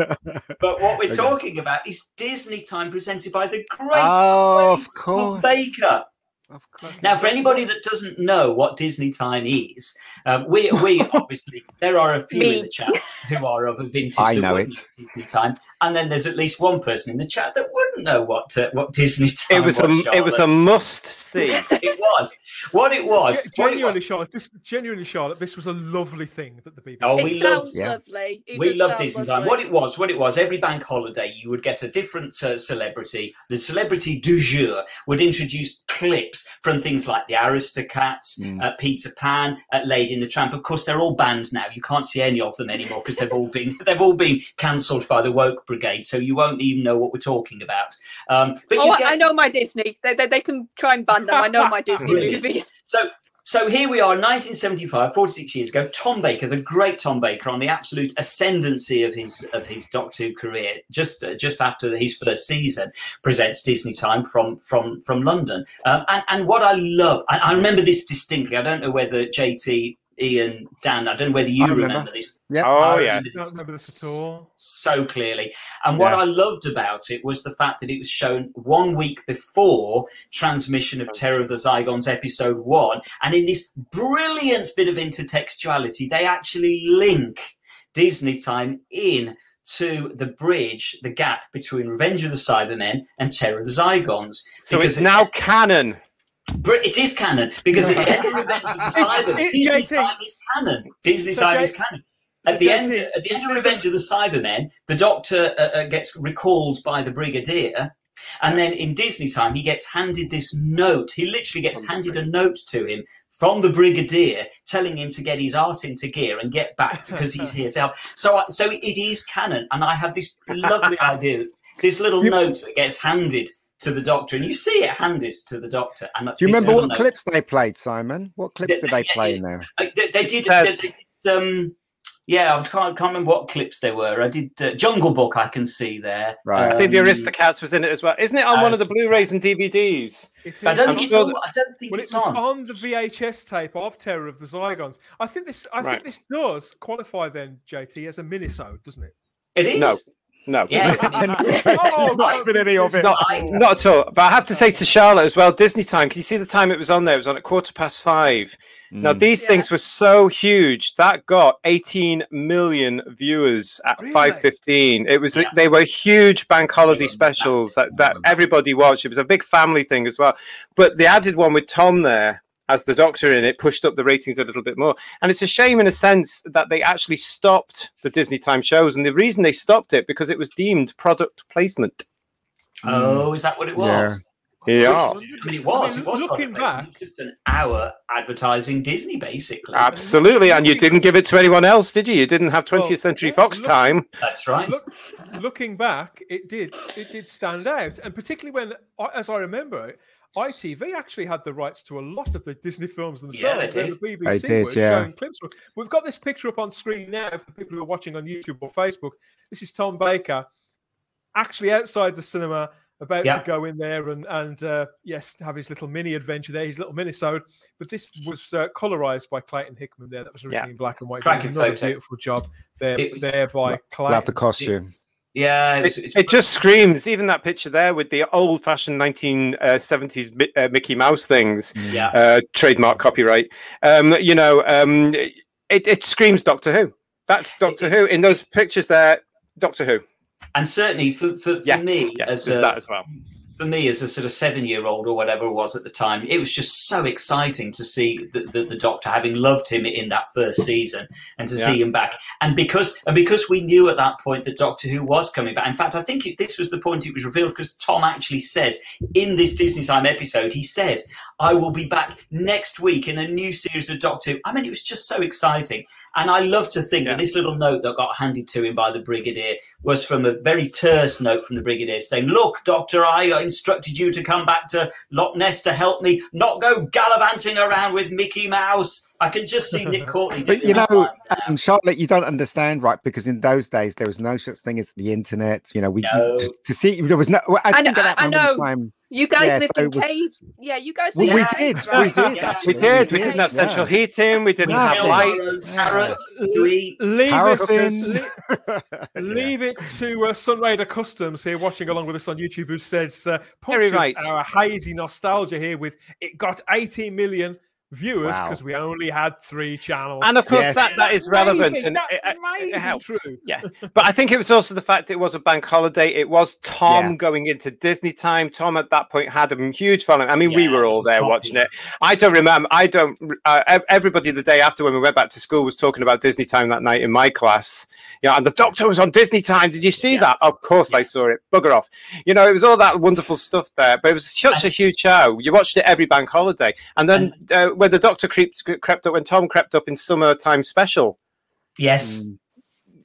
But what we're Okay. talking about is Disney Time presented by the great, Oh, great of Tom. Baker. Of course. Now, for anybody that doesn't know what Disney Time is, um, we we obviously there are a few in the chat who are of a vintage. I know it. Disney Time, and then there's at least one person in the chat that wouldn't know what uh, what Disney Time It was a it was a must see. it was what it was. Ge- what it genuinely, was. Charlotte. This genuinely, Charlotte. This was a lovely thing that the BBC. Oh, It we love sounds Yeah. lovely. It we does love sound Disney Time. What it was, what it was, every bank holiday you would get a different uh, celebrity. The celebrity du jour would introduce clips from things like the Aristocats, Mm. uh, Peter Pan, uh, Lady in the Tramp. Of course, they're all banned now. You can't see any of them anymore because they've all been they've all been cancelled by the woke brigade. So you won't even know what we're talking about. Um, but Oh, you I- get, I know my Disney. They, they, they can try and ban them. I know my Disney Brilliant. movies. So, so here we are, 1975, 46 years ago. Tom Baker, the great Tom Baker, on the absolute ascendancy of his of his Doctor Who career, just uh, just after his first season, presents Disney Time from from from London. Um, and and what I love, I, I remember this distinctly. I don't know whether JT Ian, Dan. I don't know whether you remember. remember this. Yeah. Oh, I yeah. remember I don't remember this at all. so clearly. And what Yeah. I loved about it was the fact that it was shown one week before transmission of Terror of the Zygons episode one. And in this brilliant bit of intertextuality, they actually link Disney time in to the bridge, the gap between Revenge of the Cybermen and Terror of the Zygons. So Because it's now canon. Br- It is canon because at the end of Revenge of the Cybermen, It's Disney JT. time is canon. Disney So time J- is canon. At the JT, end, at the end of Revenge of the Cybermen, the Doctor uh, uh, gets recalled by the Brigadier, and then in Disney time, he gets handed this note. He literally gets handed a note to him from the Brigadier, telling him to get his arse into gear and get back because he's here to help. So, so it is canon, and I have this lovely idea, this little note that gets handed to the Doctor, and you see it handed to the Doctor. And Do you remember little what clips they played, Simon? What clips Yeah, did they yeah, play yeah. in there? Uh, they, they did. says- They, did um, yeah, I can't, can't remember what clips they were. I did uh, Jungle Book. I can see there. Right. I think the Um, Aristocats was in it as well. Isn't it on uh, one of the Blu-rays and DVDs? I don't think it's sure on. that- I don't think Well, it it's was on. on the VHS tape of Terror of the Zygons. I think this. I Right. think this does qualify then, JT, as a minisode, doesn't it? It is. No. No. Yeah. It's not been any of it. Not, not at all. But I have to say to Charlotte as well, Disney time. Can you see the time it was on there? It was on at quarter past five. Now Mm. these things were so huge that got 18 million viewers at Really? 5:15. It was Yeah. they were huge bank holiday specials that that everybody watched. It was a big family thing as well. But the added one with Tom there as the doctor in it pushed up the ratings a little bit more. And it's a shame in a sense that they actually stopped the Disney time shows and the reason they stopped it because it was deemed product placement. Oh, is that what it was? Yeah. I mean, it was. I mean, it was looking product back- just an hour advertising Disney, basically. Absolutely, and you didn't give it to anyone else, did you? You didn't have 20th Well, Century yeah, Fox look- time. That's right. Look, looking back, it did. It did stand out, and particularly when, as I remember it, ITV actually had the rights to a lot of the Disney films themselves. Yeah, themselves. they did. The BBC They did, were yeah. showing clips. We've got this picture up on screen now for people who are watching on YouTube or Facebook. This is Tom Baker, actually outside the cinema, about Yeah. to go in there and and uh, yes, have his little mini adventure there, his little minisode. But this was uh, colorized by Clayton Hickman. There, that was originally in black and white. Cracking Another photo. beautiful job there, It was- there by Clayton. Love the costume. Yeah, it, It, was, it's, it just screams, even that picture there with the old fashioned 1970s Mi- uh, Mickey Mouse things, yeah. uh, trademark copyright. Um, you know, um, it, it screams Doctor Who. That's Doctor Who. In those pictures there, Doctor Who. And certainly for, for, for Yes, me, yes, as a, that as well. For me as a sort of seven year old or whatever it was at the time, it was just so exciting to see the, the, the Doctor having loved him in that first season and to Yeah. see him back. And because and because we knew at that point that Doctor Who was coming back. In fact, I think it, this was the point it was revealed because Tom actually says in this Disney Time episode, he says, I will be back next week in a new series of Doctor Who. I mean, it was just so exciting. And I love to think Yeah. that this little note that got handed to him by the Brigadier was from a very terse note from the Brigadier saying, Look, Doctor, I instructed you to come back to Loch Ness to help me, not go gallivanting around with Mickey Mouse. I can just see Nick Courtney But you know, right now. um, Charlotte, you don't understand, right? Because in those days there was no such thing as the internet. You know, we No. to, to see there was no. I, I think know- that I know. time- You guys Yeah, lived so in it was- caves. Yeah, you guys Well, we in did. caves, We did. Yeah. We actually, did. We didn't have yeah. central heating. We didn't We have killed light. our own parrots to eat. Leave Paraffin. it, le- leave it to uh, Sunraider Customs here, watching along with us on YouTube, who says, uh, Very punches right. our hazy nostalgia here with it got 18 million viewers Wow. because we only had three channels. And of course, Yes. that, that is relevant. Amazing, And that's it- it- it amazing true. Yeah, but I think it was also the fact it was a bank holiday. It was Tom Yeah. going into Disney time. Tom at that point had a huge following. I mean, we were all there popular. watching it. I don't remember. I don't. Uh, everybody the day after when we went back to school was talking about Disney time that night in my class. Yeah, and the Doctor was on Disney time. Did you see Yeah. that? Of course, I saw it. Bugger off. You know, it was all that wonderful stuff there. But it was such a huge show. You watched it every bank holiday, and then uh, when the Doctor crept crept up when Tom crept up in summertime special. Yes. Mm.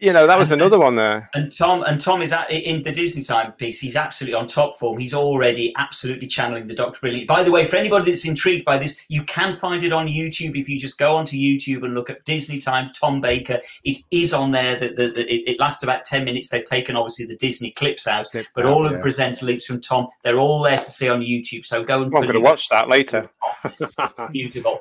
You know, that was And- another one there. And Tom and Tom is at, in the Disney time piece. He's absolutely on top form. He's already absolutely channeling the Doctor brilliant. By the way, for anybody that's intrigued by this, you can find it on YouTube if you just go onto YouTube and look at Disney time. Tom Baker. It is on there. That the, the, it, it lasts about ten minutes. They've taken obviously the Disney clips out, Clip but out, all of the presenter links from Tom, they're all there to see on YouTube. So go and Well, I'm going to watch that later. Beautiful.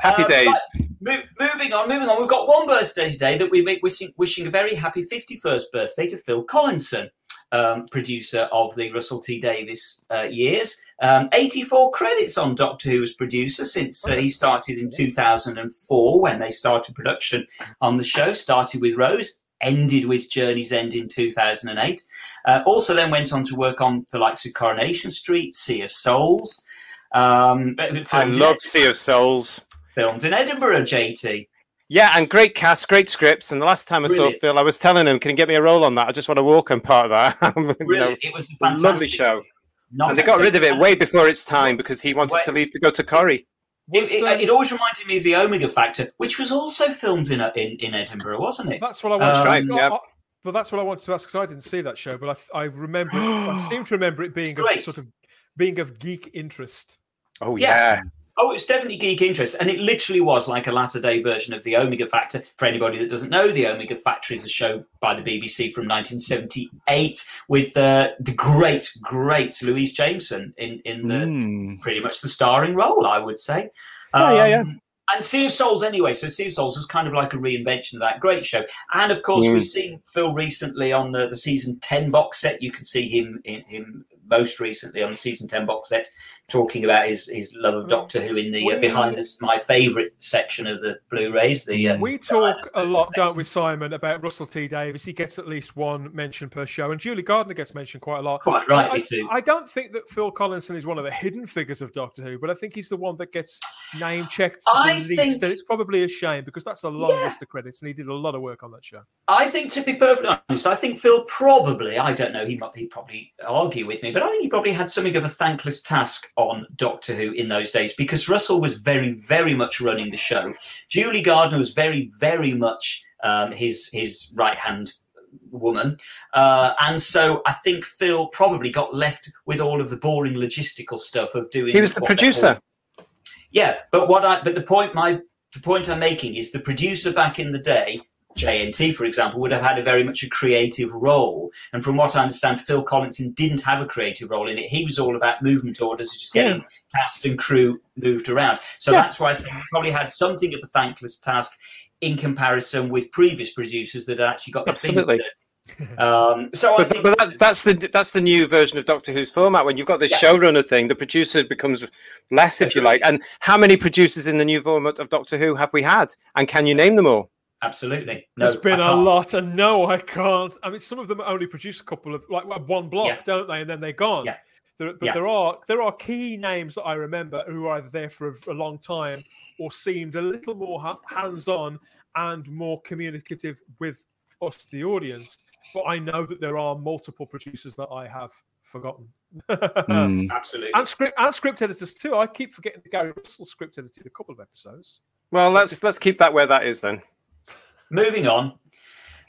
Happy Uh, days. right, Mo- moving on, moving on. We've got one birthday today that we make wishing, wishing a very happy 51st birthday to Phil Collinson, um, producer of the Russell T Davies uh, years. Um, 84 credits on Doctor Who as producer since uh, he started in 2004 when they started production on the show. Started with Rose, ended with Journey's End in 2008. Uh, also, then went on to work on the likes of Coronation Street, Sea of Souls. Um, I love Sea of Souls. filmed in Edinburgh, JT. Yeah, and great cast, great scripts. And the last time I saw Phil, I was telling him, "Can you get me a role on that? I just want to walk on part of that." You know, Really, it was a fantastic lovely show. Not and they got rid of it way before its time because he wanted Wait. to leave to go to Corrie. It, it, it always reminded me of the Omega Factor, which was also filmed in in, in Edinburgh, wasn't it? That's what I wanted Um, to right, ask. yeah. I- I- but that's what I wanted to ask because I didn't see that show, but I, I remember. I seem to remember it being of Great. sort of being of geek interest. Oh Yeah. yeah, Oh, it's definitely geek interest, and it literally was like a latter day version of the Omega Factor. For anybody that doesn't know, the Omega Factor is a show by the BBC from 1978 with uh, the great, great Louise Jameson in in the Mm. pretty much the starring role, I would say. Yeah, yeah, yeah. Um, And Sea of Souls, anyway. So Sea of Souls was kind of like a reinvention of that great show. And of course, Mm. we've seen Phil recently on the, the season ten box set. You can see him in him most recently on the season ten box set, talking about his his love of Doctor Who in the uh, behind this my favourite section of the Blu-rays. The uh, We talk a lot, don't we, Simon, about Russell T Davies. He gets at least one mention per show, and Julie Gardner gets mentioned quite a lot. Quite right, I, too. I don't think that Phil Collinson is one of the hidden figures of Doctor Who, but I think he's the one that gets name checked I the least, think- and it's probably a shame because that's a long Yeah. list of credits, and he did a lot of work on that show. I think, to be perfectly honest, I think Phil probably, I don't know, he might he probably argue with me, but I think he probably had something of a thankless task on Doctor Who in those days because Russell was very, very much running the show. Julie Gardner was very, very much um, his his right hand woman, uh, and so I think Phil probably got left with all of the boring logistical stuff of doing. he was the producer. yeah, but what I but the point my the point I'm making is the producer back in the day, JNT for example, would have had a very much a creative role. And from what I understand, Phil Collinson didn't have a creative role in it. He was all about movement orders, just getting cast and crew moved around. So Yeah. that's why I say he probably had something of a thankless task in comparison with previous producers that had actually got their Absolutely. Um, so I But, think but that's that's the that's the new version of Doctor Who's format. When you've got this Yeah. showrunner thing, the producer becomes less, if you like. And how many producers in the new format of Doctor Who have we had? And can you name them all? Absolutely. No, There's been a lot, and no, I can't. I mean, some of them only produce a couple of like one block, Yeah. don't they? And then they're gone. Yeah. There, but Yeah. there are there are key names that I remember who are either there for a, a long time or seemed a little more ha- hands-on and more communicative with us, the audience. But I know that there are multiple producers that I have forgotten. Mm. Absolutely. and script and script editors too. I keep forgetting that Gary Russell script edited a couple of episodes. Well, let's let's keep that where that is then. Moving on.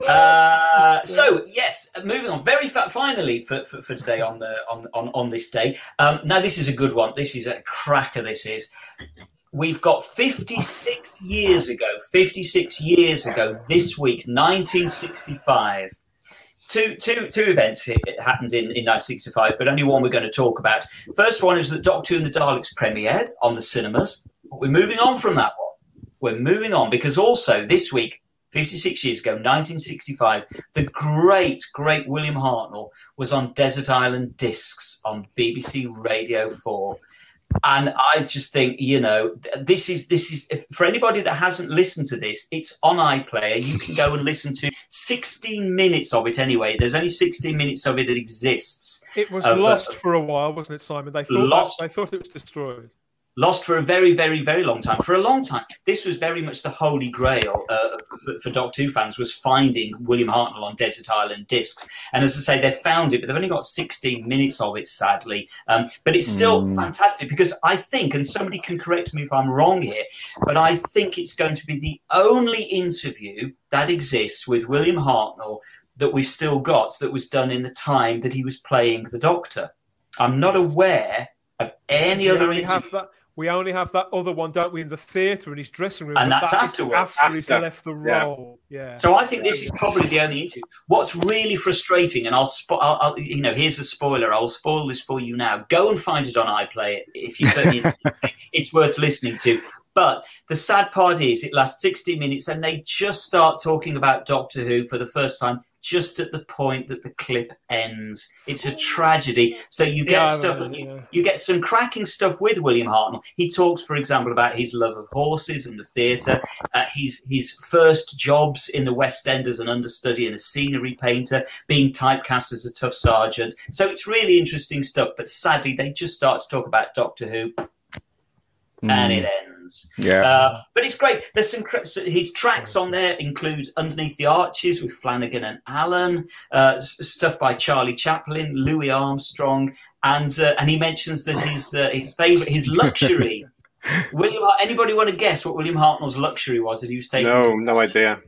Uh, so yes, moving on. Very fa- finally for, for, for today on the on, on on this day. Um, now this is a good one. This is a cracker. This is. We've got 56 years ago. 56 years ago this week, 1965. Two, two, two events happened in, in 1965, but only one we're going to talk about. First one is that Doctor and the Daleks premiered on the cinemas. But we're moving on from that one. We're moving on because also this week, 56 years ago, 1965, the great, great William Hartnell was on Desert Island Discs on BBC Radio 4. And I just think, you know, this is this is if, for anybody that hasn't listened to this, it's on iPlayer. You can go and listen to 16 minutes of it anyway. There's only 16 minutes of it that exists. It was Of, uh, lost for a while, wasn't it, Simon? They thought Lost. they thought it was destroyed. Lost for a very, very, very long time. For a long time, this was very much the holy grail uh, for, for Doctor Who fans was finding William Hartnell on Desert Island discs. And as I say, they found it, but they've only got 16 minutes of it, sadly. Um, but it's still fantastic because I think, and somebody can correct me if I'm wrong here, but I think it's going to be the only interview that exists with William Hartnell that we've still got that was done in the time that he was playing the Doctor. I'm not aware of any we other interview. that. We only have that other one, don't we, in the theatre in his dressing room? And that's that afterwards. After, he's left the Yeah. role. Yeah. So I think this is probably the only interview. What's really frustrating, and I'll, spo- I'll, I'll you know, here's a spoiler. I'll spoil this for you now. Go and find it on iPlayer if you certainly it's worth listening to. But the sad part is it lasts 60 minutes and they just start talking about Doctor Who for the first time just at the point that the clip ends. It's a tragedy. So you get Yeah, stuff, remember, you, yeah. you get some cracking stuff with William Hartnell. He talks, for example, about his love of horses and the theatre, uh, his his first jobs in the West End as an understudy and a scenery painter, being typecast as a tough sergeant. So it's really interesting stuff. But sadly, they just start to talk about Doctor Who, and it ends. Yeah. Uh, but it's great. There's some cra- so his tracks on there include "Underneath the Arches" with Flanagan and Allen, uh, s- stuff by Charlie Chaplin, Louis Armstrong, and uh, and he mentions that his uh, his favorite, his luxury. William, Hart- anybody want to guess what William Hartnell's luxury was that he was taking? No, to- no idea.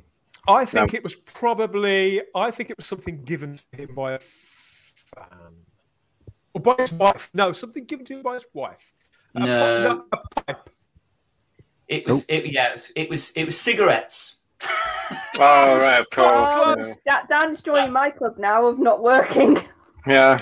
I think it was probably. I think it was something given to him by a fan or by his wife. No, something given to him by his wife. A pi- No. a pipe. It was, it, yeah, it was, it was, it was cigarettes. Oh, right, of course. Oh, yeah. Dan's joining my club now of not working. Yeah.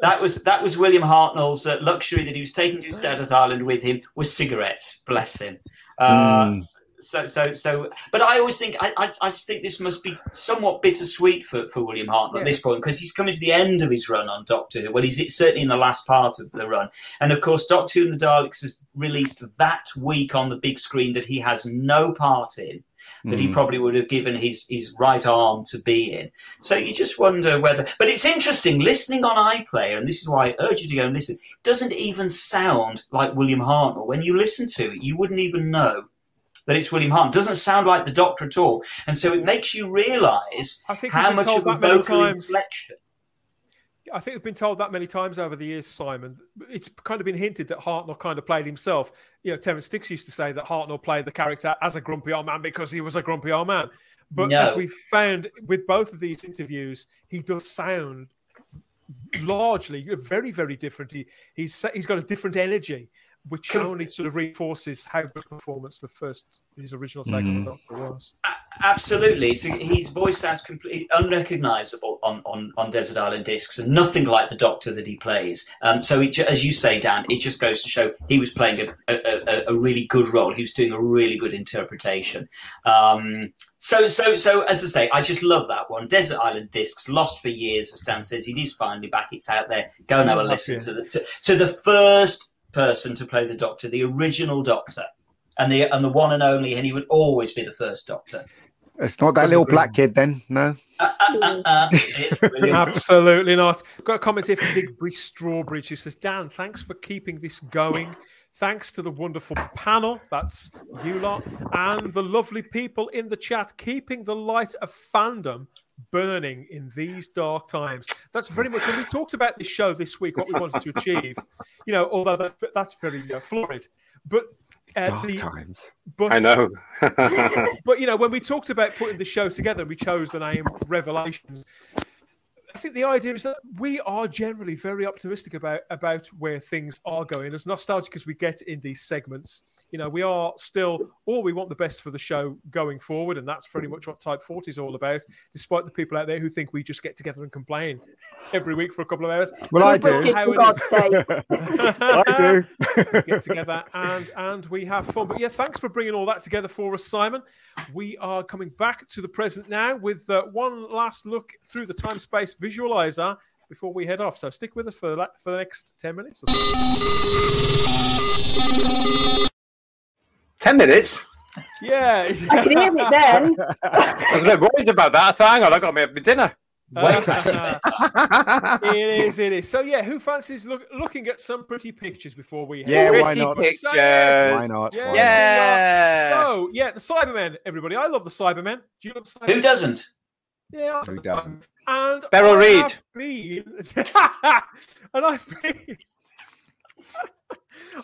That was that was William Hartnell's uh, luxury that he was taking to his desert island with him was cigarettes. Bless him. Uh, Mm. So so so, but I always think I, I I think this must be somewhat bittersweet for, for William Hartnell at this point because he's coming to the end of his run on Doctor Who. Well, he's certainly in the last part of the run, and of course, Doctor Who and the Daleks is released that week on the big screen that he has no part in that he Mm. probably would have given his, his right arm to be in. So you just wonder whether. But it's interesting listening on iPlayer, and this is why I urge you to go and listen. Doesn't even sound like William Hartnell. When you listen to it, you wouldn't even know that it's William Hartnell. Doesn't sound like the Doctor at all, and so it makes you realise how much of a vocal inflection. I think we've been told that many times over the years, Simon. It's kind of been hinted that Hartnell kind of played himself. You know, Terrance Dicks used to say that Hartnell played the character as a grumpy old man because he was a grumpy old man. But No. as we've found with both of these interviews, he does sound largely very, very different. He, he's he's got a different energy, which Com- only sort of reinforces how good performance the first his original take on the Doctor was. Absolutely, so his voice sounds completely unrecognizable on, on, on Desert Island discs, and nothing like the Doctor that he plays. Um, so, it, as you say, Dan, it just goes to show he was playing a, a, a, a really good role. He was doing a really good interpretation. Um, so, so, so, as I say, I just love that one. Desert Island discs, lost for years, as Dan says. It is finally back. It's out there. Go and have a listen to the to, to the first person to play the Doctor, the original Doctor. And the and the one and only, and he would always be the first Doctor. It's not that little black kid then, no. Uh, uh, uh, it's. Absolutely not. Got a comment here from Digbury Strawbridge who says, Dan, thanks for keeping this going. Thanks to the wonderful panel, that's you lot, and the lovely people in the chat, keeping the light of fandom burning in these dark times. That's very much when we talked about this show this week, what we wanted to achieve. You know, although that, that's very uh, florid, but uh, Dark the, times. but I know. but you know, when we talked about putting the show together, we chose the name Revelations. I think the idea is that we are generally very optimistic about about where things are going. As nostalgic as we get in these segments, you know, we are still all we want the best for the show going forward, and that's pretty much what Type 40 is all about. Despite the people out there who think we just get together and complain every week for a couple of hours. Well, I do. how For it God's is. sake. I do. get together and and we have fun. But yeah, thanks for bringing all that together for us, Simon. We are coming back to the present now with uh, one last look through the time space visualizer before we head off. So stick with us for that for the next ten minutes. Or so. Ten minutes. Yeah, I can hear it then. I was a bit worried about that. I thought, hang on, I got to make my dinner. Uh, it is, it is. So yeah, who fancies look, looking at some pretty pictures before we head Yeah, off? why not? pictures. Why not? Yeah. Why not? Yeah. So yeah, the Cybermen, everybody. I love the Cybermen. Do you love the Cybermen? Who doesn't? Yeah. Who doesn't? And Beryl I Reid. Been, and I've been,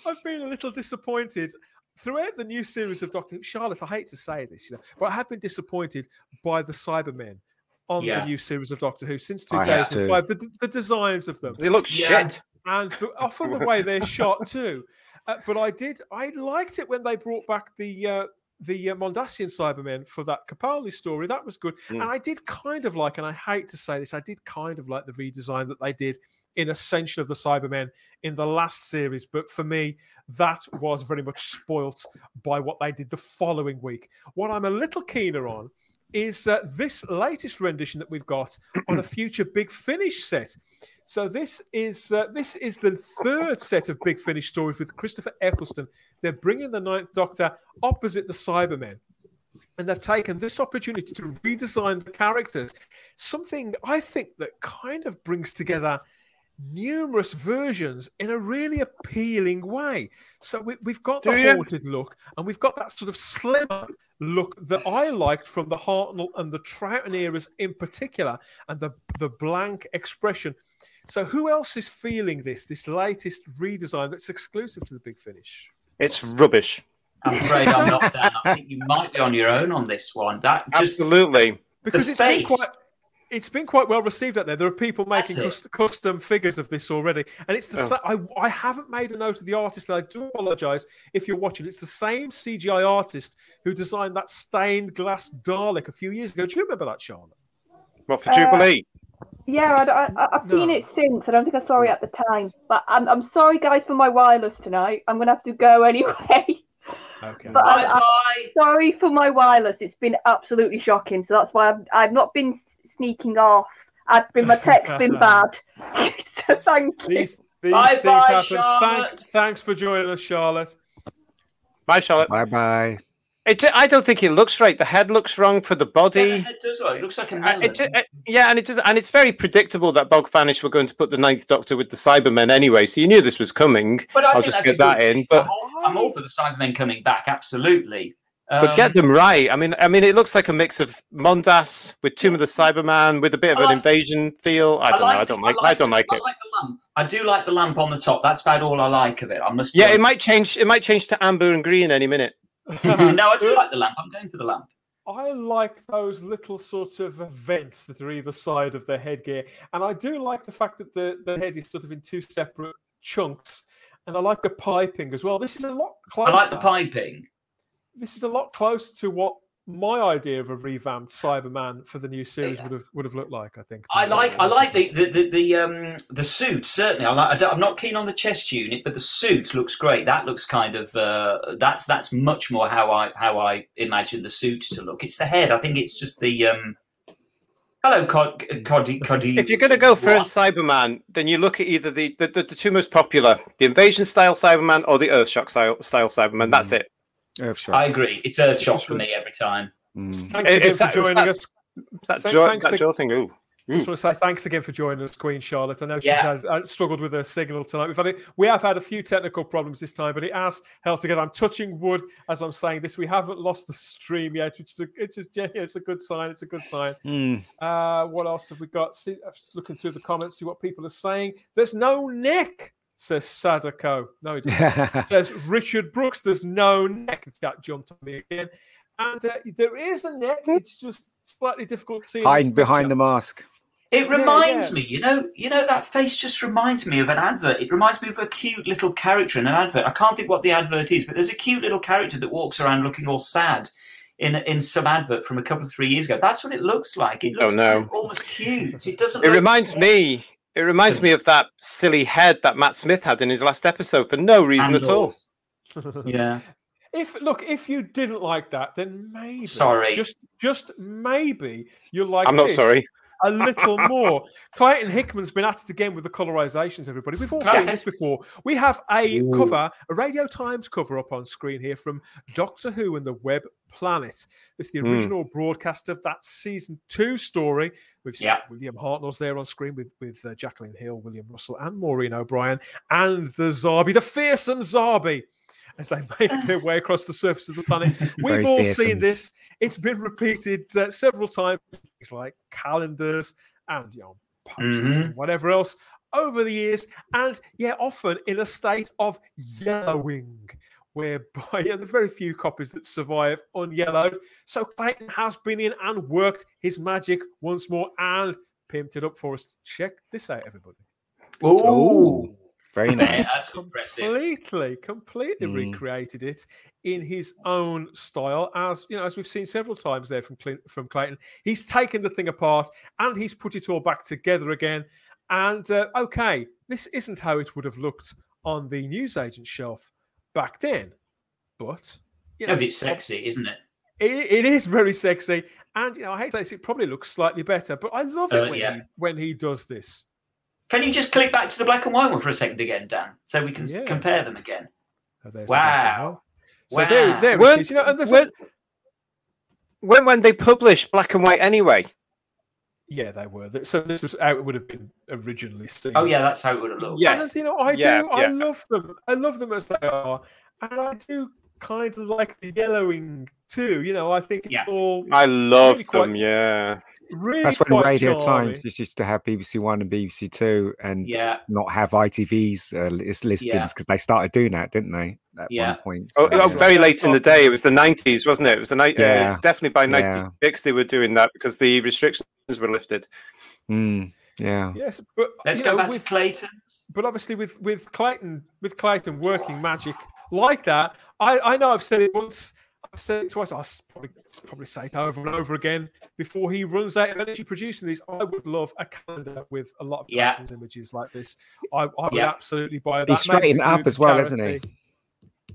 I've been a little disappointed throughout the new series of Doctor Charlotte. I hate to say this, you know, but I have been disappointed by the Cybermen on Yeah. the new series of Doctor Who since I have too. 2005. The, the designs of them They look Yeah. shit. and often the way they're shot too. Uh, but I did, I liked it when they brought back the uh, the uh, Mondasian Cybermen for that Capaldi story. That was good, Mm. and I did kind of like, and I hate to say this, I did kind of like the redesign that they did in Ascension of the Cybermen in the last series. But for me, that was very much spoilt by what they did the following week. What I'm a little keener on is uh, this latest rendition that we've got on a future Big Finish set. So this is uh, this is the third set of Big Finish stories with Christopher Eccleston. They're bringing the Ninth Doctor opposite the Cybermen, and they've taken this opportunity to redesign the characters. Something I think that kind of brings together numerous versions in a really appealing way. So we, have got Do the you? haunted look, and we've got that sort of slimmer look that I liked from the Hartnell and the Troughton eras in particular, and the the blank expression. So who else is feeling this? This latest redesign that's exclusive to the Big Finish. It's rubbish. I'm afraid I'm not Dan. I think you might be on your own on this one. That just Absolutely. because the it's been quite it's been quite well received out there. There are people making That's cus- custom figures of this already, and it's the Oh. sa- I, I haven't made a note of the artist, and I do apologise if you're watching. It's the same CGI artist who designed that stained glass Dalek a few years ago. Do you remember that, Charlotte? What for Uh, Jubilee? Yeah, I, I, I've seen No. it since. I don't think I saw it at the time. But I'm, I'm sorry, guys, for my wireless tonight. I'm going to have to go anyway. Okay. But I, bye I'm bye. sorry for my wireless. It's been absolutely shocking. So that's why I've, I've not been sneaking off. I've been my text been bad. so thank you. These, these Bye things bye, happen. Charlotte. Thanks, thanks for joining us, Charlotte. Bye, Charlotte. Bye bye. It, I don't think it looks right. The head looks wrong for the Yeah, body. it does. It looks like a Uh, melon. it, ju- uh, yeah, and it does, and it's very predictable that Big Finish were going to put the Ninth Doctor with the Cybermen anyway, so you knew this was coming. but I I'll just get that in. But I'm all, I'm all for the Cybermen coming back. Absolutely. but Um, get them right. I mean, I mean, it looks like a mix of Mondas with Tomb of the Cyberman with a bit of I an invasion feel. I don't know. I don't like. I don't like I it. like the lamp. I do like the lamp on the top. That's about all I like of it. I must. Yeah, it might change. It might change to amber and green any minute. no, I do like the lamp. I'm going for the lamp. I like those little sort of vents that are either side of the headgear. And I do like the fact that the, the head is sort of in two separate chunks. And I like the piping as well. This is a lot close. I like the piping. This is a lot closer to what my idea of a revamped Cyberman for the new series Yeah. would have would have looked like. I think. I like I like the the the, the um the suit certainly. I like I I'm not keen on the chest unit, but the suit looks great. That looks kind of uh, that's that's much more how I how I imagine the suit to look. It's the head. I think it's just the um. Hello, Cod, Coddy, Coddy. If you're going to go for a Cyberman, then you look at either the, the, the, the two most popular, the invasion style Cyberman or the Earthshock style, style Cyberman. That's it. Earthshock. I agree. It's Earthshock for me every time. Mm. Thanks Is again that- for joining that- us. That Say jaw, thanks that ag- jaw thing. Ooh. I just want to say thanks again for joining us, Queen Charlotte. I know she's Yeah. had, uh, struggled with her signal tonight. We've had a, we have had a few technical problems this time, but it has held together. I'm touching wood as I'm saying this. We haven't lost the stream yet, which is a, it's just yeah, it's a good sign. It's a good sign. Mm. Uh, what else have we got? See, looking through the comments, see what people are saying. There's no neck, says Sadako. No, it doesn't. says Richard Brooks. There's no neck. That jumped on me again. And uh, there is a neck. It's just slightly difficult to see. Hiding behind the mask. It reminds yeah. me, you know, you know that face just reminds me of an advert. It reminds me of a cute little character in an advert. I can't think what the advert is, but there's a cute little character that walks around looking all sad in in some advert from a couple of three years ago. That's what it looks like. It Oh, looks no. almost cute. It doesn't. It look- reminds me. It reminds me of that silly head that Matt Smith had in his last episode for no reason at all. Yeah. If look, if you didn't like that, then maybe Sorry. just just maybe you're like. I'm not this sorry. A little more. Clayton Hickman's been at it again with the colorizations. Everybody, we've all seen this before. We have a cover, a Radio Times cover up on screen here from Doctor Who and the Web Planet. It's the Hmm. original broadcast of that season two story. We've seen Yeah. William Hartnell's there on screen with with uh, Jacqueline Hill, William Russell, and Maureen O'Brien, and the Zarbi, the fearsome Zarbi as they make their way across the surface of the planet. We've Very all fearsome. seen this. It's been repeated uh, several times, things like calendars and you know, posters and whatever else over the years, and yeah, often in a state of yellowing. Whereby, and the very few copies that survive unyellowed. So Clayton has been in and worked his magic once more and pimped it up for us. Check this out, everybody. Ooh. Very Yeah, nice. that's impressive. completely, completely Mm. recreated it in his own style, as you know, as we've seen several times there from Clint, from Clayton. He's taken the thing apart and he's put it all back together again. And uh, okay, this isn't how it would have looked on the newsagent shelf back then, but you know, no, but it's sexy, isn't it? it, it is very sexy, and you know, I hate to say this, it probably looks slightly better, but I love it Uh, when, yeah. he, when he does this. Can you just click back to the black and white one for a second again, Dan, so we can Yeah. compare them again? Oh, there's the Wow. there, there it Weren't- You know, and when when they published black and white anyway. yeah, they were. So this was how it would have been originally seen. Oh yeah, that's how it would have looked. Yes. And, you know, I Yeah, do. I love them. I love them as they are, and I do kind of like the yellowing too. You know, I think it's Yeah. all I love really quite- them. Yeah. Really. That's when Radio charming. Times used to have BBC One and BBC Two, and Yeah, not have ITV's uh, list- listings Yeah. because they started doing that, didn't they? At Yeah. one point. Oh, oh, right. very late in the day. It was the nineties, wasn't it? It was the night. Uh, it Yeah. was definitely by Yeah. ninety six they were doing that because the restrictions were lifted. Mm, yeah. Yes, but let's go know, back with, to Clayton. but obviously with with Clayton with Clayton working magic like that, I I know I've said it once, I've said it twice. I'll probably probably say it over and over again before he runs out of energy producing these. I would love a calendar with a lot of Yeah. Clayton's images like this. I, I would absolutely buy that. He's straightened for up as well, isn't he?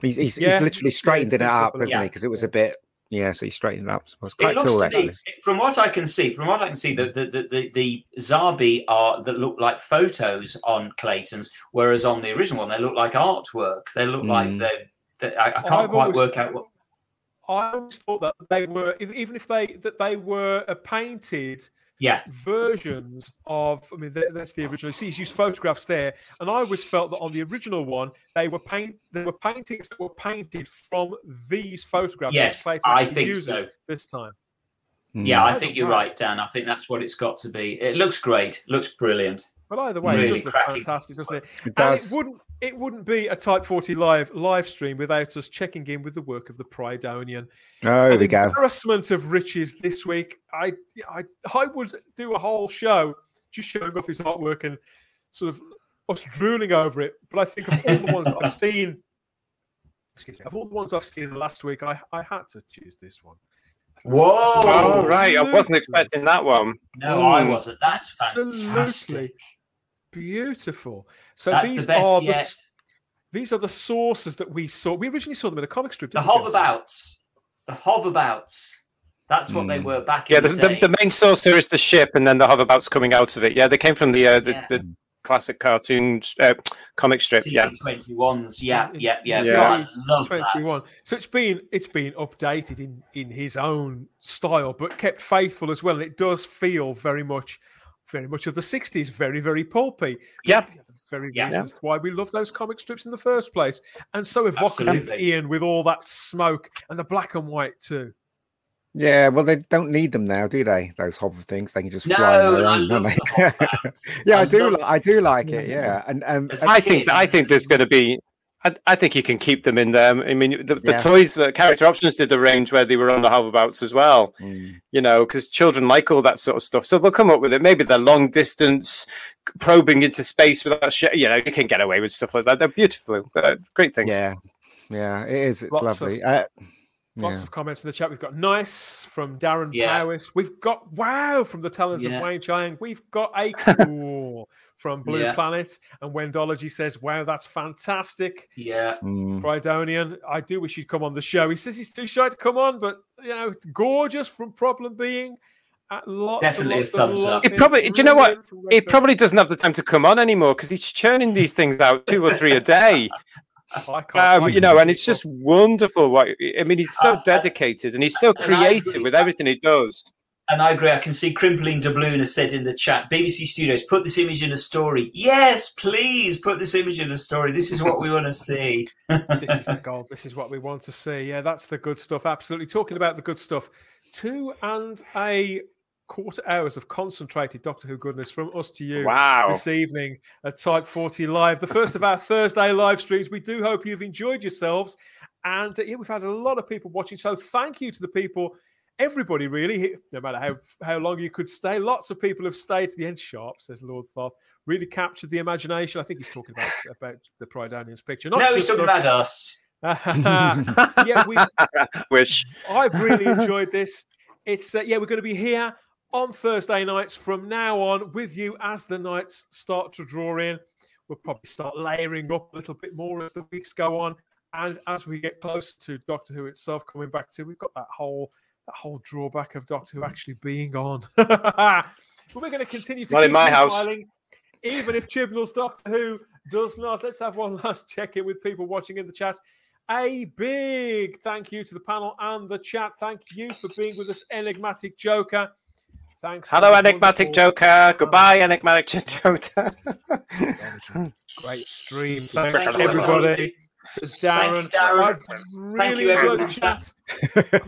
He's he's, Yeah, he's literally yeah, straightened it yeah, up, yeah. hasn't he? Because it was a bit. Yeah, so he straightened it up. So it was It looks cool, to actually. me, from what I can see, from what I can see, the the the, the, the Zarbi are that look like photos on Clayton's, whereas on the original one they look like artwork. They look like Mm. they. they I, I can't I've quite always work out what. I always thought that they were, if, even if they that they were uh, painted Yeah, versions of. I mean, that, that's the original. See, he's used photographs there, and I always felt that on the original one, they were paint. They were paintings that were painted from these photographs. Yes, Clayton I think so. This time, yeah, I think you're right, Dan. I think that's what it's got to be. It looks great. Looks brilliant. But either way, it Really does look cracking. fantastic, doesn't it? It And does. it wouldn't. It wouldn't be a Type Forty live live stream without us checking in with the work of the Prydonian. Oh, there An we go. Embarrassment of riches this week. I, I, I would do a whole show just showing off his artwork and sort of us drooling over it. But I think of all the ones I've seen, excuse me, of all the ones I've seen last week, I, I had to choose this one. Whoa! Oh, right. I wasn't expecting that one. No, I Mm. wasn't. That's Absolutely fantastic. Beautiful. So That's these the best are the yet. s- these are the sources that we saw. We originally saw them in a comic strip. The didn't we, Johnson? hoverbouts. The hoverbouts. That's what they Mm. were back Yeah, in the, the, the, day. the main source there is the ship, and then the hoverbouts coming out of it. Yeah, they came from the uh, the, Yeah. the classic cartoon uh, comic strip. Yeah, Twenty ones. Yeah, yeah, yeah. Yeah. God, I love 21. that. So it's been it's been updated in in his own style, but kept faithful as well. And it does feel very much, very much of the 60s, very, very pulpy. Yeah. Very Yeah. reasons why we love those comic strips in the first place. And so evocative, Absolutely. Ian, with all that smoke and the black and white too. Yeah, well, they don't need them now, do they? Those hover things, they can just No, fly on their and I own, don't they? the yeah, I, I do. Li- I do like it. Yeah, and um, As and- a I think I think there's going to be. I, I think you can keep them in there. I mean, the, the Yeah. toys, uh, character options did the range where they were on the hoverbouts as well. Mm. You know, because children like all that sort of stuff, so they'll come up with it. Maybe they're long distance probing into space without shit. You know, you can get away with stuff like that. They're beautiful, uh, great things. yeah, yeah, it is. It's Lots of- lovely. Uh, Lots yeah. of comments in the chat. We've got nice from Darren Yeah. Powis. We've got wow from the talents Yeah. of Wayne Chiang. We've got a cool from Blue Yeah. Planet. And Wendology says, wow, that's fantastic. Yeah. Mm. Prydonian, I do wish he'd come on the show. He says he's too shy to come on, but you know, gorgeous from Problem Being. Uh, lots Definitely a thumbs up. It probably- do you know what? Brilliant from He Red probably doesn't have the time to come on anymore because he's churning these things out two or three a day. I can't- Um, you know, and it's just wonderful. What I mean, he's so Uh, uh, dedicated and he's so creative agree. with everything he does. And I agree. I can see Crimpling Doubloon has said in the chat, BBC Studios, put this image in a story. Yes, please put this image in a story. This is what we want to see. this is the goal. This is what we want to see. Yeah, that's the good stuff. Absolutely. Talking about the good stuff. Two and a quarter hours of concentrated Doctor Who goodness from us to you Wow. this evening at Type 40 Live, the first of our Thursday live streams. We do hope you've enjoyed yourselves. And uh, yeah, we've had a lot of people watching. So thank you to the people, everybody really, no matter how, how long you could stay. Lots of people have stayed to the end sharp, says Lord Thoth. Really captured the imagination. I think he's talking about, about the Prydonian's picture. Not no, he's talking us. about us. yeah, we Wish. I've really enjoyed this. It's uh, yeah, we're going to be here on Thursday nights from now on with you as the nights start to draw in. We'll probably start layering up a little bit more as the weeks go on. And as we get closer to Doctor Who itself coming back to, we've got that whole that whole drawback of Doctor Who hmm. actually being on. but we're going to continue to Not in keep my house. smiling, even if Chibnall's Doctor Who does not. Let's have one last check in with people watching in the chat. A big thank you to the panel and the chat. Thank you for being with us, Enigmatic Joker. Thanks. Hello, enigmatic wonderful- Joker. Goodbye, enigmatic Joker. Great stream. Thank Thanks, you, everybody. Says Darren. Thank you, Darren. I've Thank really you, enjoyed the everyone. chat.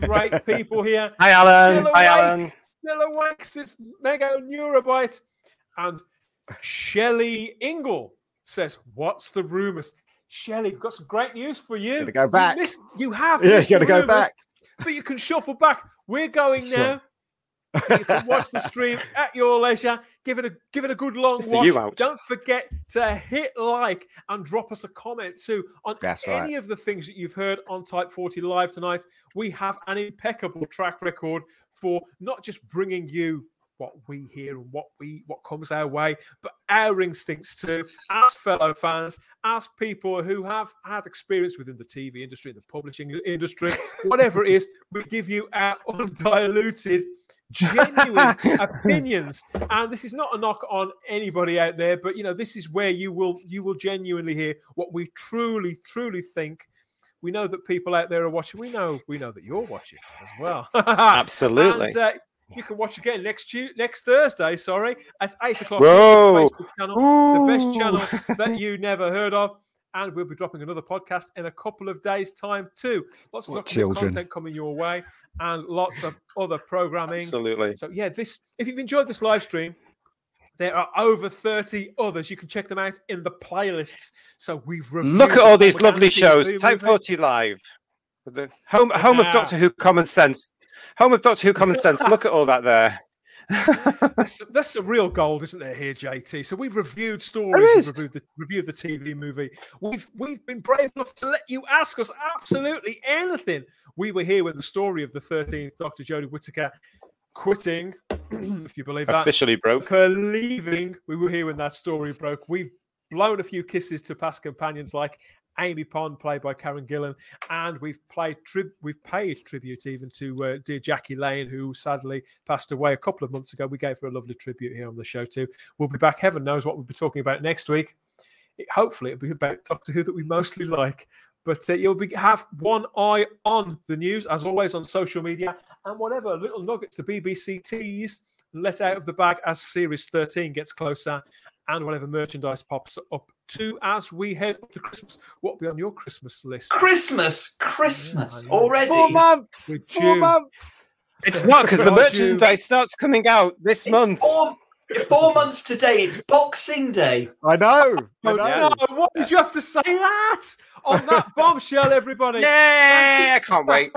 Great people here. Hi, Alan. Still Hi, awake. Alan. Still awake. It's Mega Neurobyte. And Shelley Ingle says, What's the rumours? Shelley, we've got some great news for you. Gotta go back. You, missed, you have. Yeah, missed gotta go rumours, back. But you can shuffle back. We're going Sure. now. You can watch the stream at your leisure. Give it a give it a good long watch. you out. Don't forget to hit like and drop us a comment too on That's any right. of the things that you've heard on Type 40 Live tonight. We have an impeccable track record for not just bringing you what we hear and what we what comes our way, but our instincts too, as fellow fans, as people who have had experience within the TV industry, the publishing industry, whatever it is, we give you our undiluted, genuine opinions. And this is not a knock on anybody out there, but you know, this is where you will you will genuinely hear what we truly, truly think. We know that people out there are watching. We know we know that you're watching as well. Absolutely. And, uh, you can watch again next Tu- next Thursday. Sorry, at eight o'clock. Whoa. the channel, the best channel that you never heard of. And we'll be dropping another podcast in a couple of days' time too. Lots of What Doctor Who children. content coming your way, and lots of other programming. Absolutely. So yeah, this if you've enjoyed this live stream, there are over 30 others. You can check them out in the playlists. So we've reviewed Look at all these lovely shows. Who Type 40 Live. The home, home of Doctor Who Common Sense. Home of Doctor Who Common Sense. Look at all that there. That's, that's some real gold, isn't there, here, JT? So we've reviewed stories, There we've reviewed the reviewed the TV movie. We've we've been brave enough to let you ask us absolutely anything. We were here when the story of the 13th Doctor Jodie Whittaker quitting, if you believe that, Officially broke. her leaving. We were here when that story broke. We've blown a few kisses to past companions like Amy Pond, played by Karen Gillan, and we've played tri- we've paid tribute even to uh, dear Jackie Lane, who sadly passed away a couple of months ago. We gave her a lovely tribute here on the show too. We'll be back. Heaven knows what we'll be talking about next week. It- hopefully, it'll be about Doctor Who that we mostly like. But uh, you'll be have one eye on the news as always on social media and whatever little nuggets the BBC tease let out of the bag as Series 13 gets closer and whatever merchandise pops up to as we head up to Christmas. What will be on your Christmas list? Christmas, Christmas I know. already. Four months. With Four June. months. It's not because the God, you- merchandise starts coming out this month. Four, four months today. It's Boxing Day. I know. I Oh, know. no, why did you have to say that? On that bombshell, everybody. Yeah, I can't wait.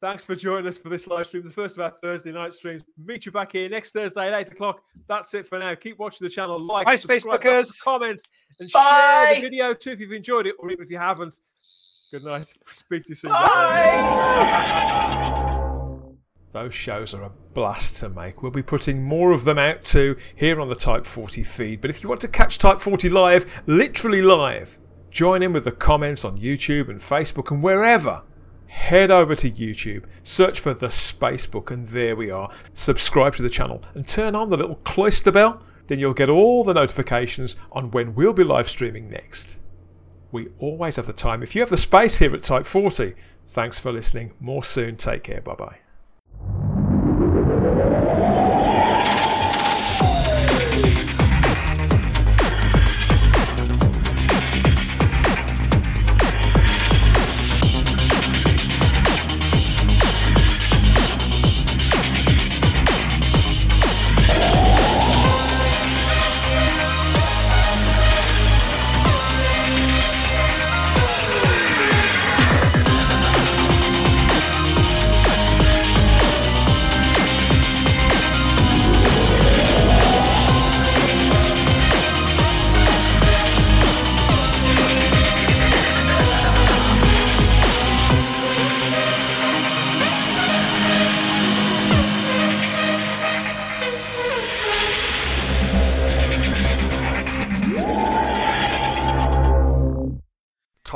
Thanks for joining us for this live stream, the first of our Thursday night streams. Meet you back here next Thursday at 8 o'clock. That's it for now. Keep watching the channel, like, Bye, Spacebookers. comment, and Bye. share the video too if you've enjoyed it, or even if you haven't. Good night. Speak to you soon. Bye. Those shows are a blast to make. We'll be putting more of them out too here on the Type 40 feed. But if you want to catch Type 40 live, literally live, join in with the comments on YouTube and Facebook and wherever. Head over to YouTube, search for the Spacebook, and there we are. Subscribe to the channel and turn on the little cloister bell. Then you'll get all the notifications on when we'll be live streaming next. We always have the time. If you have the space here at Type 40, thanks for listening. More soon. Take care. Bye bye.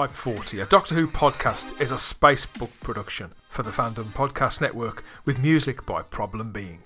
Type 40, a Doctor Who podcast, is a Spacebook production for the Fandom Podcast Network with music by Problem Being.